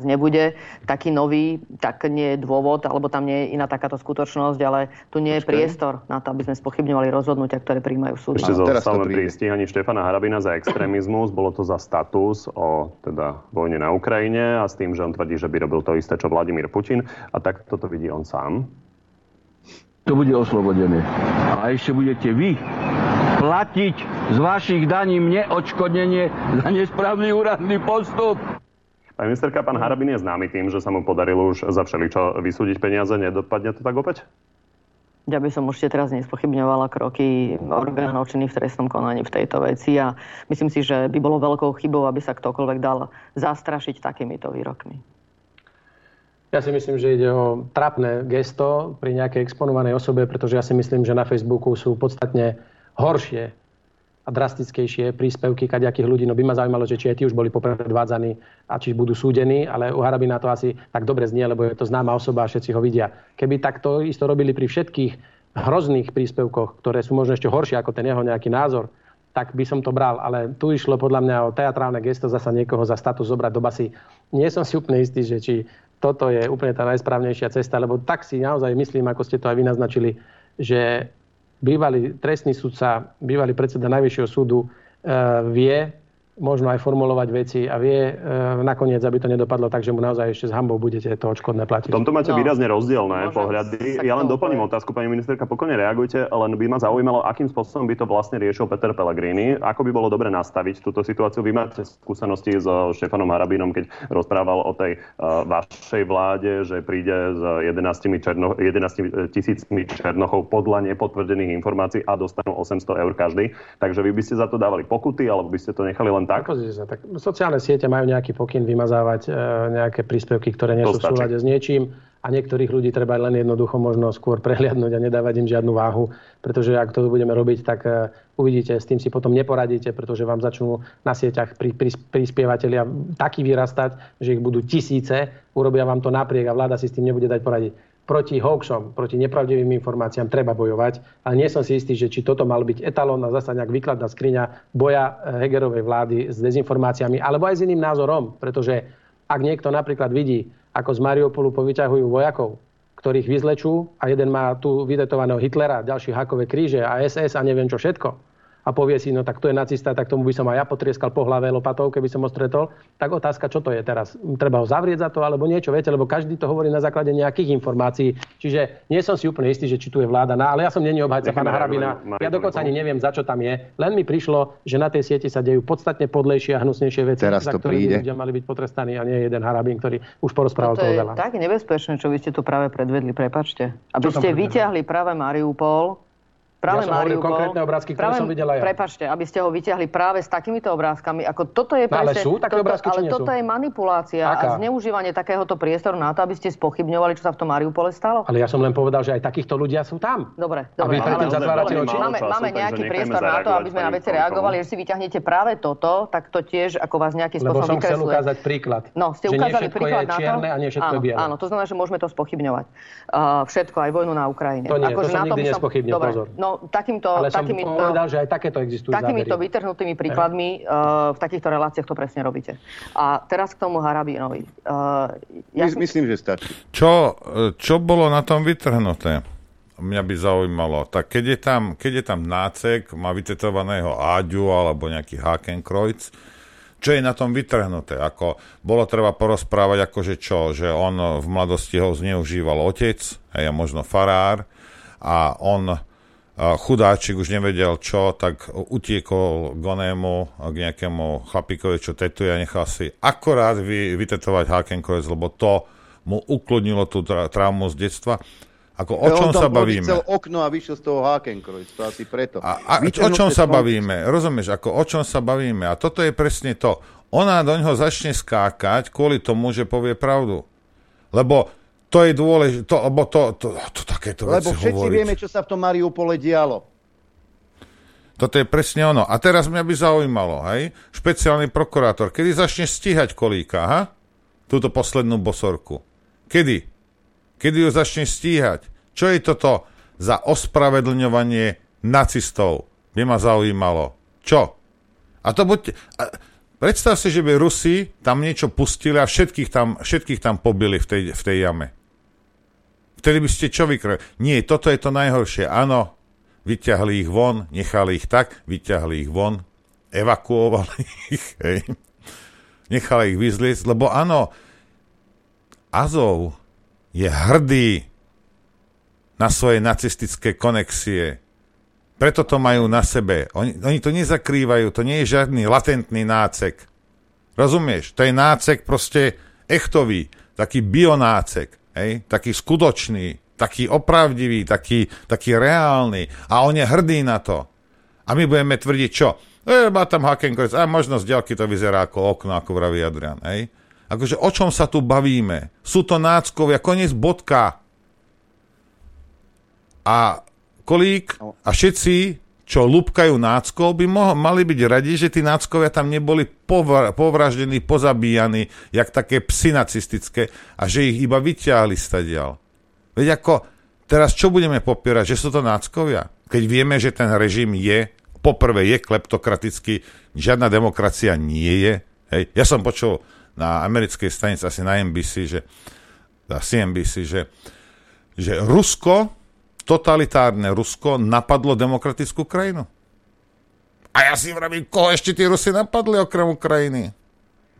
Speaker 11: nebude taký nový, tak nie je dôvod, alebo tam nie je iná takáto skutočnosť, ale tu nie je priestor na to, aby sme spochybňovali rozhodnutia, ktoré príjmajú súdy.
Speaker 12: Ešte zostalme pri stíhaní Štefana Harabina za extrémizmus. Bolo to za status o teda vojne na Ukrajine a s tým, že on tvrdí, že by robil to isté, čo Vladimír Putin. A tak toto vidí on sám.
Speaker 13: To bude oslobodené. A ešte budete vy platiť z vašich daní mne odškodnenie za nesprávny úradný postup.
Speaker 12: Pani ministerka, pán Harabin je známy tým, že sa mu podarilo už za všeličo vysúdiť peniaze. Nedopadne to tak opäť?
Speaker 11: Ja by som určite teraz nespochybňovala kroky orgánov činných v trestnom konaní v tejto veci a myslím si, že by bolo veľkou chybou, aby sa ktokoľvek dal zastrašiť takýmito výrokmi.
Speaker 14: Ja si myslím, že ide o trapné gesto pri nejakej exponovanej osobe, pretože ja si myslím, že na Facebooku sú podstatne horšie a drastickejšie príspevky kaďakých ľudí. No by ma zaujímalo, že či aj tí už boli popredvádzaní a či budú súdení, ale u Harabina to asi tak dobre znie, lebo je to známa osoba a všetci ho vidia. Keby takto isto robili pri všetkých hrozných príspevkoch, ktoré sú možno ešte horšie ako ten jeho nejaký názor, tak by som to bral. Ale tu išlo podľa mňa o teatrálne gesto zasa niekoho za status zobrať do basy. Nie som si úplne istý, že či toto je úplne tá najsprávnejšia cesta, lebo tak si naozaj myslím, ako ste to aj vy naznačili, že bývalý trestný sudca, bývalý predseda Najvyššieho súdu uh, vie možno aj formulovať veci a vie e, nakoniec, aby to nedopadlo tak, že mu naozaj ešte s hambou budete to odškodné platiť.
Speaker 12: V tomto máte no, výrazne rozdielne pohľady. Ja len doplním otázku, pani ministerka, pokojne reagujte, len by ma zaujímalo, akým spôsobom by to vlastne riešil Peter Pellegrini. Ako by bolo dobre nastaviť túto situáciu? Vy máte skúsenosti so Štefanom Harabinom, keď rozprával o tej uh, vašej vláde, že príde s 11, černo, 11 tisícmi černochov podľa nepotvrdených informácií a dostanú 800 eur každý. Takže vy by ste za to dávali pokuty, alebo by ste to nechali len len tak?
Speaker 14: Pozrite sa, tak sociálne siete majú nejaký pokyn vymazávať e, nejaké príspevky, ktoré nie sú v súlade s niečím a niektorých ľudí treba len jednoducho možno skôr prehliadnúť a nedávať im žiadnu váhu, pretože ak to budeme robiť, tak e, uvidíte, s tým si potom neporadíte, pretože vám začnú na sieťach pri, pri, prispievateľia taký vyrastať, že ich budú tisíce, urobia vám to napriek a vláda si s tým nebude dať poradiť proti hoaxom, proti nepravdivým informáciám treba bojovať, ale nie som si istý, že či toto mal byť etalón a zasa nejak výkladná skriňa boja eh, Hegerovej vlády s dezinformáciami, alebo aj s iným názorom, pretože ak niekto napríklad vidí, ako z Mariupolu povyťahujú vojakov, ktorých vyzlečú a jeden má tu vytetovaného Hitlera, ďalší hakové kríže a SS a neviem čo všetko, a povie si, no tak to je nacista, tak tomu by som aj ja potrieskal po hlave lopatou, keby som ho stretol, tak otázka, čo to je teraz? Treba ho zavrieť za to alebo niečo, viete, lebo každý to hovorí na základe nejakých informácií. Čiže nie som si úplne istý, že či tu je vláda, na, ale ja som není obhajca pána Harabina. Ja dokonca ani neviem, za čo tam je. Len mi prišlo, že na tej sieti sa dejú podstatne podlejšie a hnusnejšie veci,
Speaker 1: teraz
Speaker 14: za ktoré ľudia mali byť potrestaní a nie jeden Harabin, ktorý už porozprával
Speaker 11: to
Speaker 14: toho veľa.
Speaker 11: tak nebezpečné, čo vy ste tu práve predvedli, prepačte. Aby ste vyťahli práve Mariupol,
Speaker 14: práve ja Mariupol, konkrétne obrázky, ktoré práve, som videla ja.
Speaker 11: Prepačte, aby ste ho vyťahli práve s takýmito obrázkami. Ako toto je
Speaker 14: no, ale sú také toto, obrázky,
Speaker 11: ale toto sú? je manipulácia Aká? a zneužívanie takéhoto priestoru na to, aby ste spochybňovali, čo sa v tom Mariupole stalo.
Speaker 14: Ale ja som len povedal, že aj takýchto ľudia sú tam.
Speaker 11: Dobre, dobre.
Speaker 14: Ale,
Speaker 11: ale, oči. Máme, máme nejaký priestor na to, aby sme na veci reagovali. Že si vyťahnete práve toto, tak to tiež ako vás nejaký spôsob
Speaker 14: Lebo som chcel ukázať príklad.
Speaker 11: No, ste ukázali príklad na to.
Speaker 14: a nie všetko
Speaker 11: áno, áno, to znamená, že môžeme to spochybňovať. všetko, aj vojnu na Ukrajine.
Speaker 14: To nie, to som nikdy nespochybnil, pozor.
Speaker 11: No, takýmto
Speaker 14: som takýmito, povedal, že aj taketo existujú
Speaker 11: Takýmito vytrhnutými príkladmi uh, v takýchto reláciách to presne robíte. A teraz k tomu Harabinovi. Uh,
Speaker 1: ja My, myslím, že stačí.
Speaker 8: Čo, čo bolo na tom vytrhnuté? Mňa by zaujímalo. Tak keď je tam, keď je tam nácek, má vytetovaného Áďu alebo nejaký Hakenkreuz, čo je na tom vytrhnuté? Ako, bolo treba porozprávať akože čo, že on v mladosti ho zneužíval otec, hej, a možno farár, a on chudáčik už nevedel čo, tak utiekol k onému, k nejakému chlapíkovi, čo tetuje a nechal si akorát vy, vytetovať Hakenkreuz, lebo to mu ukludnilo tú tra- traumu z detstva. Ako, o čom sa bavíme?
Speaker 1: On okno a vyšiel z toho Hakenkreuz, to asi preto.
Speaker 8: A, a o čom sa bavíme? Rozumieš, ako o čom sa bavíme? A toto je presne to. Ona do ňoho začne skákať kvôli tomu, že povie pravdu. Lebo to je dôležité, to, lebo to, to, to, to takéto
Speaker 1: Lebo veci všetci hovoriť. vieme, čo sa v tom Mariupole dialo.
Speaker 8: Toto je presne ono. A teraz mňa by zaujímalo, hej, špeciálny prokurátor, kedy začne stíhať kolíka, ha? Túto poslednú bosorku. Kedy? Kedy ju začne stíhať? Čo je toto za ospravedlňovanie nacistov? By ma zaujímalo. Čo? A to buďte... A, predstav si, že by Rusi tam niečo pustili a všetkých tam, všetkých tam pobili v tej, v tej jame. Vtedy by ste čo vykrojili? Nie, toto je to najhoršie. Áno, vyťahli ich von, nechali ich tak, vyťahli ich von, evakuovali ich, hej. Nechali ich vyzliecť, lebo áno, Azov je hrdý na svoje nacistické konexie. Preto to majú na sebe. Oni, oni to nezakrývajú, to nie je žiadny latentný nácek. Rozumieš? To je nácek proste echtový, taký bionácek. Hej? Taký skutočný, taký opravdivý, taký, taký reálny. A on je hrdý na to. A my budeme tvrdiť čo? E, má tam Hakenkreuz, a možno z ďalky to vyzerá ako okno, ako vraví Adrian. Hej? Akože o čom sa tu bavíme? Sú to náckovia, koniec bodka. A kolík a všetci čo lúbkajú náckov, by mo- mali byť radi, že tí náckovia tam neboli povra- povraždení, pozabíjani, jak také psy nacistické a že ich iba vyťahli stadial. Veď ako, teraz čo budeme popierať, že sú to náckovia? Keď vieme, že ten režim je, poprvé je kleptokratický, žiadna demokracia nie je. Hej. Ja som počul na americkej stanici, asi na NBC, že CNBC, že, že Rusko, totalitárne Rusko, napadlo demokratickú krajinu. A ja si vravím, koho ešte tí Rusi napadli okrem Ukrajiny?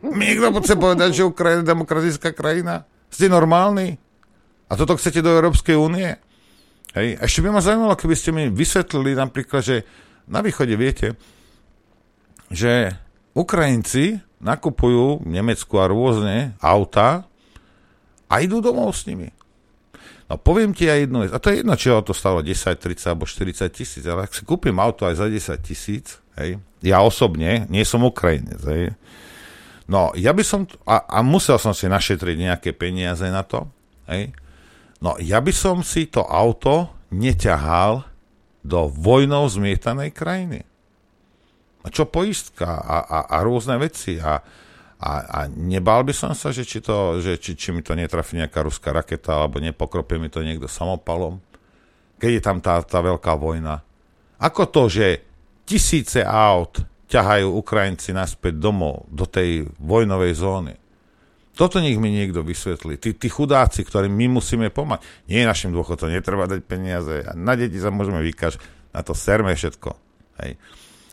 Speaker 8: Mi niekto chce povedať, že Ukrajina je demokratická krajina? Ste normálni? A toto chcete do Európskej únie? Hej. Ešte by ma zaujímalo, keby ste mi vysvetlili napríklad, že na východe viete, že Ukrajinci nakupujú v Nemecku a rôzne auta a idú domov s nimi. No poviem ti aj jednu vec, a to je jedno, či to stalo 10, 30 alebo 40 tisíc, ale ak si kúpim auto aj za 10 tisíc, hej, ja osobne nie som Ukrajinec, hej, no ja by som, a, a musel som si našetriť nejaké peniaze na to, hej, no ja by som si to auto neťahal do vojnou zmietanej krajiny. A čo poistka a, a, a rôzne veci a, a, a nebál by som sa, že či, to, že či, či mi to netrafí nejaká ruská raketa, alebo nepokropie mi to niekto samopalom, keď je tam tá, tá veľká vojna. Ako to, že tisíce aut ťahajú Ukrajinci naspäť domov, do tej vojnovej zóny. Toto nech mi niekto vysvetlí. Tí, tí chudáci, ktorým my musíme pomáhať. Nie našim dôchodcom, netreba dať peniaze. Na deti sa môžeme vykaž. Na to serme všetko. Hej.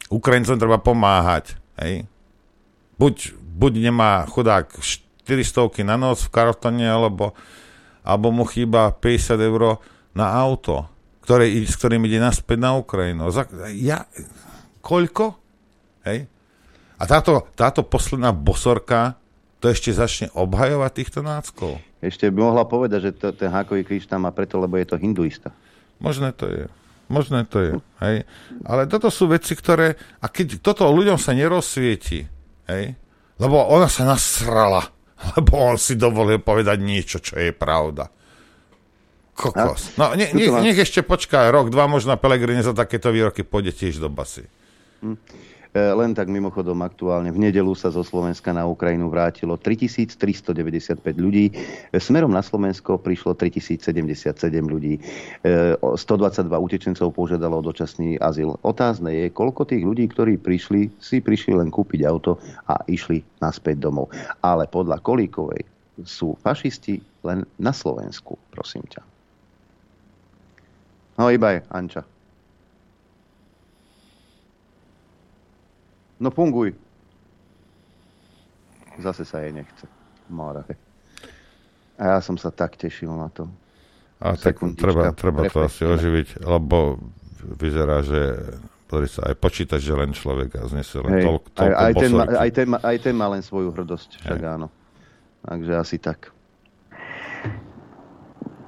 Speaker 8: Ukrajincom treba pomáhať. Hej. Buď buď nemá chudák 400 na noc v kartone, alebo, alebo mu chýba 50 eur na auto, ktoré, s ktorým ide naspäť na Ukrajinu. Ja, koľko? Hej? A táto, táto posledná bosorka to ešte začne obhajovať týchto náckov.
Speaker 1: Ešte by mohla povedať, že to, ten hákový kríž tam má preto, lebo je to hinduista.
Speaker 8: Možné to je. Možné to je. Hej? Ale toto sú veci, ktoré... A keď toto ľuďom sa nerozsvieti, hej? Lebo ona sa nasrala, lebo on si dovolil povedať niečo, čo je pravda. Kokos. No, ne, nech, nech ešte počká rok, dva, možno Pelegrini za takéto výroky pôjde tiež do basy.
Speaker 1: E, len tak mimochodom aktuálne v nedelu sa zo Slovenska na Ukrajinu vrátilo 3395 ľudí. E, smerom na Slovensko prišlo 3077 ľudí. 122 e, utečencov požiadalo dočasný azyl. Otázne je, koľko tých ľudí, ktorí prišli, si prišli len kúpiť auto a išli naspäť domov. Ale podľa Kolíkovej sú fašisti len na Slovensku, prosím ťa. No iba je, Anča. No funguj. Zase sa jej nechce. Mora. A ja som sa tak tešil na to.
Speaker 8: A tak treba, treba to asi oživiť, lebo vyzerá, že sa aj počítať, že len človek a znesie len toľko, toľko
Speaker 1: aj, aj, ten aj, ten, aj ten má len svoju hrdosť, však Hej. áno. Takže asi tak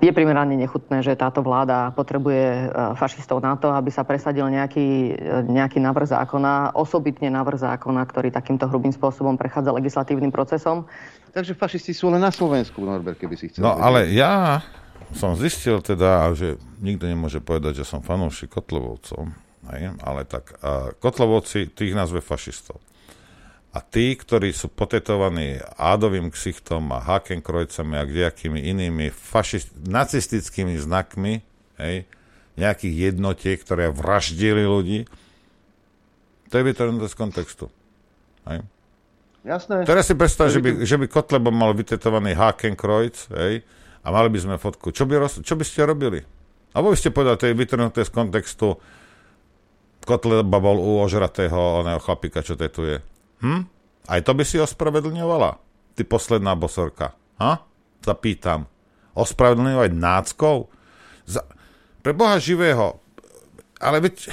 Speaker 11: je primerane nechutné, že táto vláda potrebuje e, fašistov na to, aby sa presadil nejaký, e, nejaký návrh zákona, osobitne návrh zákona, ktorý takýmto hrubým spôsobom prechádza legislatívnym procesom.
Speaker 1: Takže fašisti sú len na Slovensku, Norbert, keby si chcel.
Speaker 8: No vedieť. ale ja som zistil teda, že nikto nemôže povedať, že som fanúšik Kotlovovcov, ale tak a Kotlovovci tých nazve fašistov. A tí, ktorí sú potetovaní ádovým ksichtom a hakenkrojcami a kdejakými inými fašist, nacistickými znakmi, hej, nejakých jednotiek, ktoré vraždili ľudí, to je vytrhnuté z kontextu. Hej.
Speaker 1: Jasné.
Speaker 8: Teraz si predstav, že by, že by Kotleba mal vytetovaný Hakenkreuz, hej, a mali by sme fotku. Čo by, roz, čo by ste robili? Alebo by ste povedali, to je vytrhnuté z kontextu Kotleba bol u ožratého oného chlapika, čo tetuje. Hm? Aj to by si ospravedlňovala? Ty posledná bosorka. Ha? Zapýtam. Ospravedlňovať náckou? Za... Pre Boha živého. Ale veď...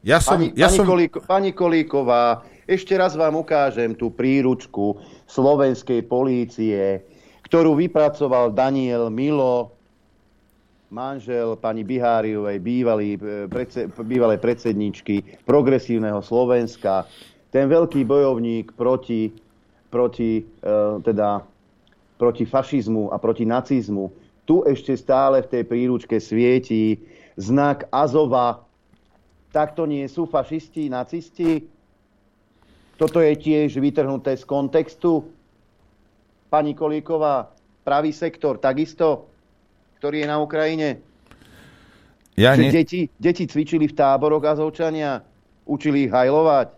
Speaker 1: Ja som, pani, ja pani, som... Kolíko, pani Kolíková, ešte raz vám ukážem tú príručku slovenskej polície, ktorú vypracoval Daniel Milo, manžel pani Biháriovej, bývalý, eh, predse, bývalej predsedničky progresívneho Slovenska ten veľký bojovník proti, proti, e, teda, proti fašizmu a proti nacizmu, tu ešte stále v tej príručke svietí znak Azova. Tak to nie sú fašisti, nacisti? Toto je tiež vytrhnuté z kontextu. Pani Kolíková, pravý sektor, takisto, ktorý je na Ukrajine. Ja ne... deti, deti cvičili v táboroch Azovčania, učili ich hajlovať.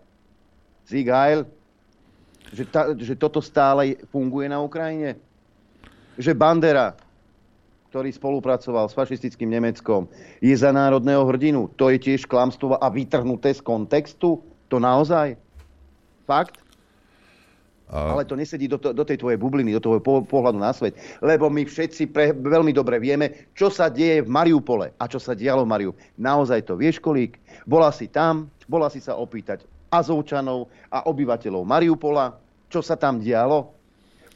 Speaker 1: Sieg Heil, že, ta, že toto stále funguje na Ukrajine? že Bandera, ktorý spolupracoval s fašistickým Nemeckom, je za národného hrdinu. To je tiež klamstvo a vytrhnuté z kontextu? To naozaj? Fakt? A... Ale to nesedí do, to, do tej tvojej bubliny, do toho po, pohľadu na svet. Lebo my všetci pre, veľmi dobre vieme, čo sa deje v Mariupole a čo sa dialo v Mariupole. Naozaj to vieš, kolík? Bola si tam, bola si sa opýtať Azovčanov a obyvateľov Mariupola, čo sa tam dialo?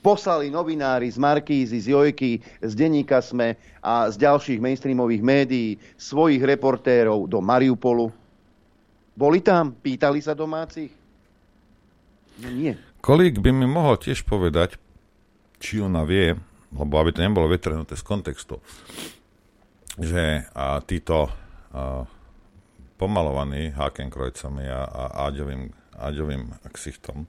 Speaker 1: Poslali novinári z Markízy, z Jojky, z denníka Sme a z ďalších mainstreamových médií svojich reportérov do Mariupolu. Boli tam? Pýtali sa domácich? No nie.
Speaker 8: Kolík by mi mohol tiež povedať, či ona vie, lebo aby to nebolo vytrhnuté z kontextu, že a, títo a, pomalovaní Hakenkrojcami a, a Áďovým, Áďovým ksichtom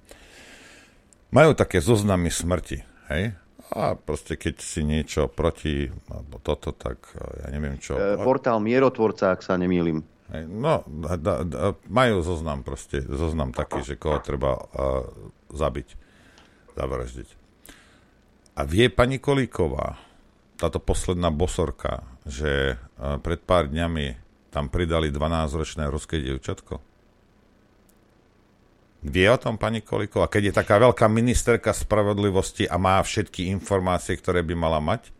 Speaker 8: majú také zoznamy smrti, hej? A proste keď si niečo proti, alebo toto, tak ja neviem čo.
Speaker 1: E, portál Mierotvorca, ak sa nemýlim.
Speaker 8: No, da, da, majú zoznam proste, zoznam taký, že koho treba uh, zabiť, zavraždiť. A vie pani Kolíková, táto posledná bosorka, že uh, pred pár dňami tam pridali 12-ročné ruské dievčatko? Vie o tom pani Kolíková? Keď je taká veľká ministerka spravodlivosti a má všetky informácie, ktoré by mala mať?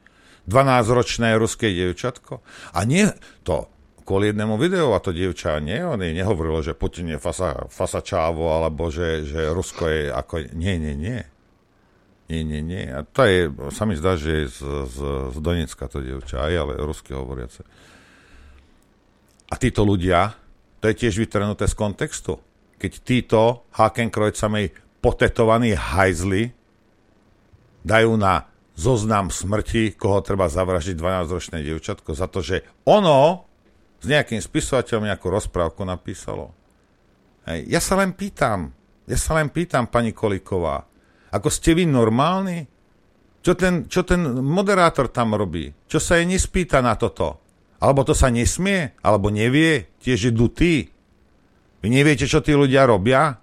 Speaker 8: 12-ročné ruské dievčatko? A nie to kvôli jednému videu a to dievča nie, on jej nehovorilo, že Putin je fasa, fasa čávo, alebo že, že Rusko je ako... Nie, nie, nie. Nie, nie, nie. A to je, sa mi zdá, že je z, z, z Donecka to dievča, aj ale rusky hovoriace. A títo ľudia, to je tiež vytrhnuté z kontextu. Keď títo Hakenkrojcami potetovaní hajzli dajú na zoznam smrti, koho treba zavražiť 12-ročné dievčatko, za to, že ono s nejakým spisovateľom nejakú rozprávku napísalo. Hej. Ja sa len pýtam, ja sa len pýtam, pani Koliková, ako ste vy normálni? Čo ten, čo ten moderátor tam robí? Čo sa jej nespýta na toto? Alebo to sa nesmie? Alebo nevie? Tiež je dutý? Vy neviete, čo tí ľudia robia?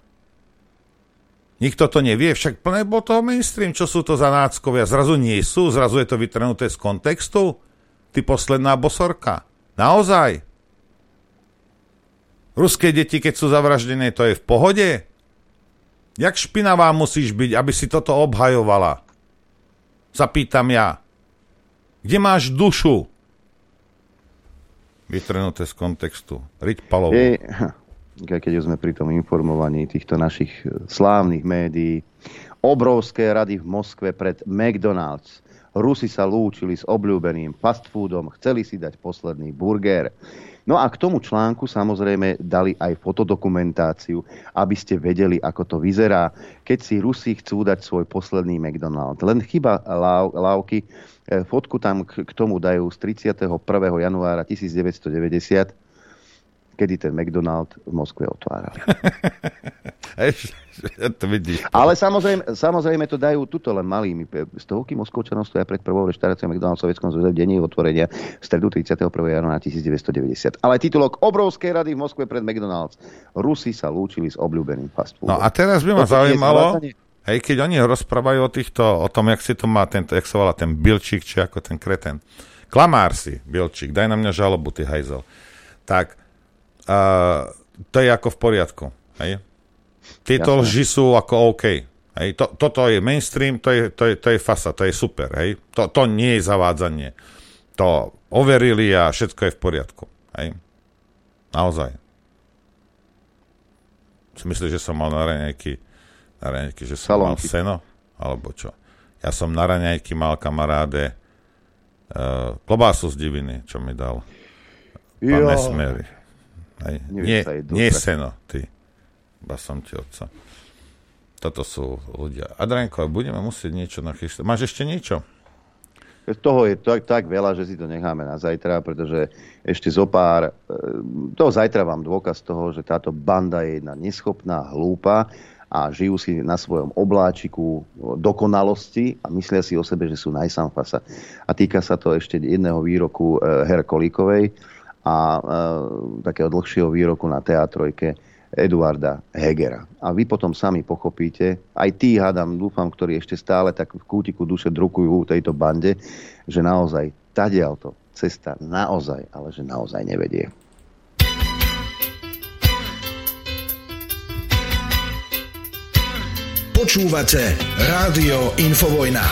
Speaker 8: Nikto to nevie, však plné bol toho mainstream, čo sú to za náckovia. Zrazu nie sú, zrazu je to vytrhnuté z kontextu. Ty posledná bosorka. Naozaj? Ruské deti, keď sú zavraždené, to je v pohode? Jak špinavá musíš byť, aby si toto obhajovala? Zapýtam ja. Kde máš dušu? Vytrhnuté z kontextu. Riť Palovú. Je,
Speaker 1: keď sme pri tom informovaní týchto našich slávnych médií, obrovské rady v Moskve pred McDonald's Rusi sa lúčili s obľúbeným fast foodom, chceli si dať posledný burger. No a k tomu článku samozrejme dali aj fotodokumentáciu, aby ste vedeli, ako to vyzerá, keď si Rusi chcú dať svoj posledný McDonald. Len chyba lávky, e, fotku tam k tomu dajú z 31. januára 1990 kedy ten McDonald v Moskve otváral.
Speaker 8: to vidíš.
Speaker 1: Ale samozrejme, samozrejme to dajú tuto len malými. Stovky Moskovčanov stoja pred prvou reštauráciou McDonald's v Sovjetskom zväze v dení otvorenia v stredu 31. januára 1990. Ale titulok Obrovskej rady v Moskve pred McDonald's. Rusi sa lúčili s obľúbeným fast foodom.
Speaker 8: No a teraz by ma zaujímalo, hej, keď oni rozprávajú o týchto, o tom, jak si to má tento, jak sa volá ten Bilčík, či ako ten kreten. Klamár si, Bilčík, daj na mňa žalobu, ty hajzel. Tak, a to je ako v poriadku. Hej? Tieto Jasne. lži sú ako OK. Hej? To, toto je mainstream, to je, to, je, to je fasa, to je super. Hej? To, to nie je zavádzanie. To overili a všetko je v poriadku. Hej? Naozaj. Si myslíš, že som mal na raňajky, na raňajky že som Salonky. mal seno? Alebo čo? Ja som na raňajky mal kamaráde uh, klobásu z diviny, čo mi dal. Pán Nesmery. Hej. Nie, nie seno, ty. Ba som ti otca. Toto sú ľudia. Adrenko, budeme musieť niečo nachystať. Máš ešte niečo?
Speaker 1: Toho je tak, tak veľa, že si to necháme na zajtra, pretože ešte zo pár... E, toho zajtra vám dôkaz toho, že táto banda je jedna neschopná, hlúpa a žijú si na svojom obláčiku dokonalosti a myslia si o sebe, že sú najsamfasa. A týka sa to ešte jedného výroku e, Her Kolíkovej, a e, takého dlhšieho výroku na teatrojke, Eduarda Hegera. A vy potom sami pochopíte, aj tí, hádam, dúfam, ktorí ešte stále tak v kútiku duše drukujú tejto bande, že naozaj tadiaľto cesta naozaj, ale že naozaj nevedie.
Speaker 9: Počúvate Rádio Infovojna.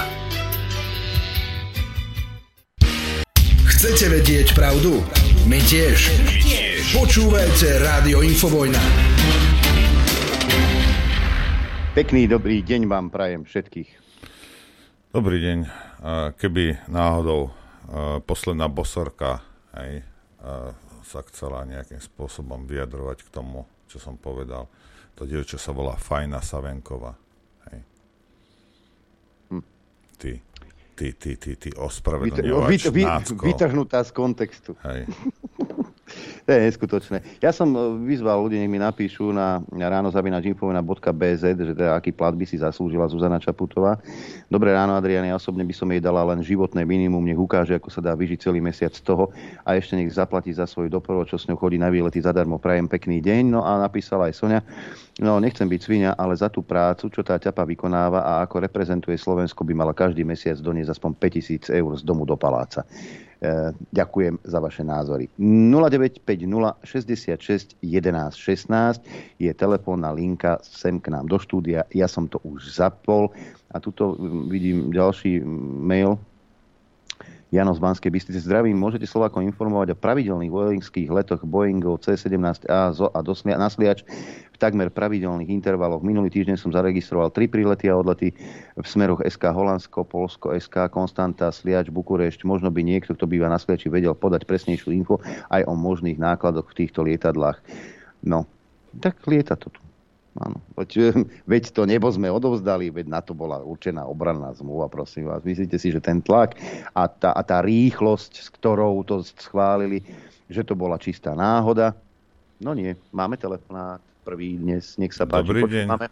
Speaker 9: Chcete vedieť pravdu? My tiež. Počúvajte Rádio Infovojna.
Speaker 1: Pekný dobrý deň vám prajem všetkých.
Speaker 8: Dobrý deň. Keby náhodou posledná bosorka aj, sa chcela nejakým spôsobom vyjadrovať k tomu, čo som povedal, to dievča sa volá Fajna Savenková ty, ty, ty, ty, ty ospravedlňovač vy, vy,
Speaker 1: Vytrhnutá z kontextu. Hej. to je neskutočné. Ja som e, vyzval ľudí, nech mi napíšu na ráno zabinačinfovina.bz, že teda aký plat by si zaslúžila Zuzana Čaputová. Dobré ráno, Adriana, ja osobne by som jej dala len životné minimum, nech ukáže, ako sa dá vyžiť celý mesiac z toho a ešte nech zaplatí za svoj doprvod, čo s ňou chodí na výlety zadarmo. Prajem pekný deň. No a napísala aj Sonia, No, nechcem byť svinia, ale za tú prácu, čo tá ťapa vykonáva a ako reprezentuje Slovensko, by mala každý mesiac doniesť aspoň 5000 eur z domu do paláca. E, ďakujem za vaše názory. 0950 66 11 16 je telefónna linka sem k nám do štúdia. Ja som to už zapol a tuto vidím ďalší mail Jano z Banskej Bystrice. Zdravím, môžete Slovákom informovať o pravidelných vojenských letoch Boeingov C-17A a nasliač v takmer pravidelných intervaloch. Minulý týždeň som zaregistroval tri prílety a odlety v smeroch SK Holandsko, Polsko, SK Konstanta, Sliač, Bukurešť. Možno by niekto, kto býva na Sliači, vedel podať presnejšiu info aj o možných nákladoch v týchto lietadlách. No, tak lieta to tu. Áno. Veď, veď to nebo sme odovzdali, veď na to bola určená obranná zmluva, prosím vás. Myslíte si, že ten tlak a tá, a tá rýchlosť, s ktorou to schválili, že to bola čistá náhoda? No nie, máme telefonát prvý dnes, nech sa páči.
Speaker 8: Dobrý deň. Máme...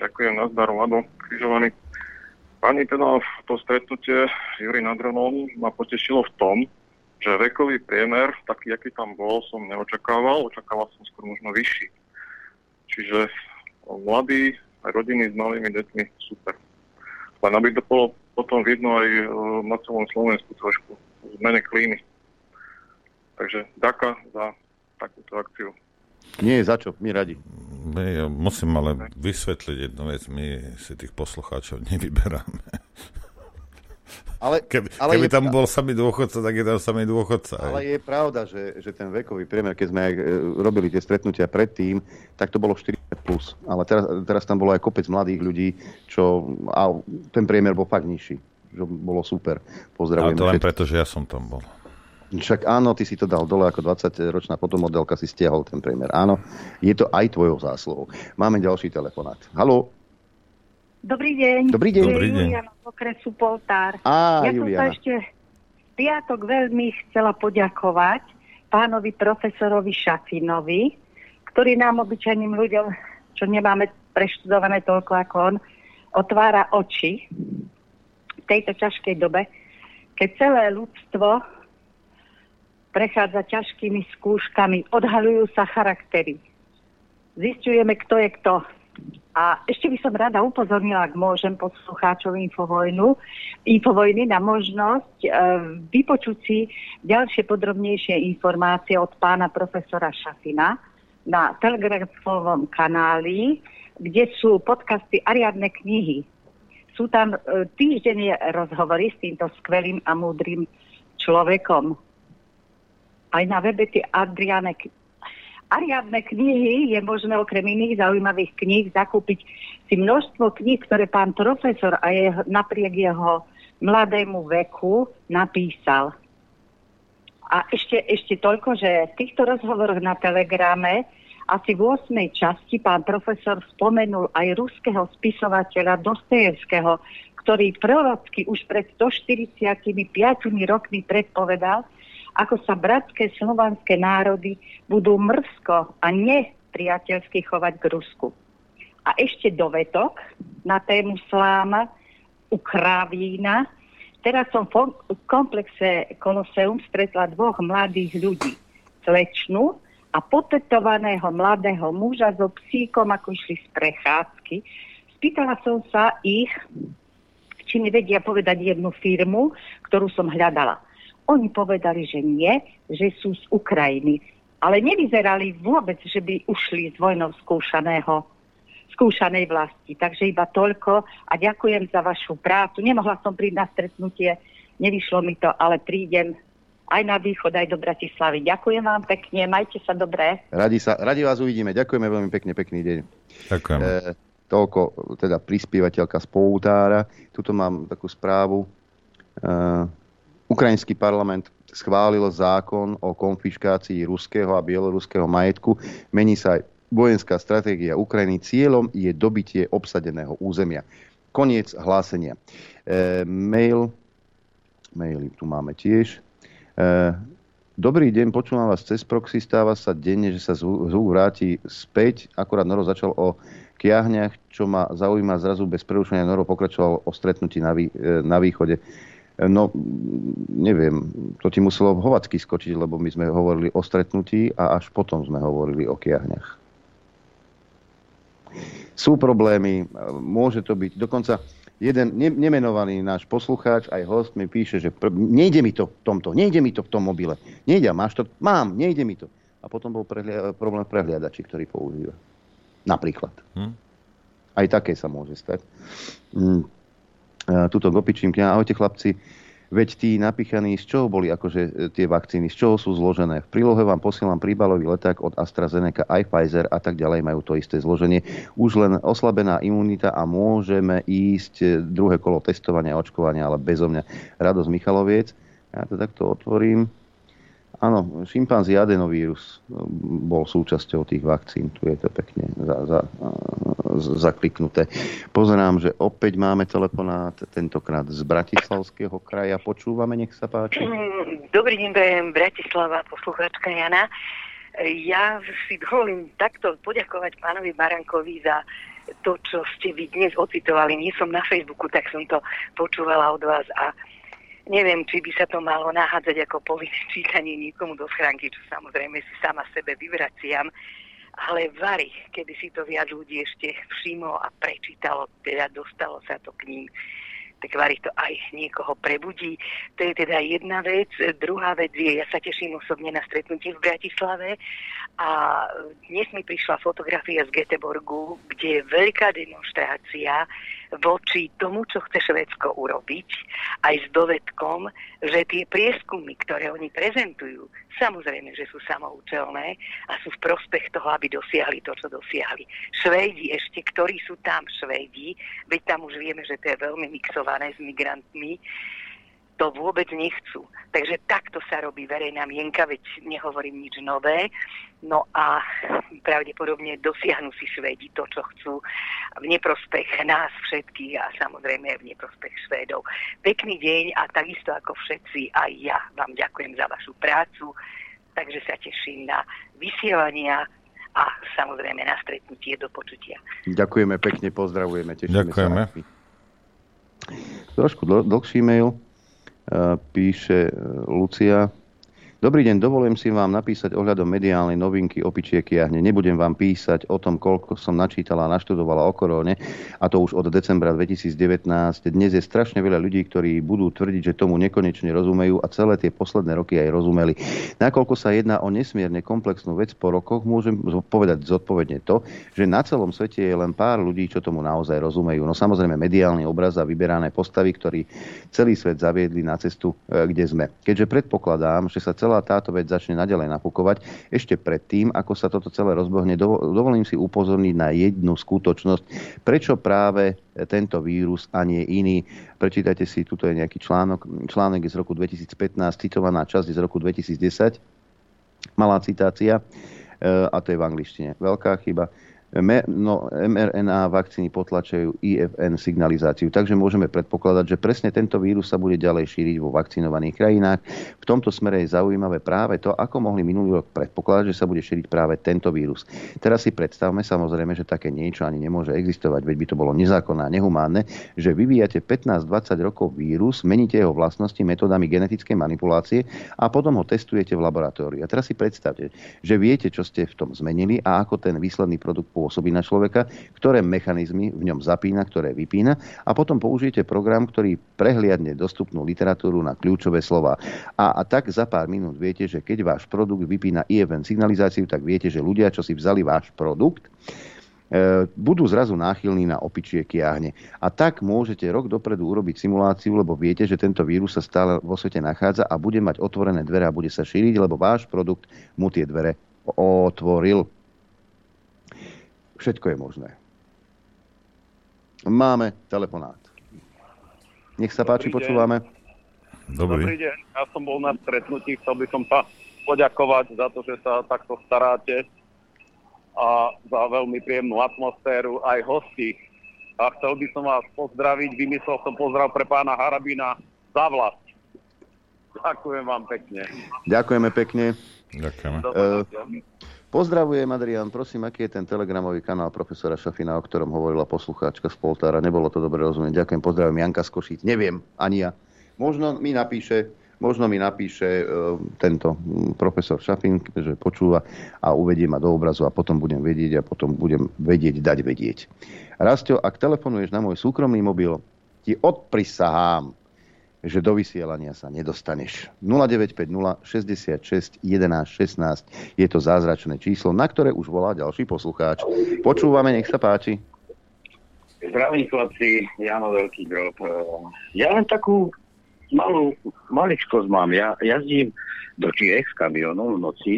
Speaker 15: Ďakujem, nazdar, Lado, križovaný. Pani, teda to stretnutie s Juri Nadronom ma potešilo v tom, že vekový priemer, taký, aký tam bol, som neočakával. Očakával som skôr možno vyšší Čiže mladí aj rodiny s malými deťmi super. Len aby to bolo potom vidno aj e, na celom Slovensku trošku zmene klímy. Takže ďaká za takúto akciu.
Speaker 1: Nie, za čo, my radi.
Speaker 8: My, musím ale vysvetliť jednu vec, my si tých poslucháčov nevyberáme. Ale, keby ale keby je, tam bol samý dôchodca, tak je tam samý dôchodca.
Speaker 1: Ale aj. je pravda, že, že ten vekový priemer, keď sme aj e, robili tie stretnutia predtým, tak to bolo 40 plus. Ale teraz, teraz tam bolo aj kopec mladých ľudí, čo, a ten priemer bol fakt nižší. Že bolo super. Pozdravujem.
Speaker 8: Ale to len preto, že ja som tam bol.
Speaker 1: Však áno, ty si to dal dole ako 20-ročná fotomodelka, si stiahol ten priemer. Áno, je to aj tvojou zásluhou. Máme ďalší telefonát. Halo?
Speaker 16: Dobrý deň.
Speaker 1: Dobrý deň.
Speaker 8: Dobrý deň.
Speaker 16: Juliana z okresu Poltár.
Speaker 1: Á,
Speaker 16: ja
Speaker 1: Juliana.
Speaker 16: som sa ešte piatok veľmi chcela poďakovať pánovi profesorovi Šafinovi, ktorý nám obyčajným ľuďom, čo nemáme preštudované toľko ako on, otvára oči v tejto ťažkej dobe, keď celé ľudstvo prechádza ťažkými skúškami, odhalujú sa charaktery. Zistujeme, kto je kto a ešte by som rada upozornila, ak môžem, poslucháčov Infovojnu, Infovojny na možnosť e, vypočuť si ďalšie podrobnejšie informácie od pána profesora Šafina na telegrafovom kanáli, kde sú podcasty Ariadne knihy. Sú tam e, týždenne rozhovory s týmto skvelým a múdrym človekom. Aj na webe Adriane Ariadne knihy je možné okrem iných zaujímavých kníh zakúpiť si množstvo kníh, ktoré pán profesor a je, napriek jeho mladému veku napísal. A ešte, ešte toľko, že v týchto rozhovoroch na Telegrame asi v 8. časti pán profesor spomenul aj ruského spisovateľa Dostojevského, ktorý prorocky už pred 145 rokmi predpovedal, ako sa bratské slovanské národy budú mrzko a nepriateľsky chovať k Rusku. A ešte dovetok na tému sláma u Kravína. Teraz som v komplexe Koloseum stretla dvoch mladých ľudí. Slečnu a potetovaného mladého muža so psíkom, ako išli z prechádzky. Spýtala som sa ich, či mi vedia povedať jednu firmu, ktorú som hľadala. Oni povedali, že nie, že sú z Ukrajiny. Ale nevyzerali vôbec, že by ušli z vojnou skúšaného skúšanej vlasti. Takže iba toľko a ďakujem za vašu prácu. Nemohla som prísť na stretnutie, nevyšlo mi to, ale prídem aj na východ, aj do Bratislavy. Ďakujem vám pekne, majte sa dobré.
Speaker 1: Radi, sa, radi vás uvidíme, ďakujeme veľmi pekne, pekný deň.
Speaker 8: Ďakujem. E,
Speaker 1: toľko teda prispievateľka z Poutára. Tuto mám takú správu. E, Ukrajinský parlament schválil zákon o konfiškácii ruského a bieloruského majetku. Mení sa aj vojenská stratégia Ukrajiny. Cieľom je dobitie obsadeného územia. Koniec hlásenia. E, mail, maily tu máme tiež. E, Dobrý deň, počúvam vás cez proxy, stáva sa denne, že sa zvuk vráti späť. Akorát Noro začal o kiahňach, čo ma zaujíma zrazu bez prerušenia. Noro pokračoval o stretnutí na, vý, e, na východe. No, neviem, to ti muselo v hovacky skočiť, lebo my sme hovorili o stretnutí a až potom sme hovorili o kiahňach. Sú problémy, môže to byť. Dokonca jeden ne, nemenovaný náš poslucháč, aj host mi píše, že pr- nejde mi to v tomto, nejde mi to v tom mobile. Nejde, máš to? Mám, nejde mi to. A potom bol prehlia- problém v prehliadači, ktorý používa. Napríklad. Hm? Aj také sa môže stať. Tuto gopičím Ahojte chlapci. Veď tí napichaní, z čoho boli akože e, tie vakcíny, z čoho sú zložené. V prílohe vám posielam príbalový leták od AstraZeneca, aj Pfizer a tak ďalej majú to isté zloženie. Už len oslabená imunita a môžeme ísť e, druhé kolo testovania očkovania, ale bezo mňa. Radosť Michaloviec. Ja to takto otvorím. Áno, šimpanzi adenovírus bol súčasťou tých vakcín. Tu je to pekne za, za, zakliknuté. Pozerám, že opäť máme telefonát, tentokrát z Bratislavského kraja. Počúvame, nech sa páči.
Speaker 17: Dobrý deň, Brajem, Bratislava, poslucháčka Jana. Ja si dovolím takto poďakovať pánovi Barankovi za to, čo ste vy dnes ocitovali. Nie som na Facebooku, tak som to počúvala od vás a neviem, či by sa to malo nahádzať ako povinné čítanie niekomu do schránky, čo samozrejme si sama sebe vyvraciam ale vary, keby si to viac ľudí ešte všimlo a prečítalo, teda dostalo sa to k ním, tak vary to aj niekoho prebudí. To je teda jedna vec. Druhá vec je, ja sa teším osobne na stretnutie v Bratislave a dnes mi prišla fotografia z Göteborgu, kde je veľká demonstrácia voči tomu, čo chce Švedsko urobiť, aj s dovedkom, že tie prieskumy, ktoré oni prezentujú, samozrejme, že sú samoučelné a sú v prospech toho, aby dosiahli to, čo dosiahli. Švédi ešte, ktorí sú tam Švédi, veď tam už vieme, že to je veľmi mixované s migrantmi, to vôbec nechcú. Takže takto sa robí verejná mienka, veď nehovorím nič nové. No a pravdepodobne dosiahnu si Švédi to, čo chcú v neprospech nás všetkých a samozrejme v neprospech Švédov. Pekný deň a takisto ako všetci aj ja vám ďakujem za vašu prácu, takže sa teším na vysielania a samozrejme na stretnutie do počutia.
Speaker 1: Ďakujeme pekne, pozdravujeme, tešíme
Speaker 8: Ďakujeme.
Speaker 1: sa. Trošku dl- dlhší mail píše Lucia. Dobrý deň, dovolím si vám napísať ohľadom mediálnej novinky opičie kiahne. Nebudem vám písať o tom, koľko som načítala a naštudovala o koróne, a to už od decembra 2019. Dnes je strašne veľa ľudí, ktorí budú tvrdiť, že tomu nekonečne rozumejú a celé tie posledné roky aj rozumeli. Nakoľko sa jedná o nesmierne komplexnú vec po rokoch, môžem povedať zodpovedne to, že na celom svete je len pár ľudí, čo tomu naozaj rozumejú. No samozrejme mediálny obraz a vyberané postavy, ktorí celý svet zaviedli na cestu, e, kde sme. Keďže predpokladám, že sa celá celá táto vec začne nadalej napúkovať, ešte predtým, ako sa toto celé rozbohne, dovolím si upozorniť na jednu skutočnosť, prečo práve tento vírus a nie iný. Prečítajte si, tuto je nejaký článok, článok z roku 2015, citovaná časť z roku 2010, malá citácia, e, a to je v angličtine. Veľká chyba. No, mRNA vakcíny potlačajú IFN signalizáciu. Takže môžeme predpokladať, že presne tento vírus sa bude ďalej šíriť vo vakcinovaných krajinách. V tomto smere je zaujímavé práve to, ako mohli minulý rok predpokladať, že sa bude šíriť práve tento vírus. Teraz si predstavme samozrejme, že také niečo ani nemôže existovať, veď by to bolo nezákonné a nehumánne, že vyvíjate 15-20 rokov vírus, meníte jeho vlastnosti metodami genetickej manipulácie a potom ho testujete v laboratóriu. A teraz si predstavte, že viete, čo ste v tom zmenili a ako ten výsledný produkt pôsobí na človeka, ktoré mechanizmy v ňom zapína, ktoré vypína a potom použijete program, ktorý prehliadne dostupnú literatúru na kľúčové slova. A, a tak za pár minút viete, že keď váš produkt vypína IFN signalizáciu, tak viete, že ľudia, čo si vzali váš produkt, e, budú zrazu náchylní na opičie kiahne. A tak môžete rok dopredu urobiť simuláciu, lebo viete, že tento vírus sa stále vo svete nachádza a bude mať otvorené dvere a bude sa šíriť, lebo váš produkt mu tie dvere otvoril. Všetko je možné. Máme telefonát. Nech sa páči, Dobrý počúvame.
Speaker 15: Dobrý. Dobrý deň, ja som bol na stretnutí, chcel by som sa poďakovať za to, že sa takto staráte a za veľmi príjemnú atmosféru aj hosti. A chcel by som vás pozdraviť, vymyslel som pozdrav pre pána Harabina za vlast. Ďakujem vám pekne.
Speaker 1: Ďakujeme pekne.
Speaker 8: Ďakujeme.
Speaker 1: Uh, pozdravujem, Adrian. Prosím, aký je ten telegramový kanál profesora Šafina, o ktorom hovorila poslucháčka z Poltára. Nebolo to dobre rozumieť. Ďakujem, pozdravujem Janka z Košíc. Neviem, ani ja. Možno mi napíše Možno mi napíše e, tento profesor Šafin, že počúva a uvedie ma do obrazu a potom budem vedieť a potom budem vedieť dať vedieť. Rastio, ak telefonuješ na môj súkromný mobil, ti odprisahám, že do vysielania sa nedostaneš. 0950 66 11 16 je to zázračné číslo, na ktoré už volá ďalší poslucháč. Počúvame, nech sa páči.
Speaker 18: Zdravím chlapci, Jano Veľký grob. Ja len takú malú maličkosť mám. Ja jazdím do Čiech s kamionom v noci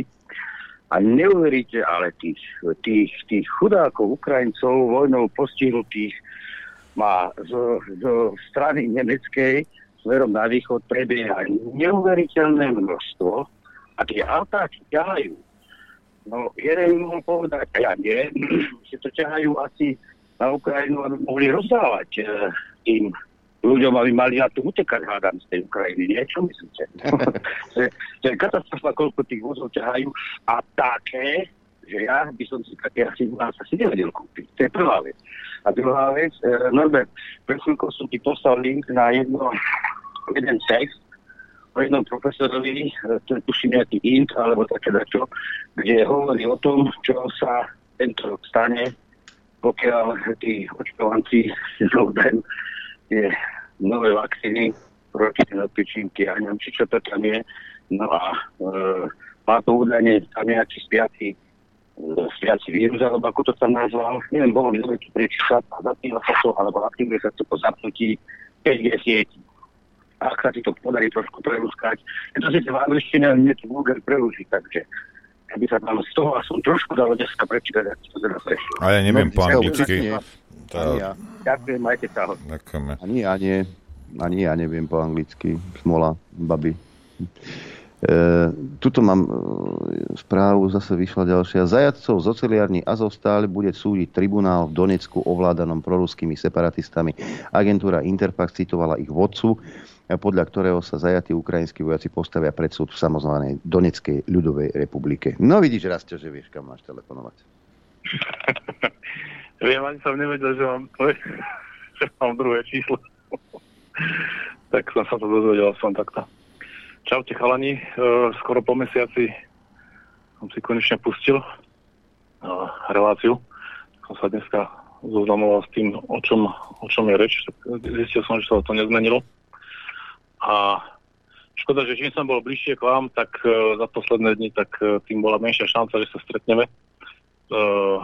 Speaker 18: a neuveríte, ale tých, tých, tých chudákov, Ukrajincov, vojnou postihnutých má zo, zo strany nemeckej smerom na východ prebieha neuveriteľné množstvo a tie autá ťahajú. No, jeden mohol povedať, ja nie, že to ťahajú asi na Ukrajinu, aby mohli rozdávať e, tým ľuďom, aby mali na to utekať, hádam, z tej Ukrajiny. Nie? Čo myslíte? to je katastrofa, koľko tých vozov ťahajú a také, že ja by som si také asi nás asi nevedel kúpiť. To je prvá vec. A druhá vec, e, Norbert, pred chvíľkou som ti poslal link na jedno, jeden text o jednom profesorovi, e, to tuším nejaký int, alebo také dačo, kde hovorí o tom, čo sa tento rok stane, pokiaľ tí očkovanci zloben tie nové vakcíny proti pičinky a neviem, či čo to tam je. No a e, má to údajne tam nejaký spiaci, spiaci vírus, alebo ako to tam nazval. Neviem, bolo by dobre, prečísať a zapíva sa to, alebo aktivuje sa to po zapnutí 5G sieti. A ak sa ti to podarí trošku prelúskať, je to síce v angličtine, ale nie to vulgar prelúžiť, takže aby sa tam z toho aspoň trošku dalo dneska prečítať, ak to teda prešlo.
Speaker 8: A ja neviem no, po anglicky.
Speaker 18: Ja. Ďakujem, majte sa.
Speaker 8: Ďakujeme.
Speaker 1: Ani ja nie. Ani ja neviem po anglicky. Smola, babi. E, tuto mám e, správu, zase vyšla ďalšia. Zajadcov z oceliarní Azovstal bude súdiť tribunál v Donecku ovládanom proruskými separatistami. Agentúra Interfax citovala ich vodcu, podľa ktorého sa zajatí ukrajinskí vojaci postavia pred súd v samozvanej Doneckej ľudovej republike. No vidíš, Rastio, že vieš, kam máš telefonovať.
Speaker 15: Viem, ani som nevedel, že mám, že mám druhé číslo. tak som sa to dozvedel som takto. Čaute chalani, uh, skoro po mesiaci som si konečne pustil uh, reláciu. Som sa dneska zoznamoval s tým, o čom, o čom je reč. Zistil som, že sa to nezmenilo. A škoda, že čím som bol bližšie k vám, tak uh, za posledné dni, tak tým bola menšia šanca, že sa stretneme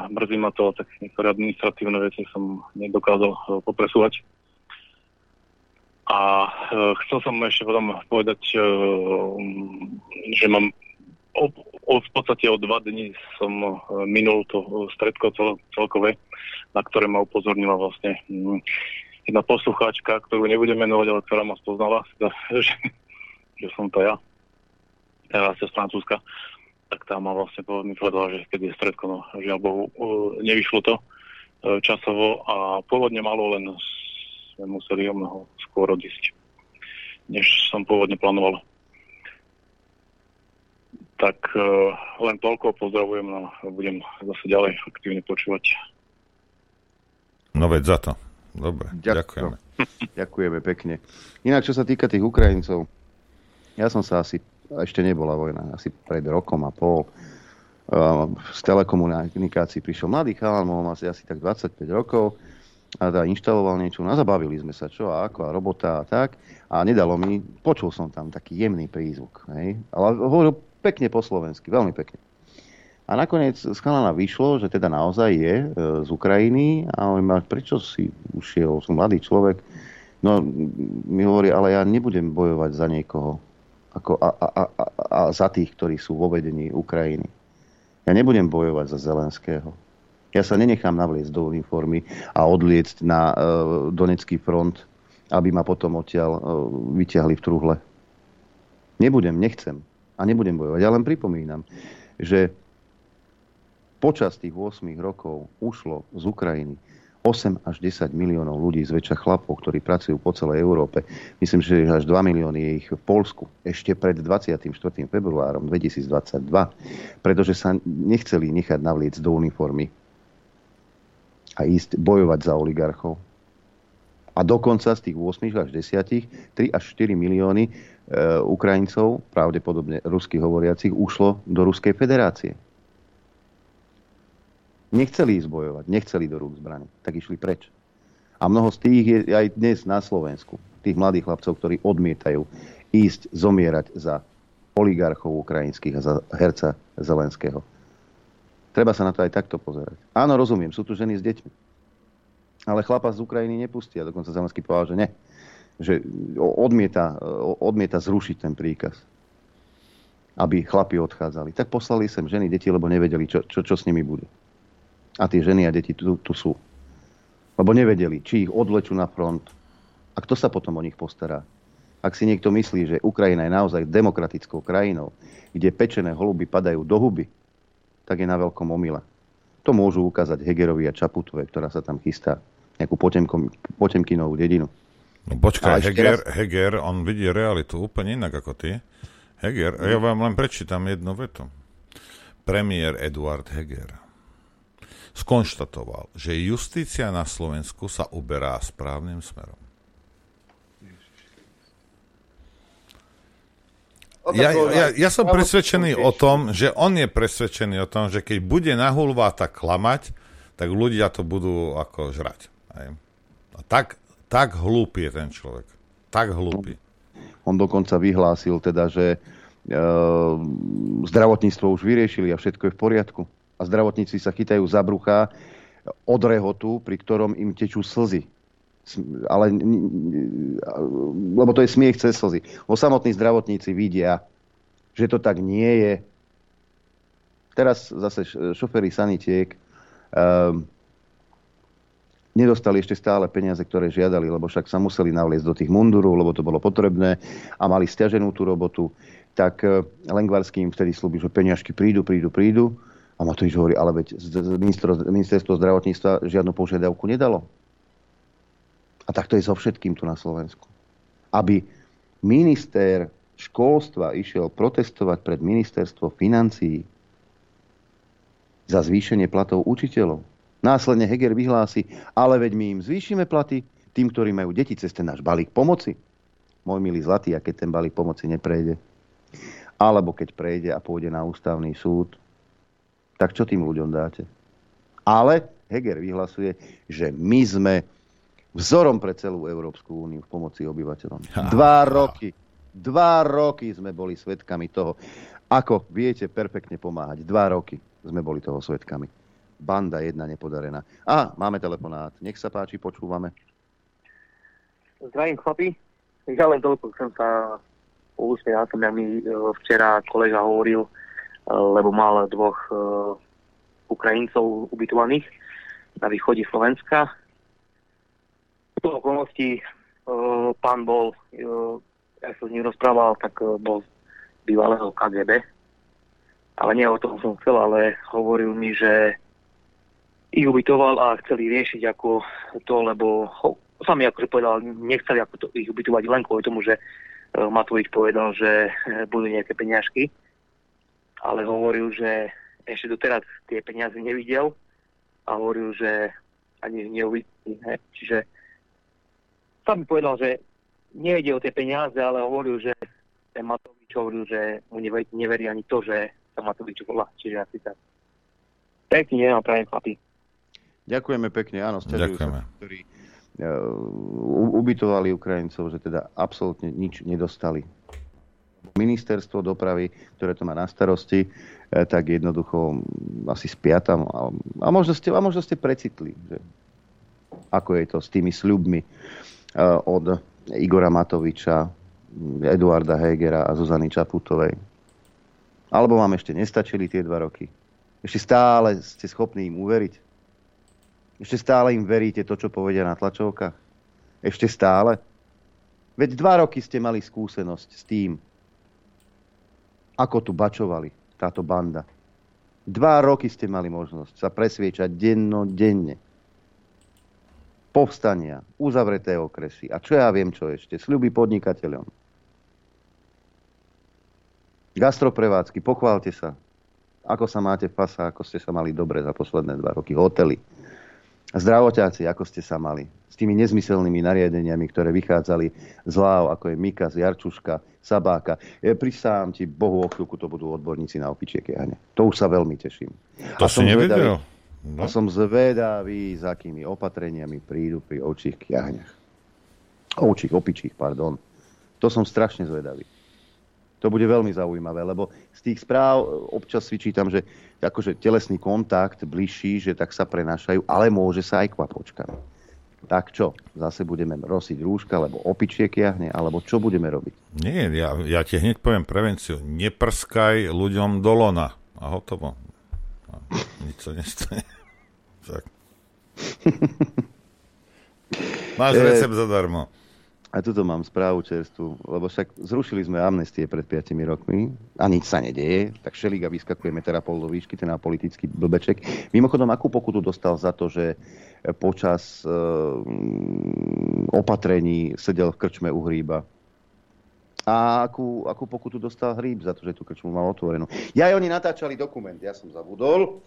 Speaker 15: mrzí ma to, tak niektoré administratívne veci som nedokázal popresúvať. A uh, chcel som ešte potom povedať, uh, že mám o, o, v podstate o dva dní som uh, minul to stredko cel, celkové, na ktoré ma upozornila vlastne um, jedna poslucháčka, ktorú nebudem menovať, ale ktorá ma spoznala, že, že som to ja. Teraz z Francúzska.
Speaker 19: tak tá ma vlastne mi povedala, že keď je stredko, no žiaľ Bohu, nevyšlo to časovo a pôvodne malo len sme museli o mnoho skôr odísť, než som pôvodne plánoval. Tak len toľko, pozdravujem a budem zase ďalej aktívne počúvať.
Speaker 8: No veď za to. Dobre, ďakujeme.
Speaker 1: Ďakujeme pekne. Inak, čo sa týka tých Ukrajincov, ja som sa asi, ešte nebola vojna, asi pred rokom a pol, z telekomunikácií prišiel mladý chalan, mohol asi, asi tak 25 rokov, a teda inštaloval niečo, no zabavili sme sa, čo a ako, a robota a tak. A nedalo mi, počul som tam taký jemný prízvuk, hej? ale hovoril pekne po slovensky, veľmi pekne. A nakoniec z chalana vyšlo, že teda naozaj je e, z Ukrajiny a on ma, prečo si ušiel, som mladý človek. No mi hovorí, ale ja nebudem bojovať za niekoho ako a, a, a, a za tých, ktorí sú vo vedení Ukrajiny. Ja nebudem bojovať za Zelenského. Ja sa nenechám navliecť do uniformy a odliecť na e, Donecký front, aby ma potom odtiaľ e, vyťahli v truhle. Nebudem, nechcem. A nebudem bojovať. Ja len pripomínam, že počas tých 8 rokov ušlo z Ukrajiny 8 až 10 miliónov ľudí, zväčša chlapov, ktorí pracujú po celej Európe. Myslím, že až 2 milióny je ich v Polsku ešte pred 24. februárom 2022, pretože sa nechceli nechať navliecť do uniformy a ísť bojovať za oligarchov. A dokonca z tých 8 až 10, 3 až 4 milióny e, Ukrajincov, pravdepodobne rusky hovoriacich, ušlo do Ruskej federácie. Nechceli ísť bojovať, nechceli do rúk zbrane, tak išli preč. A mnoho z tých je aj dnes na Slovensku. Tých mladých chlapcov, ktorí odmietajú ísť zomierať za oligarchov ukrajinských a za herca Zelenského. Treba sa na to aj takto pozerať. Áno, rozumiem, sú tu ženy s deťmi. Ale chlapa z Ukrajiny nepustia. Dokonca Zelenský povedal, že nie. Že odmieta, odmieta zrušiť ten príkaz aby chlapi odchádzali. Tak poslali sem ženy, deti, lebo nevedeli, čo, čo, čo s nimi bude. A tie ženy a deti tu, tu sú. Lebo nevedeli, či ich odvlečú na front. A kto sa potom o nich postará? Ak si niekto myslí, že Ukrajina je naozaj demokratickou krajinou, kde pečené holuby padajú do huby, tak je na veľkom omyle. To môžu ukázať Hegerovi a Čaputove, ktorá sa tam chystá nejakú Potemkinovú dedinu.
Speaker 8: No počkaj, Heger, teraz... Heger, on vidí realitu úplne inak ako ty. Heger, ja vám len prečítam jednu vetu. Premiér Eduard Heger skonštatoval, že justícia na Slovensku sa uberá správnym smerom. Ja, ja, ja som presvedčený o tom, že on je presvedčený o tom, že keď bude na hulváta klamať, tak ľudia to budú ako žrať. A tak, tak hlúpy je ten človek. Tak hlúpy.
Speaker 1: On dokonca vyhlásil teda, že e, zdravotníctvo už vyriešili a všetko je v poriadku a zdravotníci sa chytajú za brucha od rehotu, pri ktorom im tečú slzy. Ale, lebo to je smiech cez slzy. O samotní zdravotníci vidia, že to tak nie je. Teraz zase šoféry sanitiek um, nedostali ešte stále peniaze, ktoré žiadali, lebo však sa museli navliecť do tých mundurov, lebo to bolo potrebné a mali stiaženú tú robotu. Tak uh, Lengvarský im vtedy slúbi, že peniažky prídu, prídu, prídu a Matovič hovorí, ale veď ministerstvo zdravotníctva žiadnu požiadavku nedalo. A takto je so všetkým tu na Slovensku. Aby minister školstva išiel protestovať pred ministerstvo financií za zvýšenie platov učiteľov. Následne Heger vyhlási, ale veď my im zvýšime platy tým, ktorí majú deti cez ten náš balík pomoci. Môj milý zlatý, a keď ten balík pomoci neprejde, alebo keď prejde a pôjde na ústavný súd, tak čo tým ľuďom dáte? Ale Heger vyhlasuje, že my sme vzorom pre celú Európsku úniu v pomoci obyvateľom. Dva roky, dva roky sme boli svetkami toho, ako viete perfektne pomáhať. Dva roky sme boli toho svetkami. Banda jedna nepodarená. A máme telefonát. Nech sa páči, počúvame.
Speaker 20: Zdravím chlapi. Ja len toľko chcem sa poúsmiť na tom, jak mi e, včera kolega hovoril, lebo mal dvoch e, Ukrajincov ubytovaných na východe Slovenska. V toho okolnosti e, pán bol, e, ja som s ním rozprával, tak bol z bývalého KGB. ale nie o tom som chcel, ale hovoril mi, že ich ubytoval a chceli riešiť ako to, lebo ho, sami akože povedal, nechceli ako to, ich ubytovať len kvôli tomu, že Matovič povedal, že budú nejaké peňažky, ale hovoril, že ešte doteraz tie peniaze nevidel a hovoril, že ani neuvidí. Čiže sám mi povedal, že nevedel o tie peniaze, ale hovoril, že ten Matovič hovoril, že mu neverí ani to, že sa Matovič volá. Čiže asi tak. Pekný deň prajem chlapi.
Speaker 1: Ďakujeme pekne, áno, stiažujú sa, ktorí uh, ubytovali Ukrajincov, že teda absolútne nič nedostali. Ministerstvo dopravy, ktoré to má na starosti, eh, tak jednoducho asi spia tam. A, a, možno, ste, a možno ste precitli, že ako je to s tými sľubmi uh, od Igora Matoviča, Eduarda Hegera a Zuzany Čaputovej. Alebo vám ešte nestačili tie dva roky. Ešte stále ste schopní im uveriť. Ešte stále im veríte to, čo povedia na tlačovkách. Ešte stále. Veď dva roky ste mali skúsenosť s tým, ako tu bačovali táto banda. Dva roky ste mali možnosť sa presviečať denno, denne. Povstania, uzavreté okresy a čo ja viem, čo ešte. Sľuby podnikateľom Gastroprevádzky, pochválte sa. Ako sa máte v pasa, ako ste sa mali dobre za posledné dva roky. Hotely. Zdravotáci, ako ste sa mali. S tými nezmyselnými nariadeniami, ktoré vychádzali z láv, ako je Mika, z Jarčuška, Sabáka. Ja prisám ti, Bohu o chvíľku to budú odborníci na opičie kiahne. To už sa veľmi teším.
Speaker 8: To a si nevedel?
Speaker 1: No? A som zvedavý, s akými opatreniami prídu pri ovčích kiahňach. Ovčích, opičích, pardon. To som strašne zvedavý. To bude veľmi zaujímavé, lebo z tých správ občas si čítam, že akože telesný kontakt bližší, že tak sa prenášajú, ale môže sa aj kvapočkami. Tak čo? Zase budeme rosiť rúška, lebo opičie kiahne, alebo čo budeme robiť?
Speaker 8: Nie, ja, ja ti hneď poviem prevenciu. Neprskaj ľuďom do lona. A hotovo. A nič sa nestane. Tak. Máš recept zadarmo.
Speaker 1: A tuto mám správu čerstvu, lebo však zrušili sme amnestie pred 5 rokmi a nič sa nedeje, tak Šeliga vyskakuje metera pol do výšky, ten politický blbeček. Mimochodom, akú pokutu dostal za to, že počas e, opatrení sedel v krčme u hríba? A akú, akú pokutu dostal hríb za to, že tú krčmu mal otvorenú. Ja oni natáčali dokument, ja som zabudol.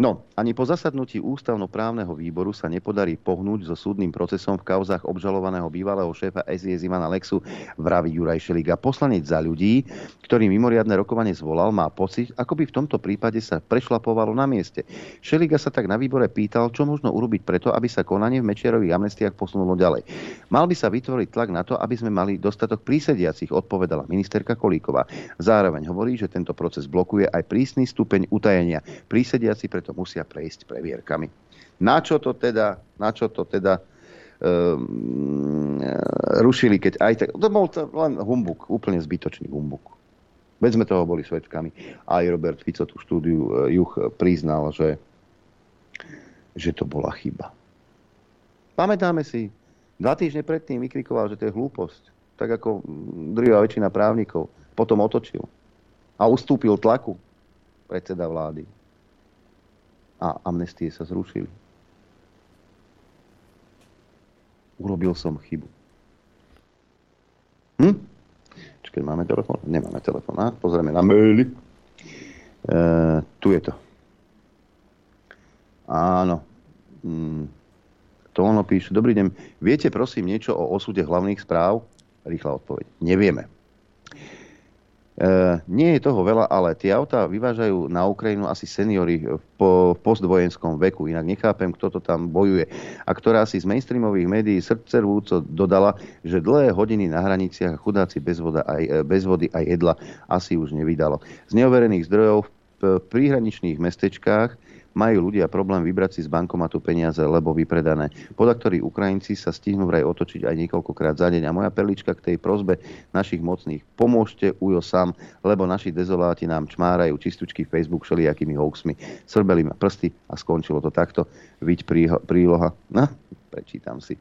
Speaker 1: No, ani po zasadnutí ústavnoprávneho výboru sa nepodarí pohnúť so súdnym procesom v kauzách obžalovaného bývalého šéfa SIS Ivana Lexu vraví Juraj Šeliga. Poslanec za ľudí, ktorý mimoriadne rokovanie zvolal, má pocit, ako by v tomto prípade sa prešlapovalo na mieste. Šeliga sa tak na výbore pýtal, čo možno urobiť preto, aby sa konanie v Mečiarových amnestiách posunulo ďalej. Mal by sa vytvoriť tlak na to, aby sme mali dostatok prísediacich odpovedala ministerka Kolíková. Zároveň hovorí, že tento proces blokuje aj prísny stupeň utajenia. Prísediaci preto musia prejsť previerkami. Na čo to teda, na čo to teda um, rušili, keď aj tak... To bol to len humbuk, úplne zbytočný humbuk. Veď sme toho boli svetkami. Aj Robert Fico tú štúdiu e, Juch priznal, že, že to bola chyba. Pamätáme si, dva týždne predtým vykrikoval, že to je hlúposť tak ako druhá väčšina právnikov, potom otočil a ustúpil tlaku predseda vlády. A amnestie sa zrušili. Urobil som chybu. Hm? Čakaj, máme telefon? Nemáme telefon. A? Pozrieme na maily. E, tu je to. Áno. Hm. To ono píše. Dobrý deň. Viete prosím niečo o osude hlavných správ? Rýchla odpoveď. Nevieme. E, nie je toho veľa, ale tie autá vyvážajú na Ukrajinu asi seniory po, postvojenskom veku. Inak nechápem, kto to tam bojuje. A ktorá si z mainstreamových médií srdcervúco dodala, že dlhé hodiny na hraniciach chudáci bez, voda aj, e, bez vody aj jedla asi už nevydalo. Z neoverených zdrojov v príhraničných mestečkách majú ľudia problém vybrať si z bankomatu peniaze, lebo vypredané. Podaktorí Ukrajinci sa stihnú vraj otočiť aj niekoľkokrát za deň. A moja perlička k tej prozbe našich mocných. Pomôžte Ujo sám, lebo naši dezoláti nám čmárajú čistúčky Facebook všelijakými hoaxmi. Srbeli ma prsty a skončilo to takto. Viď príloha. No, prečítam si.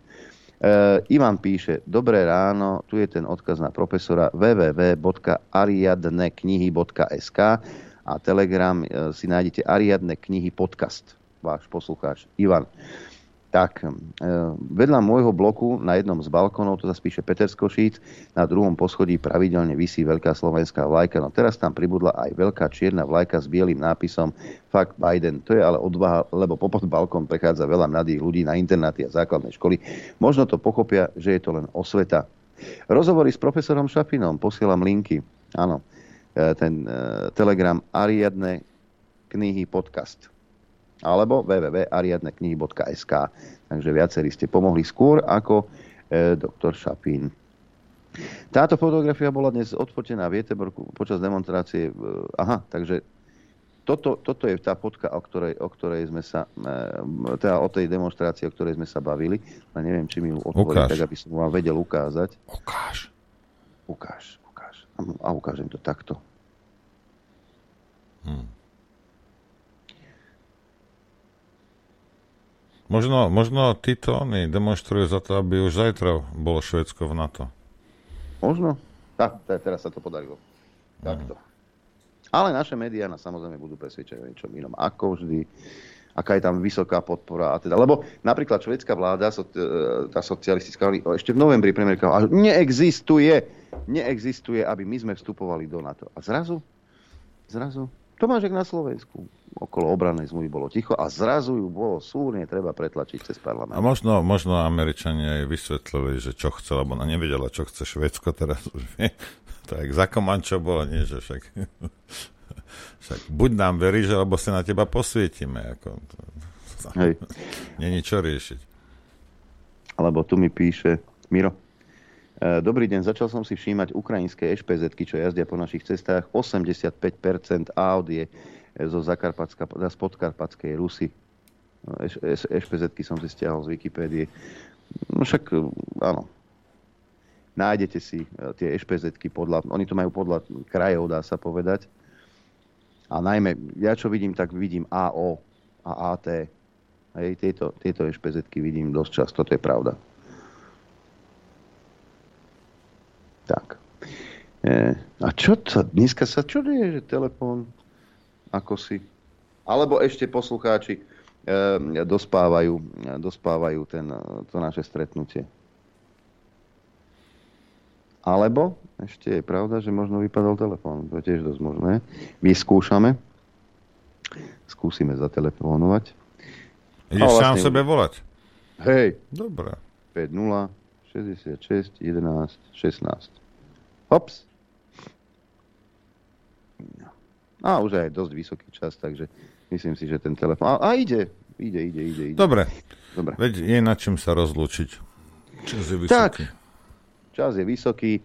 Speaker 1: Uh, Ivan píše, dobré ráno, tu je ten odkaz na profesora www.ariadneknihy.sk a Telegram si nájdete Ariadne knihy podcast. Váš poslucháč Ivan. Tak, e, vedľa môjho bloku na jednom z balkónov, to sa spíše Peter na druhom poschodí pravidelne vysí veľká slovenská vlajka. No teraz tam pribudla aj veľká čierna vlajka s bielým nápisom Fakt Biden. To je ale odvaha, lebo popod balkón prechádza veľa mladých ľudí na internáty a základné školy. Možno to pochopia, že je to len osveta. Rozhovory s profesorom Šafinom, posielam linky. Áno, e, ten e, telegram Ariadne knihy podcast alebo www.ariadneknihy.sk. Takže viacerí ste pomohli skôr ako e, doktor Šapín. Táto fotografia bola dnes odfotená v Jeteborku počas demonstrácie. E, aha, takže toto, toto je tá fotka, o ktorej, o ktorej sme sa, e, teda o tej demonstrácii, o ktorej sme sa bavili. Ale neviem, či mi ju otvorí, tak aby som vám vedel ukázať. Ukáž, ukáž. A ukážem to takto. Hmm.
Speaker 8: Možno, možno títo oni demonstrujú za to, aby už zajtra bolo Švedsko v NATO.
Speaker 1: Možno. Tak, teraz sa to podarilo. Takto. Mm. Ale naše médiá nás samozrejme budú presvedčať o niečom inom. Ako vždy, aká je tam vysoká podpora. A teda, lebo napríklad švedská vláda, e, tá socialistická, ešte v novembri premiérka, neexistuje, neexistuje, aby my sme vstupovali do NATO. A zrazu, zrazu, Tomášek na Slovensku okolo obranej zmluvy bolo ticho a zrazu ju bolo súrne treba pretlačiť cez parlament.
Speaker 8: A možno, možno Američania jej vysvetlili, že čo chce, lebo ona nevedela, čo chce Švedsko teraz už vie. Tak za Komančo bolo, nie, že však, však buď nám veríš, alebo sa na teba posvietime. Ako, Hej. Není čo riešiť.
Speaker 1: Alebo tu mi píše Miro. E, dobrý deň, začal som si všímať ukrajinské ešpz čo jazdia po našich cestách. 85% aut je zo, Zakarpatska, z podkarpatskej Rusy. ešpz som si stiahol z Wikipédie. No však, áno. Nájdete si e, tie ešpz podľa, oni to majú podľa krajov, dá sa povedať. A najmä, ja čo vidím, tak vidím AO a AT. Hej, tieto, tieto ešpz vidím dosť často, to je pravda. Tak. E, a čo to? Dneska sa čo je, že telefón ako si... Alebo ešte poslucháči e, dospávajú, dospávajú ten, to naše stretnutie. Alebo ešte je pravda, že možno vypadol telefón. To je tiež dosť možné. Vyskúšame. Skúsime zatelefonovať.
Speaker 8: Ideš vlastne... sám sebe volať?
Speaker 1: Hej.
Speaker 8: Dobre.
Speaker 1: 5 0 66, 11, 16. Hops. A už aj dosť vysoký čas, takže myslím si, že ten telefon... A, a ide, ide, ide, ide, ide.
Speaker 8: Dobre. Dobre. Veď je na čím sa rozlúčiť. Čas je vysoký. Tak,
Speaker 1: čas je vysoký.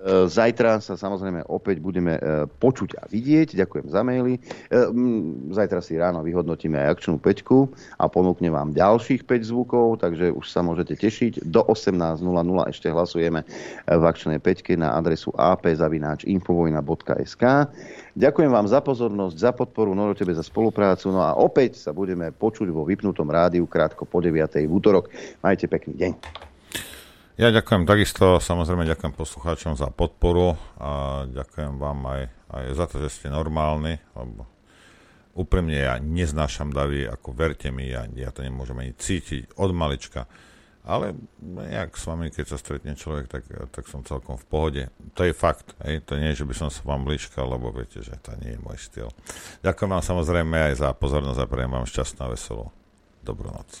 Speaker 1: E, zajtra sa samozrejme opäť budeme e, počuť a vidieť. Ďakujem za maily. E, zajtra si ráno vyhodnotíme aj akčnú peťku a ponúknem vám ďalších 5 zvukov, takže už sa môžete tešiť. Do 18.00 ešte hlasujeme v akčnej peťke na adresu ap.infovojna.sk. Ďakujem vám za pozornosť, za podporu, Noro tebe za spoluprácu. No a opäť sa budeme počuť vo vypnutom rádiu krátko po 9. v útorok. Majte pekný deň.
Speaker 8: Ja ďakujem takisto, samozrejme ďakujem poslucháčom za podporu a ďakujem vám aj, aj za to, že ste normálni, lebo úprimne ja neznášam davy, ako verte mi, ja, ja to nemôžem ani cítiť od malička. Ale nejak s vami, keď sa stretne človek, tak, tak som celkom v pohode. To je fakt. Hej? To nie je, že by som sa vám blíčkal, lebo viete, že to nie je môj štýl. Ďakujem vám samozrejme aj za pozornosť a prejem vám šťastná a veselú. Dobrú noc.